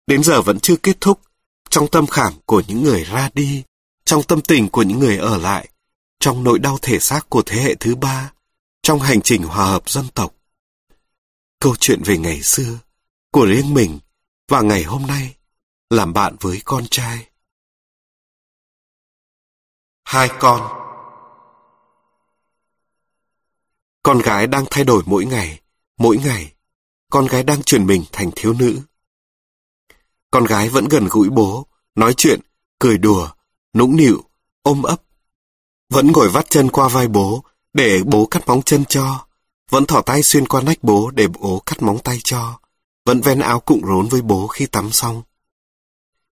Đến giờ vẫn chưa kết thúc. Trong tâm khảm của những người ra đi. Trong tâm tình của những người ở lại. Trong nỗi đau thể xác của thế hệ thứ ba. Trong hành trình hòa hợp dân tộc. Câu chuyện về ngày xưa. Của riêng mình. Và ngày hôm nay. làm bạn với con trai. Hai con Con gái đang thay đổi mỗi ngày, mỗi ngày. Con gái đang chuyển mình thành thiếu nữ. Con gái vẫn gần gũi bố, nói chuyện, cười đùa, nũng nịu, ôm ấp. Vẫn ngồi vắt chân qua vai bố, để bố cắt móng chân cho. Vẫn thỏ tay xuyên qua nách bố để bố cắt móng tay cho. Vẫn ven áo cụng rốn với bố khi tắm xong.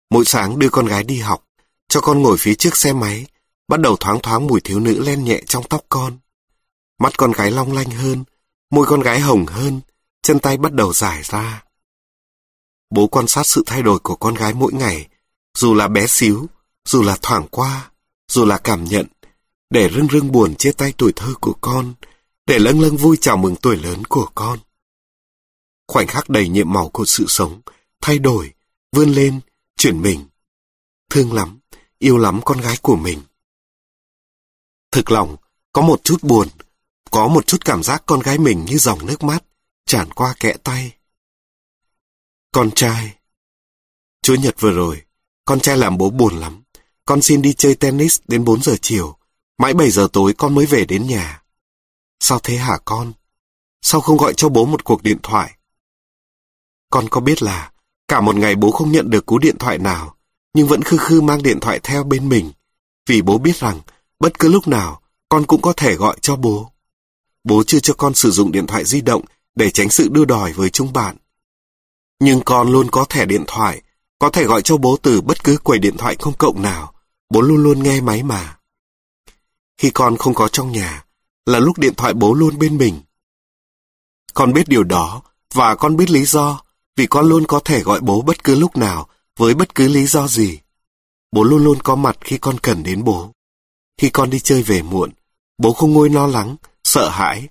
Mỗi sáng đưa con gái đi học, cho con ngồi phía trước xe máy, bắt đầu thoáng thoáng mùi thiếu nữ len nhẹ trong tóc con. Mắt con gái long lanh hơn, môi con gái hồng hơn, chân tay bắt đầu dài ra. Bố quan sát sự thay đổi của con gái mỗi ngày, dù là bé xíu, dù là thoảng qua, dù là cảm nhận, để rưng rưng buồn chia tay tuổi thơ của con, để lâng lâng vui chào mừng tuổi lớn của con. Khoảnh khắc đầy nhiệm màu của sự sống, thay đổi, vươn lên, chuyển mình. Thương lắm, yêu lắm con gái của mình. Thực lòng, có một chút buồn, có một chút cảm giác con gái mình như dòng nước mắt, tràn qua kẽ tay. Con trai Chúa Nhật vừa rồi, con trai làm bố buồn lắm. Con xin đi chơi tennis đến 4 giờ chiều. Mãi 7 giờ tối con mới về đến nhà. Sao thế hả con? Sao không gọi cho bố một cuộc điện thoại? Con có biết là cả một ngày bố không nhận được cú điện thoại nào, nhưng vẫn khư khư mang điện thoại theo bên mình. Vì bố biết rằng bất cứ lúc nào con cũng có thể gọi cho bố. Bố chưa cho con sử dụng điện thoại di động để tránh sự đưa đòi với chúng bạn. Nhưng con luôn có thẻ điện thoại, có thể gọi cho bố từ bất cứ quầy điện thoại công cộng nào. Bố luôn luôn nghe máy mà. Khi con không có trong nhà, là lúc điện thoại bố luôn bên mình. Con biết điều đó, và con biết lý do, vì con luôn có thể gọi bố bất cứ lúc nào, với bất cứ lý do gì. Bố luôn luôn có mặt khi con cần đến bố. Khi con đi chơi về muộn, bố không ngôi lo lắng, sợ hãi.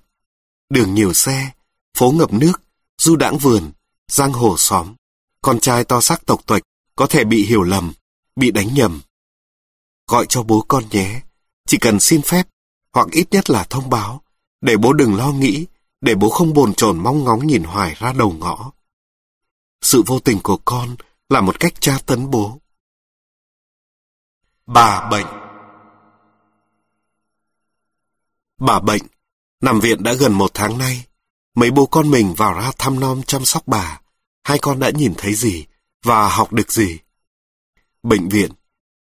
Đường nhiều xe, phố ngập nước, du đãng vườn, giang hồ xóm. Con trai to xác tộc tuệch có thể bị hiểu lầm, bị đánh nhầm. Gọi cho bố con nhé, chỉ cần xin phép, hoặc ít nhất là thông báo, để bố đừng lo nghĩ, để bố không bồn chồn mong ngóng nhìn hoài ra đầu ngõ. Sự vô tình của con là một cách tra tấn bố. Bà bệnh Bà bệnh Nằm viện đã gần một tháng nay. Mấy bố con mình vào ra thăm nom chăm sóc bà. Hai con đã nhìn thấy gì và học được gì? Bệnh viện,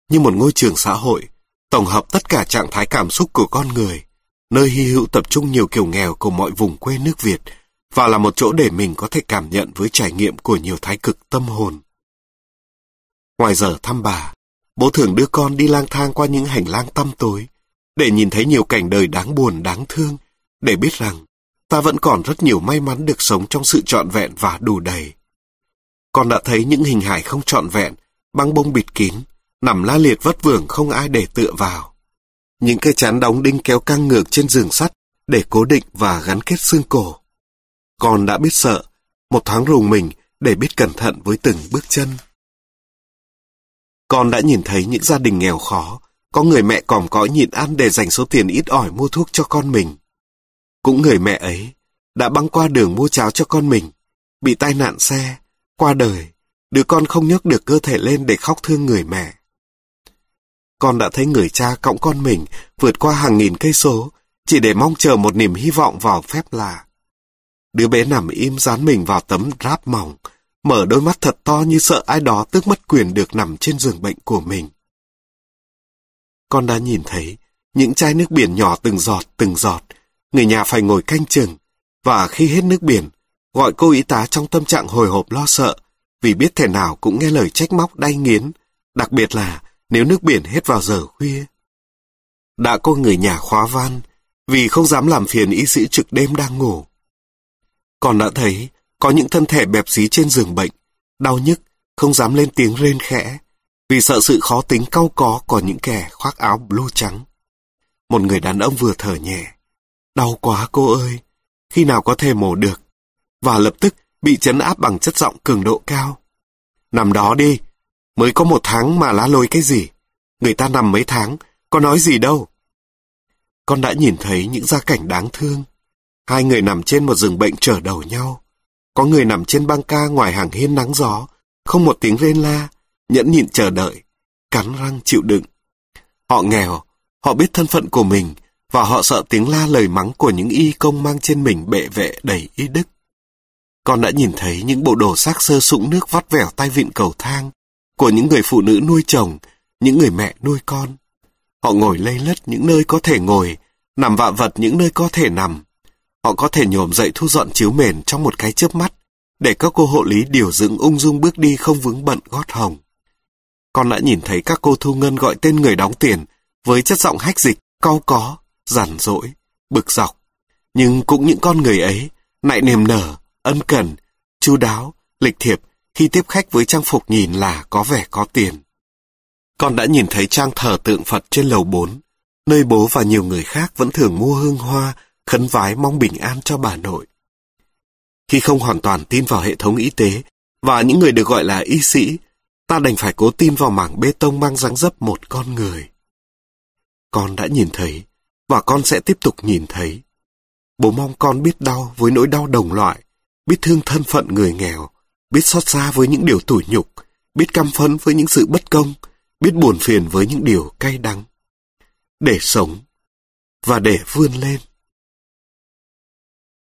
như một ngôi trường xã hội, tổng hợp tất cả trạng thái cảm xúc của con người, nơi hy hữu tập trung nhiều kiểu nghèo của mọi vùng quê nước Việt, và là một chỗ để mình có thể cảm nhận với trải nghiệm của nhiều thái cực tâm hồn. Ngoài giờ thăm bà, bố thường đưa con đi lang thang qua những hành lang tăm tối, để nhìn thấy nhiều cảnh đời đáng buồn đáng thương, để biết rằng ta vẫn còn rất nhiều may mắn được sống trong sự trọn vẹn và đủ đầy. Con đã thấy những hình hài không trọn vẹn, băng bông bịt kín, nằm la liệt vất vưởng không ai để tựa vào. Những cái chán đóng đinh kéo căng ngược trên giường sắt để cố định và gắn kết xương cổ. Con đã biết sợ, một thoáng rùng mình để biết cẩn thận với từng bước chân. Con đã nhìn thấy những gia đình nghèo khó, có người mẹ còm cõi nhịn ăn để dành số tiền ít ỏi mua thuốc cho con mình. Cũng người mẹ ấy đã băng qua đường mua cháo cho con mình, bị tai nạn xe, qua đời, đứa con không nhấc được cơ thể lên để khóc thương người mẹ. Con đã thấy người cha cõng con mình vượt qua hàng nghìn cây số chỉ để mong chờ một niềm hy vọng vào phép lạ. Đứa bé nằm im dán mình vào tấm ráp mỏng, mở đôi mắt thật to như sợ ai đó tước mất quyền được nằm trên giường bệnh của mình. Con đã nhìn thấy những chai nước biển nhỏ từng giọt từng giọt người nhà phải ngồi canh chừng, và khi hết nước biển, gọi cô y tá trong tâm trạng hồi hộp lo sợ, vì biết thể nào cũng nghe lời trách móc đay nghiến, đặc biệt là nếu nước biển hết vào giờ khuya. Đã có người nhà khóa van, vì không dám làm phiền y sĩ trực đêm đang ngủ. Còn đã thấy, có những thân thể bẹp dí trên giường bệnh, đau nhức, không dám lên tiếng rên khẽ, vì sợ sự khó tính cau có của những kẻ khoác áo blue trắng. Một người đàn ông vừa thở nhẹ, Đau quá cô ơi, khi nào có thể mổ được? Và lập tức bị chấn áp bằng chất giọng cường độ cao. Nằm đó đi, mới có một tháng mà lá lôi cái gì? Người ta nằm mấy tháng, có nói gì đâu. Con đã nhìn thấy những gia cảnh đáng thương. Hai người nằm trên một giường bệnh trở đầu nhau. Có người nằm trên băng ca ngoài hàng hiên nắng gió, không một tiếng rên la, nhẫn nhịn chờ đợi, cắn răng chịu đựng. Họ nghèo, họ biết thân phận của mình và họ sợ tiếng la lời mắng của những y công mang trên mình bệ vệ đầy y đức. Con đã nhìn thấy những bộ đồ xác sơ sũng nước vắt vẻo tay vịn cầu thang của những người phụ nữ nuôi chồng, những người mẹ nuôi con. Họ ngồi lây lất những nơi có thể ngồi, nằm vạ vật những nơi có thể nằm. Họ có thể nhổm dậy thu dọn chiếu mền trong một cái chớp mắt, để các cô hộ lý điều dưỡng ung dung bước đi không vướng bận gót hồng. Con đã nhìn thấy các cô thu ngân gọi tên người đóng tiền với chất giọng hách dịch, cau có, giản dỗi, bực dọc. Nhưng cũng những con người ấy, lại niềm nở, ân cần, chu đáo, lịch thiệp khi tiếp khách với trang phục nhìn là có vẻ có tiền. Con đã nhìn thấy trang thờ tượng Phật trên lầu 4, nơi bố và nhiều người khác vẫn thường mua hương hoa, khấn vái mong bình an cho bà nội. Khi không hoàn toàn tin vào hệ thống y tế và những người được gọi là y sĩ, ta đành phải cố tin vào mảng bê tông mang dáng dấp một con người. Con đã nhìn thấy, và con sẽ tiếp tục nhìn thấy. Bố mong con biết đau với nỗi đau đồng loại, biết thương thân phận người nghèo, biết xót xa với những điều tủi nhục, biết căm phẫn với những sự bất công, biết buồn phiền với những điều cay đắng. Để sống và để vươn lên.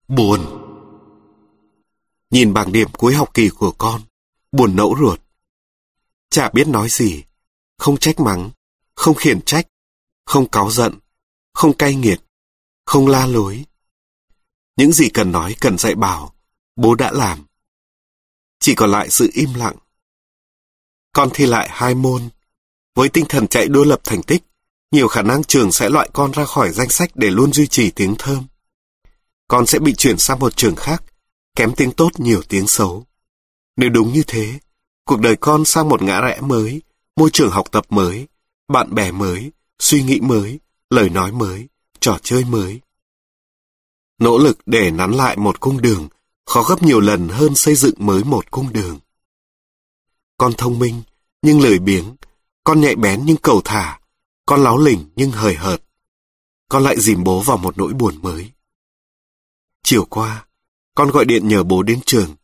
Buồn Nhìn bảng điểm cuối học kỳ của con, buồn nẫu ruột. Chả biết nói gì, không trách mắng, không khiển trách, không cáu giận, không cay nghiệt, không la lối. Những gì cần nói cần dạy bảo, bố đã làm. Chỉ còn lại sự im lặng. Con thi lại hai môn. Với tinh thần chạy đua lập thành tích, nhiều khả năng trường sẽ loại con ra khỏi danh sách để luôn duy trì tiếng thơm. Con sẽ bị chuyển sang một trường khác, kém tiếng tốt nhiều tiếng xấu. Nếu đúng như thế, cuộc đời con sang một ngã rẽ mới, môi trường học tập mới, bạn bè mới, suy nghĩ mới, lời nói mới, trò chơi mới. Nỗ lực để nắn lại một cung đường khó gấp nhiều lần hơn xây dựng mới một cung đường. Con thông minh nhưng lười biếng, con nhạy bén nhưng cầu thả, con láo lỉnh nhưng hời hợt. Con lại dìm bố vào một nỗi buồn mới. Chiều qua, con gọi điện nhờ bố đến trường.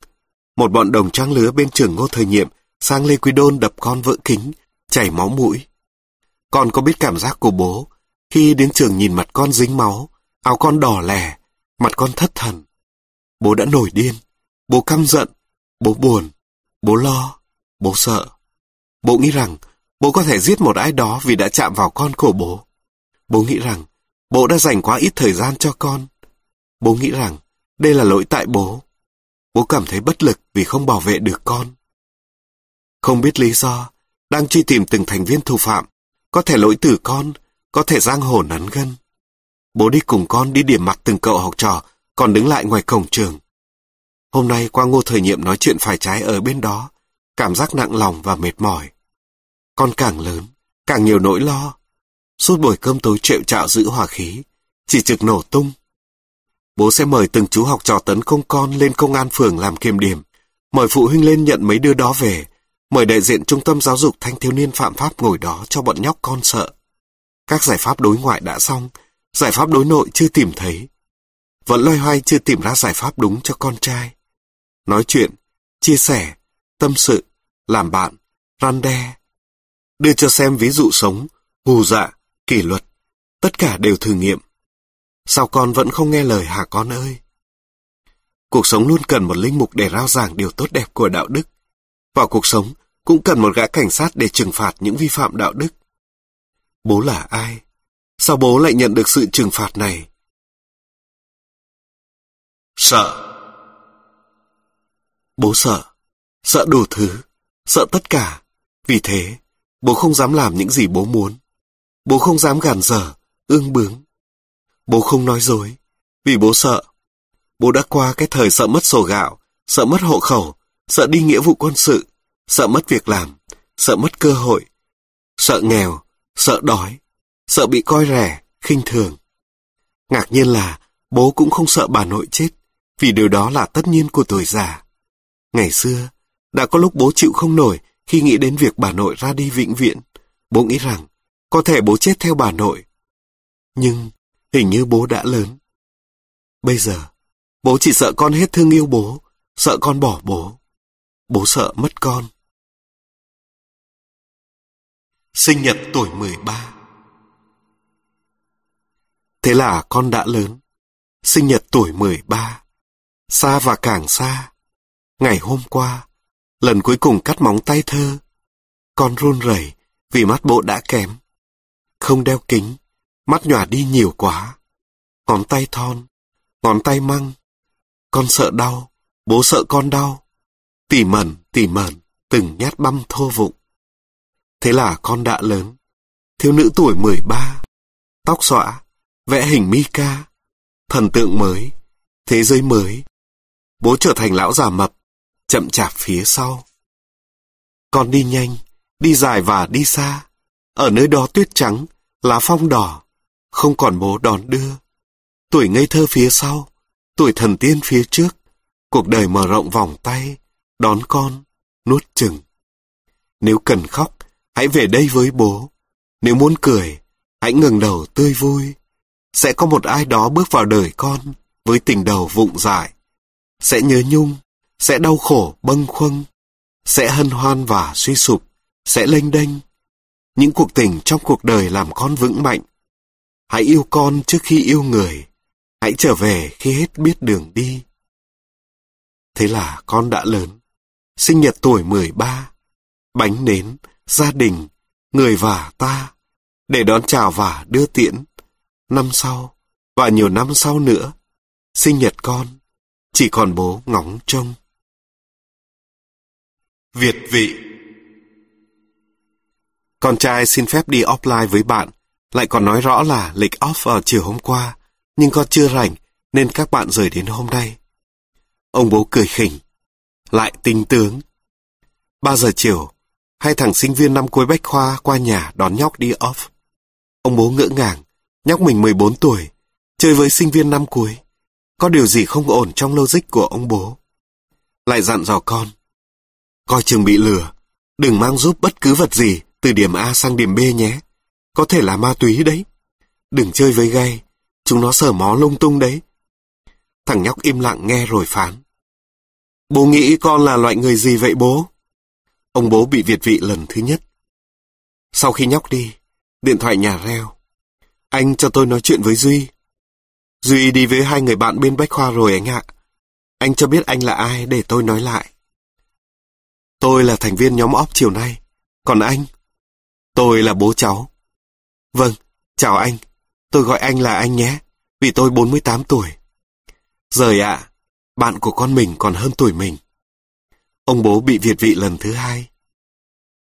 Một bọn đồng trang lứa bên trường ngô thời nhiệm sang Lê Quý Đôn đập con vỡ kính, chảy máu mũi. Con có biết cảm giác của bố khi đến trường nhìn mặt con dính máu, áo con đỏ lẻ, mặt con thất thần. Bố đã nổi điên, bố căm giận, bố buồn, bố lo, bố sợ. Bố nghĩ rằng bố có thể giết một ai đó vì đã chạm vào con của bố. Bố nghĩ rằng bố đã dành quá ít thời gian cho con. Bố nghĩ rằng đây là lỗi tại bố. Bố cảm thấy bất lực vì không bảo vệ được con. Không biết lý do, đang truy tìm từng thành viên thủ phạm, có thể lỗi từ con, có thể giang hồ nắn gân. Bố đi cùng con đi điểm mặt từng cậu học trò, còn đứng lại ngoài cổng trường. Hôm nay qua ngô thời nhiệm nói chuyện phải trái ở bên đó, cảm giác nặng lòng và mệt mỏi. Con càng lớn, càng nhiều nỗi lo. Suốt buổi cơm tối trệu trạo giữ hòa khí, chỉ trực nổ tung. Bố sẽ mời từng chú học trò tấn công con lên công an phường làm kiểm điểm, mời phụ huynh lên nhận mấy đứa đó về, mời đại diện trung tâm giáo dục thanh thiếu niên phạm pháp ngồi đó cho bọn nhóc con sợ. Các giải pháp đối ngoại đã xong, giải pháp đối nội chưa tìm thấy. Vẫn loay hoay chưa tìm ra giải pháp đúng cho con trai. Nói chuyện, chia sẻ, tâm sự, làm bạn, răn đe. Đưa cho xem ví dụ sống, hù dạ, kỷ luật, tất cả đều thử nghiệm. Sao con vẫn không nghe lời hả con ơi? Cuộc sống luôn cần một linh mục để rao giảng điều tốt đẹp của đạo đức. Vào cuộc sống cũng cần một gã cảnh sát để trừng phạt những vi phạm đạo đức. Bố là ai? Sao bố lại nhận được sự trừng phạt này? Sợ. Bố sợ. Sợ đủ thứ. Sợ tất cả. Vì thế, bố không dám làm những gì bố muốn. Bố không dám gàn dở, ương bướng. Bố không nói dối, vì bố sợ. Bố đã qua cái thời sợ mất sổ gạo, sợ mất hộ khẩu, sợ đi nghĩa vụ quân sự, sợ mất việc làm, sợ mất cơ hội, sợ nghèo, sợ đói, sợ bị coi rẻ, khinh thường. Ngạc nhiên là bố cũng không sợ bà nội chết, vì điều đó là tất nhiên của tuổi già. Ngày xưa, đã có lúc bố chịu không nổi khi nghĩ đến việc bà nội ra đi vĩnh viễn. Bố nghĩ rằng, có thể bố chết theo bà nội. Nhưng, hình như bố đã lớn. Bây giờ, bố chỉ sợ con hết thương yêu bố, sợ con bỏ bố. Bố sợ mất con. Sinh nhật tuổi 13 Thế là con đã lớn. Sinh nhật tuổi 13. Xa và càng xa. Ngày hôm qua, lần cuối cùng cắt móng tay thơ. Con run rẩy vì mắt bộ đã kém. Không đeo kính, mắt nhòa đi nhiều quá. Ngón tay thon, ngón tay măng. Con sợ đau, bố sợ con đau. Tỉ mẩn, tỉ mẩn, từng nhát băm thô vụng. Thế là con đã lớn. Thiếu nữ tuổi 13. Tóc xõa, vẽ hình Mika. Thần tượng mới, thế giới mới. Bố trở thành lão già mập, chậm chạp phía sau. Con đi nhanh, đi dài và đi xa. Ở nơi đó tuyết trắng, lá phong đỏ, không còn bố đón đưa. Tuổi ngây thơ phía sau, tuổi thần tiên phía trước, cuộc đời mở rộng vòng tay, đón con, nuốt chừng. Nếu cần khóc, hãy về đây với bố. Nếu muốn cười, hãy ngừng đầu tươi vui. Sẽ có một ai đó bước vào đời con với tình đầu vụng dại. Sẽ nhớ nhung, sẽ đau khổ bâng khuâng, sẽ hân hoan và suy sụp, sẽ lênh đênh. Những cuộc tình trong cuộc đời làm con vững mạnh. Hãy yêu con trước khi yêu người. Hãy trở về khi hết biết đường đi. Thế là con đã lớn. Sinh nhật tuổi 13. Bánh nến, gia đình, người và ta. Để đón chào và đưa tiễn. Năm sau, và nhiều năm sau nữa. Sinh nhật con, chỉ còn bố ngóng trông. Việt vị Con trai xin phép đi offline với bạn, lại còn nói rõ là lịch off vào chiều hôm qua, nhưng con chưa rảnh nên các bạn rời đến hôm nay. Ông bố cười khỉnh, lại tinh tướng. Ba giờ chiều, hai thằng sinh viên năm cuối bách khoa qua nhà đón nhóc đi off. Ông bố ngỡ ngàng, nhóc mình 14 tuổi, chơi với sinh viên năm cuối. Có điều gì không ổn trong logic của ông bố. Lại dặn dò con, Coi chừng bị lừa, đừng mang giúp bất cứ vật gì từ điểm A sang điểm B nhé. Có thể là ma túy đấy. Đừng chơi với gay, chúng nó sờ mó lung tung đấy. Thằng nhóc im lặng nghe rồi phán. Bố nghĩ con là loại người gì vậy bố? Ông bố bị việt vị lần thứ nhất. Sau khi nhóc đi, điện thoại nhà reo. Anh cho tôi nói chuyện với Duy. Duy đi với hai người bạn bên Bách Khoa rồi anh ạ. Anh cho biết anh là ai để tôi nói lại. Tôi là thành viên nhóm óc chiều nay. Còn anh? Tôi là bố cháu. Vâng, chào anh. Tôi gọi anh là anh nhé, vì tôi 48 tuổi. Rời ạ, bạn của con mình còn hơn tuổi mình. Ông bố bị việt vị lần thứ hai.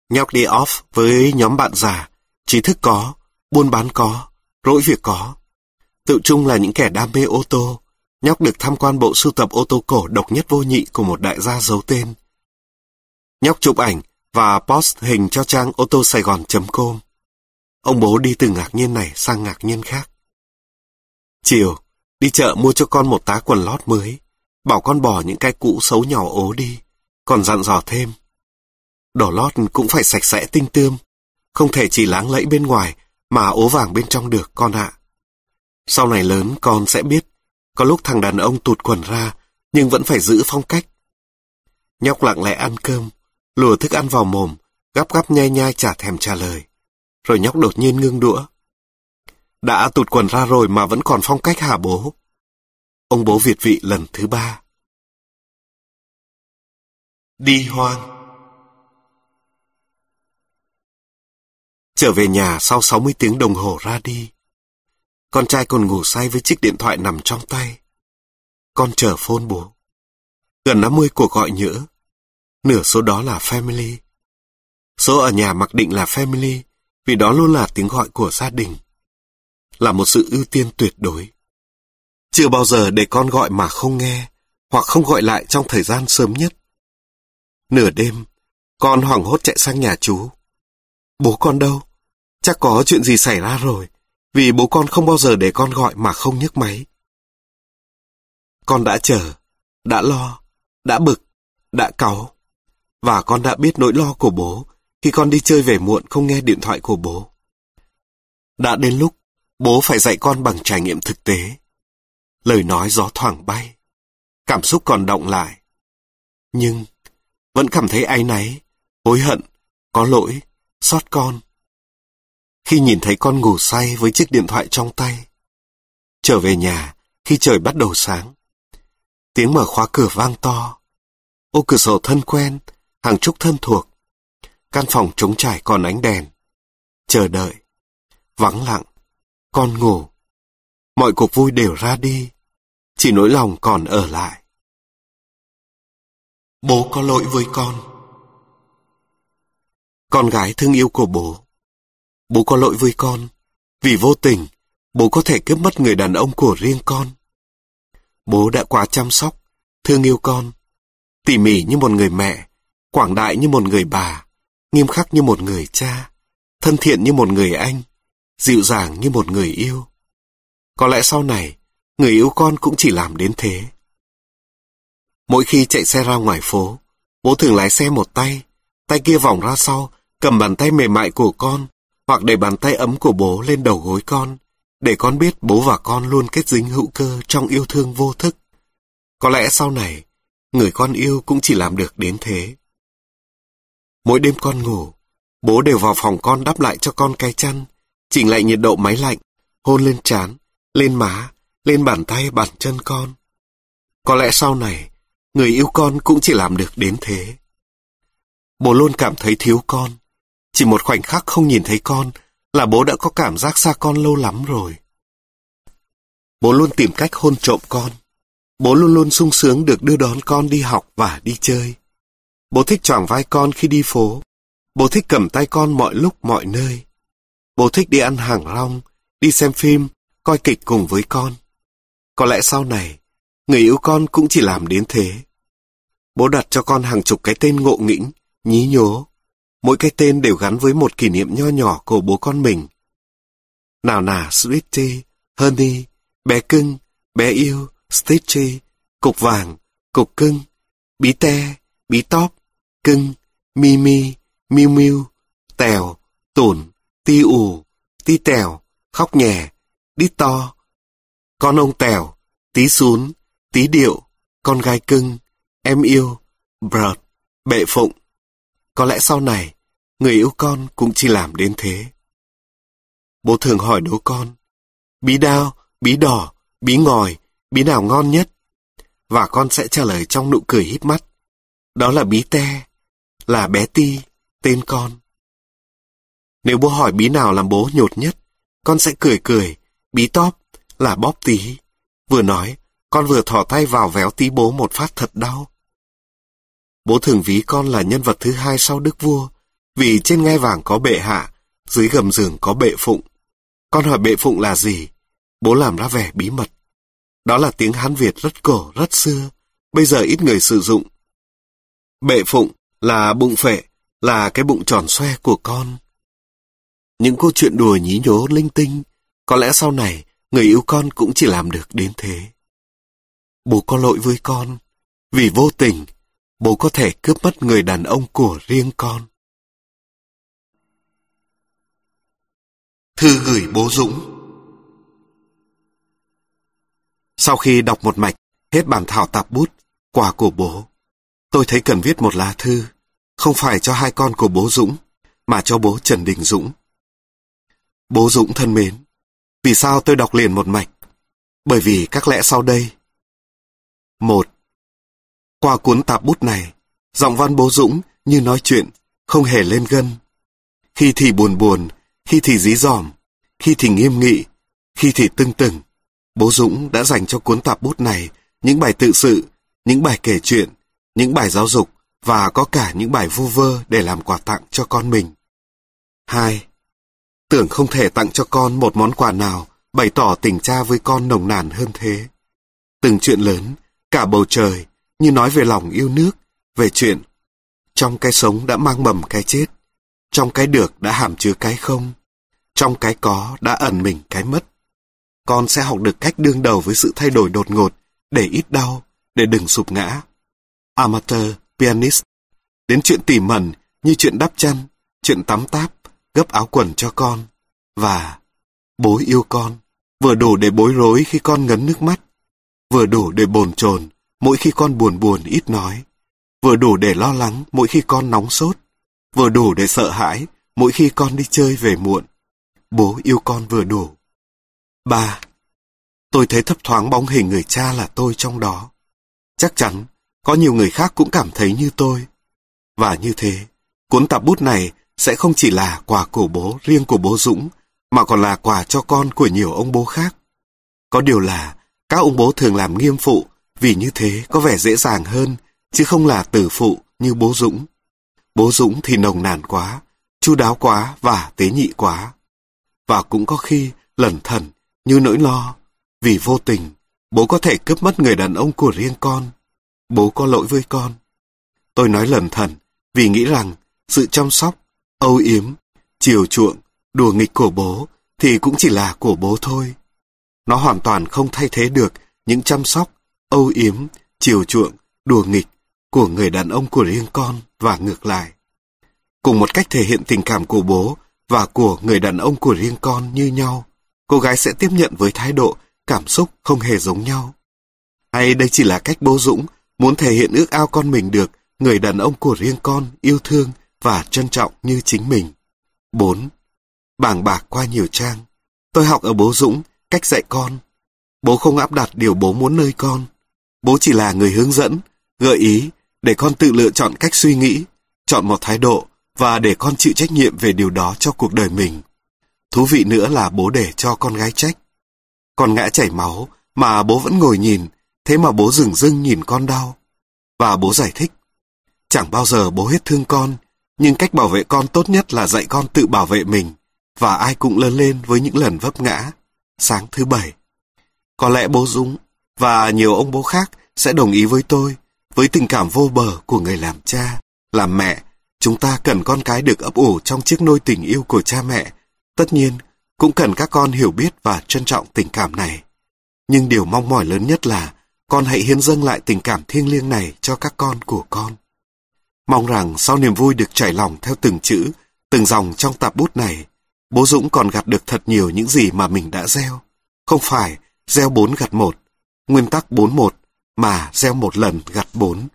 Nhóc đi off với nhóm bạn già, trí thức có, buôn bán có, rỗi việc có. Tự chung là những kẻ đam mê ô tô. Nhóc được tham quan bộ sưu tập ô tô cổ độc nhất vô nhị của một đại gia giấu tên. Nhóc chụp ảnh và post hình cho trang ô tô Sài Gòn.com. Ông bố đi từ ngạc nhiên này sang ngạc nhiên khác. Chiều, đi chợ mua cho con một tá quần lót mới, bảo con bỏ những cái cũ xấu nhỏ ố đi, còn dặn dò thêm. đồ lót cũng phải sạch sẽ tinh tươm, không thể chỉ láng lẫy bên ngoài mà ố vàng bên trong được con ạ. Sau này lớn con sẽ biết, có lúc thằng đàn ông tụt quần ra, nhưng vẫn phải giữ phong cách. Nhóc lặng lẽ ăn cơm, lùa thức ăn vào mồm, gắp gắp nhai nhai chả thèm trả lời. Rồi nhóc đột nhiên ngưng đũa. Đã tụt quần ra rồi mà vẫn còn phong cách hả bố? Ông bố Việt vị lần thứ ba. Đi hoang Trở về nhà sau 60 tiếng đồng hồ ra đi. Con trai còn ngủ say với chiếc điện thoại nằm trong tay. Con chờ phone bố. Gần 50 cuộc gọi nhỡ. Nửa số đó là family. Số ở nhà mặc định là family vì đó luôn là tiếng gọi của gia đình. Là một sự ưu tiên tuyệt đối. Chưa bao giờ để con gọi mà không nghe hoặc không gọi lại trong thời gian sớm nhất. Nửa đêm, con hoảng hốt chạy sang nhà chú. Bố con đâu? Chắc có chuyện gì xảy ra rồi, vì bố con không bao giờ để con gọi mà không nhấc máy. Con đã chờ, đã lo, đã bực, đã cáu. Và con đã biết nỗi lo của bố khi con đi chơi về muộn không nghe điện thoại của bố. Đã đến lúc bố phải dạy con bằng trải nghiệm thực tế. Lời nói gió thoảng bay, cảm xúc còn động lại. Nhưng vẫn cảm thấy áy náy, hối hận, có lỗi, xót con, khi nhìn thấy con ngủ say với chiếc điện thoại trong tay. Trở về nhà khi trời bắt đầu sáng. Tiếng mở khóa cửa vang to. Ô cửa sổ thân quen, hàng trúc thân thuộc. Căn phòng trống trải còn ánh đèn. Chờ đợi. Vắng lặng. Con ngủ. Mọi cuộc vui đều ra đi. Chỉ nỗi lòng còn ở lại. Bố có lỗi với con. Con gái thương yêu của bố. Bố có lỗi với con. Vì vô tình, bố có thể cướp mất người đàn ông của riêng con. Bố đã quá chăm sóc, thương yêu con. Tỉ mỉ như một người mẹ, quảng đại như một người bà, nghiêm khắc như một người cha, thân thiện như một người anh, dịu dàng như một người yêu. Có lẽ sau này, người yêu con cũng chỉ làm đến thế. Mỗi khi chạy xe ra ngoài phố, bố thường lái xe một tay, tay kia vòng ra sau, cầm bàn tay mềm mại của con, hoặc để bàn tay ấm của bố lên đầu gối con, để con biết bố và con luôn kết dính hữu cơ trong yêu thương vô thức. Có lẽ sau này, người con yêu cũng chỉ làm được đến thế. Mỗi đêm con ngủ, bố đều vào phòng con đắp lại cho con cái chăn, chỉnh lại nhiệt độ máy lạnh, hôn lên trán, lên má, lên bàn tay bàn chân con. Có lẽ sau này, người yêu con cũng chỉ làm được đến thế. Bố luôn cảm thấy thiếu con. Chỉ một khoảnh khắc không nhìn thấy con là bố đã có cảm giác xa con lâu lắm rồi. Bố luôn tìm cách hôn trộm con. Bố luôn luôn sung sướng được đưa đón con đi học và đi chơi. Bố thích choàng vai con khi đi phố. Bố thích cầm tay con mọi lúc mọi nơi. Bố thích đi ăn hàng rong, đi xem phim, coi kịch cùng với con. Có lẽ sau này, người yêu con cũng chỉ làm đến thế. Bố đặt cho con hàng chục cái tên ngộ nghĩnh, nhí nhố. Mỗi cái tên đều gắn với một kỷ niệm nho nhỏ của bố con mình. Nào nà Sweetie, Honey, bé cưng, bé yêu, Stitchy, cục vàng, cục cưng, bí te, bí tóp, cưng, Mimi, Miu Miu, tèo, tủn, ti ù, ti tèo, khóc nhẹ, đi to. Con ông tèo, tí xuống tí điệu, con gái cưng, em yêu, brợt, bệ phụng. Có lẽ sau này, người yêu con cũng chỉ làm đến thế. Bố thường hỏi đố con, bí đao, bí đỏ, bí ngòi, bí nào ngon nhất? Và con sẽ trả lời trong nụ cười híp mắt. Đó là bí te, là bé ti, tên con. Nếu bố hỏi bí nào làm bố nhột nhất, con sẽ cười cười, bí tóp, là bóp tí. Vừa nói, con vừa thỏ tay vào véo tí bố một phát thật đau. Bố thường ví con là nhân vật thứ hai sau đức vua, vì trên ngai vàng có bệ hạ, dưới gầm giường có bệ phụng. Con hỏi bệ phụng là gì? Bố làm ra vẻ bí mật. Đó là tiếng Hán Việt rất cổ, rất xưa, bây giờ ít người sử dụng. Bệ phụng là bụng phệ, là cái bụng tròn xoe của con. Những câu chuyện đùa nhí nhố linh tinh, có lẽ sau này người yêu con cũng chỉ làm được đến thế. Bố có lỗi với con, vì vô tình, bố có thể cướp mất người đàn ông của riêng con. Thư gửi bố Dũng Sau khi đọc một mạch, hết bản thảo tạp bút, quà của bố, tôi thấy cần viết một lá thư, không phải cho hai con của bố Dũng, mà cho bố Trần Đình Dũng. Bố Dũng thân mến, vì sao tôi đọc liền một mạch? Bởi vì các lẽ sau đây. Một. Qua cuốn tạp bút này, giọng văn bố Dũng như nói chuyện, không hề lên gân. Khi thì buồn buồn, khi thì dí dỏm, khi thì nghiêm nghị, khi thì tưng tửng. Bố Dũng đã dành cho cuốn tạp bút này những bài tự sự, những bài kể chuyện, những bài giáo dục và có cả những bài vu vơ để làm quà tặng cho con mình. 2. Tưởng không thể tặng cho con một món quà nào bày tỏ tình cha với con nồng nàn hơn thế. Từng chuyện lớn, cả bầu trời, như nói về lòng yêu nước, về chuyện trong cái sống đã mang mầm cái chết, trong cái được đã hàm chứa cái không, trong cái có đã ẩn mình cái mất. Con sẽ học được cách đương đầu với sự thay đổi đột ngột, để ít đau, để đừng sụp ngã. Amateur, pianist, đến chuyện tỉ mẩn như chuyện đắp chăn, chuyện tắm táp, gấp áo quần cho con. Và bố yêu con, vừa đủ để bối rối khi con ngấn nước mắt, vừa đủ để bồn chồn mỗi khi con buồn buồn ít nói, vừa đủ để lo lắng mỗi khi con nóng sốt, vừa đủ để sợ hãi mỗi khi con đi chơi về muộn, bố yêu con vừa đủ. ba, Tôi thấy thấp thoáng bóng hình người cha là tôi trong đó. Chắc chắn, có nhiều người khác cũng cảm thấy như tôi. Và như thế, cuốn tạp bút này sẽ không chỉ là quà của bố riêng của bố Dũng, mà còn là quà cho con của nhiều ông bố khác. Có điều là, các ông bố thường làm nghiêm phụ, vì như thế có vẻ dễ dàng hơn, chứ không là tử phụ như bố Dũng. Bố Dũng thì nồng nàn quá, chu đáo quá và tế nhị quá. Và cũng có khi lẩn thẩn như nỗi lo, vì vô tình, bố có thể cướp mất người đàn ông của riêng con. Bố có lỗi với con. Tôi nói lẩn thẩn vì nghĩ rằng sự chăm sóc, âu yếm, chiều chuộng, đùa nghịch của bố thì cũng chỉ là của bố thôi. Nó hoàn toàn không thay thế được những chăm sóc, âu yếm, chiều chuộng, đùa nghịch của người đàn ông của riêng con và ngược lại. Cùng một cách thể hiện tình cảm của bố và của người đàn ông của riêng con như nhau, cô gái sẽ tiếp nhận với thái độ, cảm xúc không hề giống nhau. Hay đây chỉ là cách bố Dũng muốn thể hiện ước ao con mình được người đàn ông của riêng con yêu thương và trân trọng như chính mình. 4. Bảng bạc qua nhiều trang. Tôi học ở bố Dũng cách dạy con. Bố không áp đặt điều bố muốn nơi con. Bố chỉ là người hướng dẫn, gợi ý để con tự lựa chọn cách suy nghĩ, chọn một thái độ và để con chịu trách nhiệm về điều đó cho cuộc đời mình. Thú vị nữa là bố để cho con gái trách. Con ngã chảy máu mà bố vẫn ngồi nhìn, thế mà bố dừng dưng nhìn con đau. Và bố giải thích. Chẳng bao giờ bố hết thương con, nhưng cách bảo vệ con tốt nhất là dạy con tự bảo vệ mình, và ai cũng lớn lên với những lần vấp ngã. Sáng thứ bảy. Có lẽ bố Dũng và nhiều ông bố khác sẽ đồng ý với tôi, với tình cảm vô bờ của người làm cha, làm mẹ. Chúng ta cần con cái được ấp ủ trong chiếc nôi tình yêu của cha mẹ. Tất nhiên, cũng cần các con hiểu biết và trân trọng tình cảm này. Nhưng điều mong mỏi lớn nhất là con hãy hiến dâng lại tình cảm thiêng liêng này cho các con của con. Mong rằng sau niềm vui được trải lòng theo từng chữ, từng dòng trong tạp bút này, bố Dũng còn gặt được thật nhiều những gì mà mình đã gieo. Không phải gieo bốn gặt một, nguyên tắc bốn một, mà gieo một lần gặt bốn.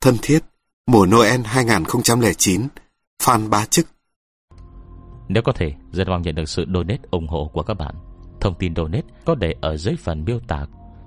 Thân thiết, mùa Noel 2009, Phan Bá Chức Nếu có thể, rất mong nhận được sự donate ủng hộ của các bạn. Thông tin donate có để ở dưới phần miêu tả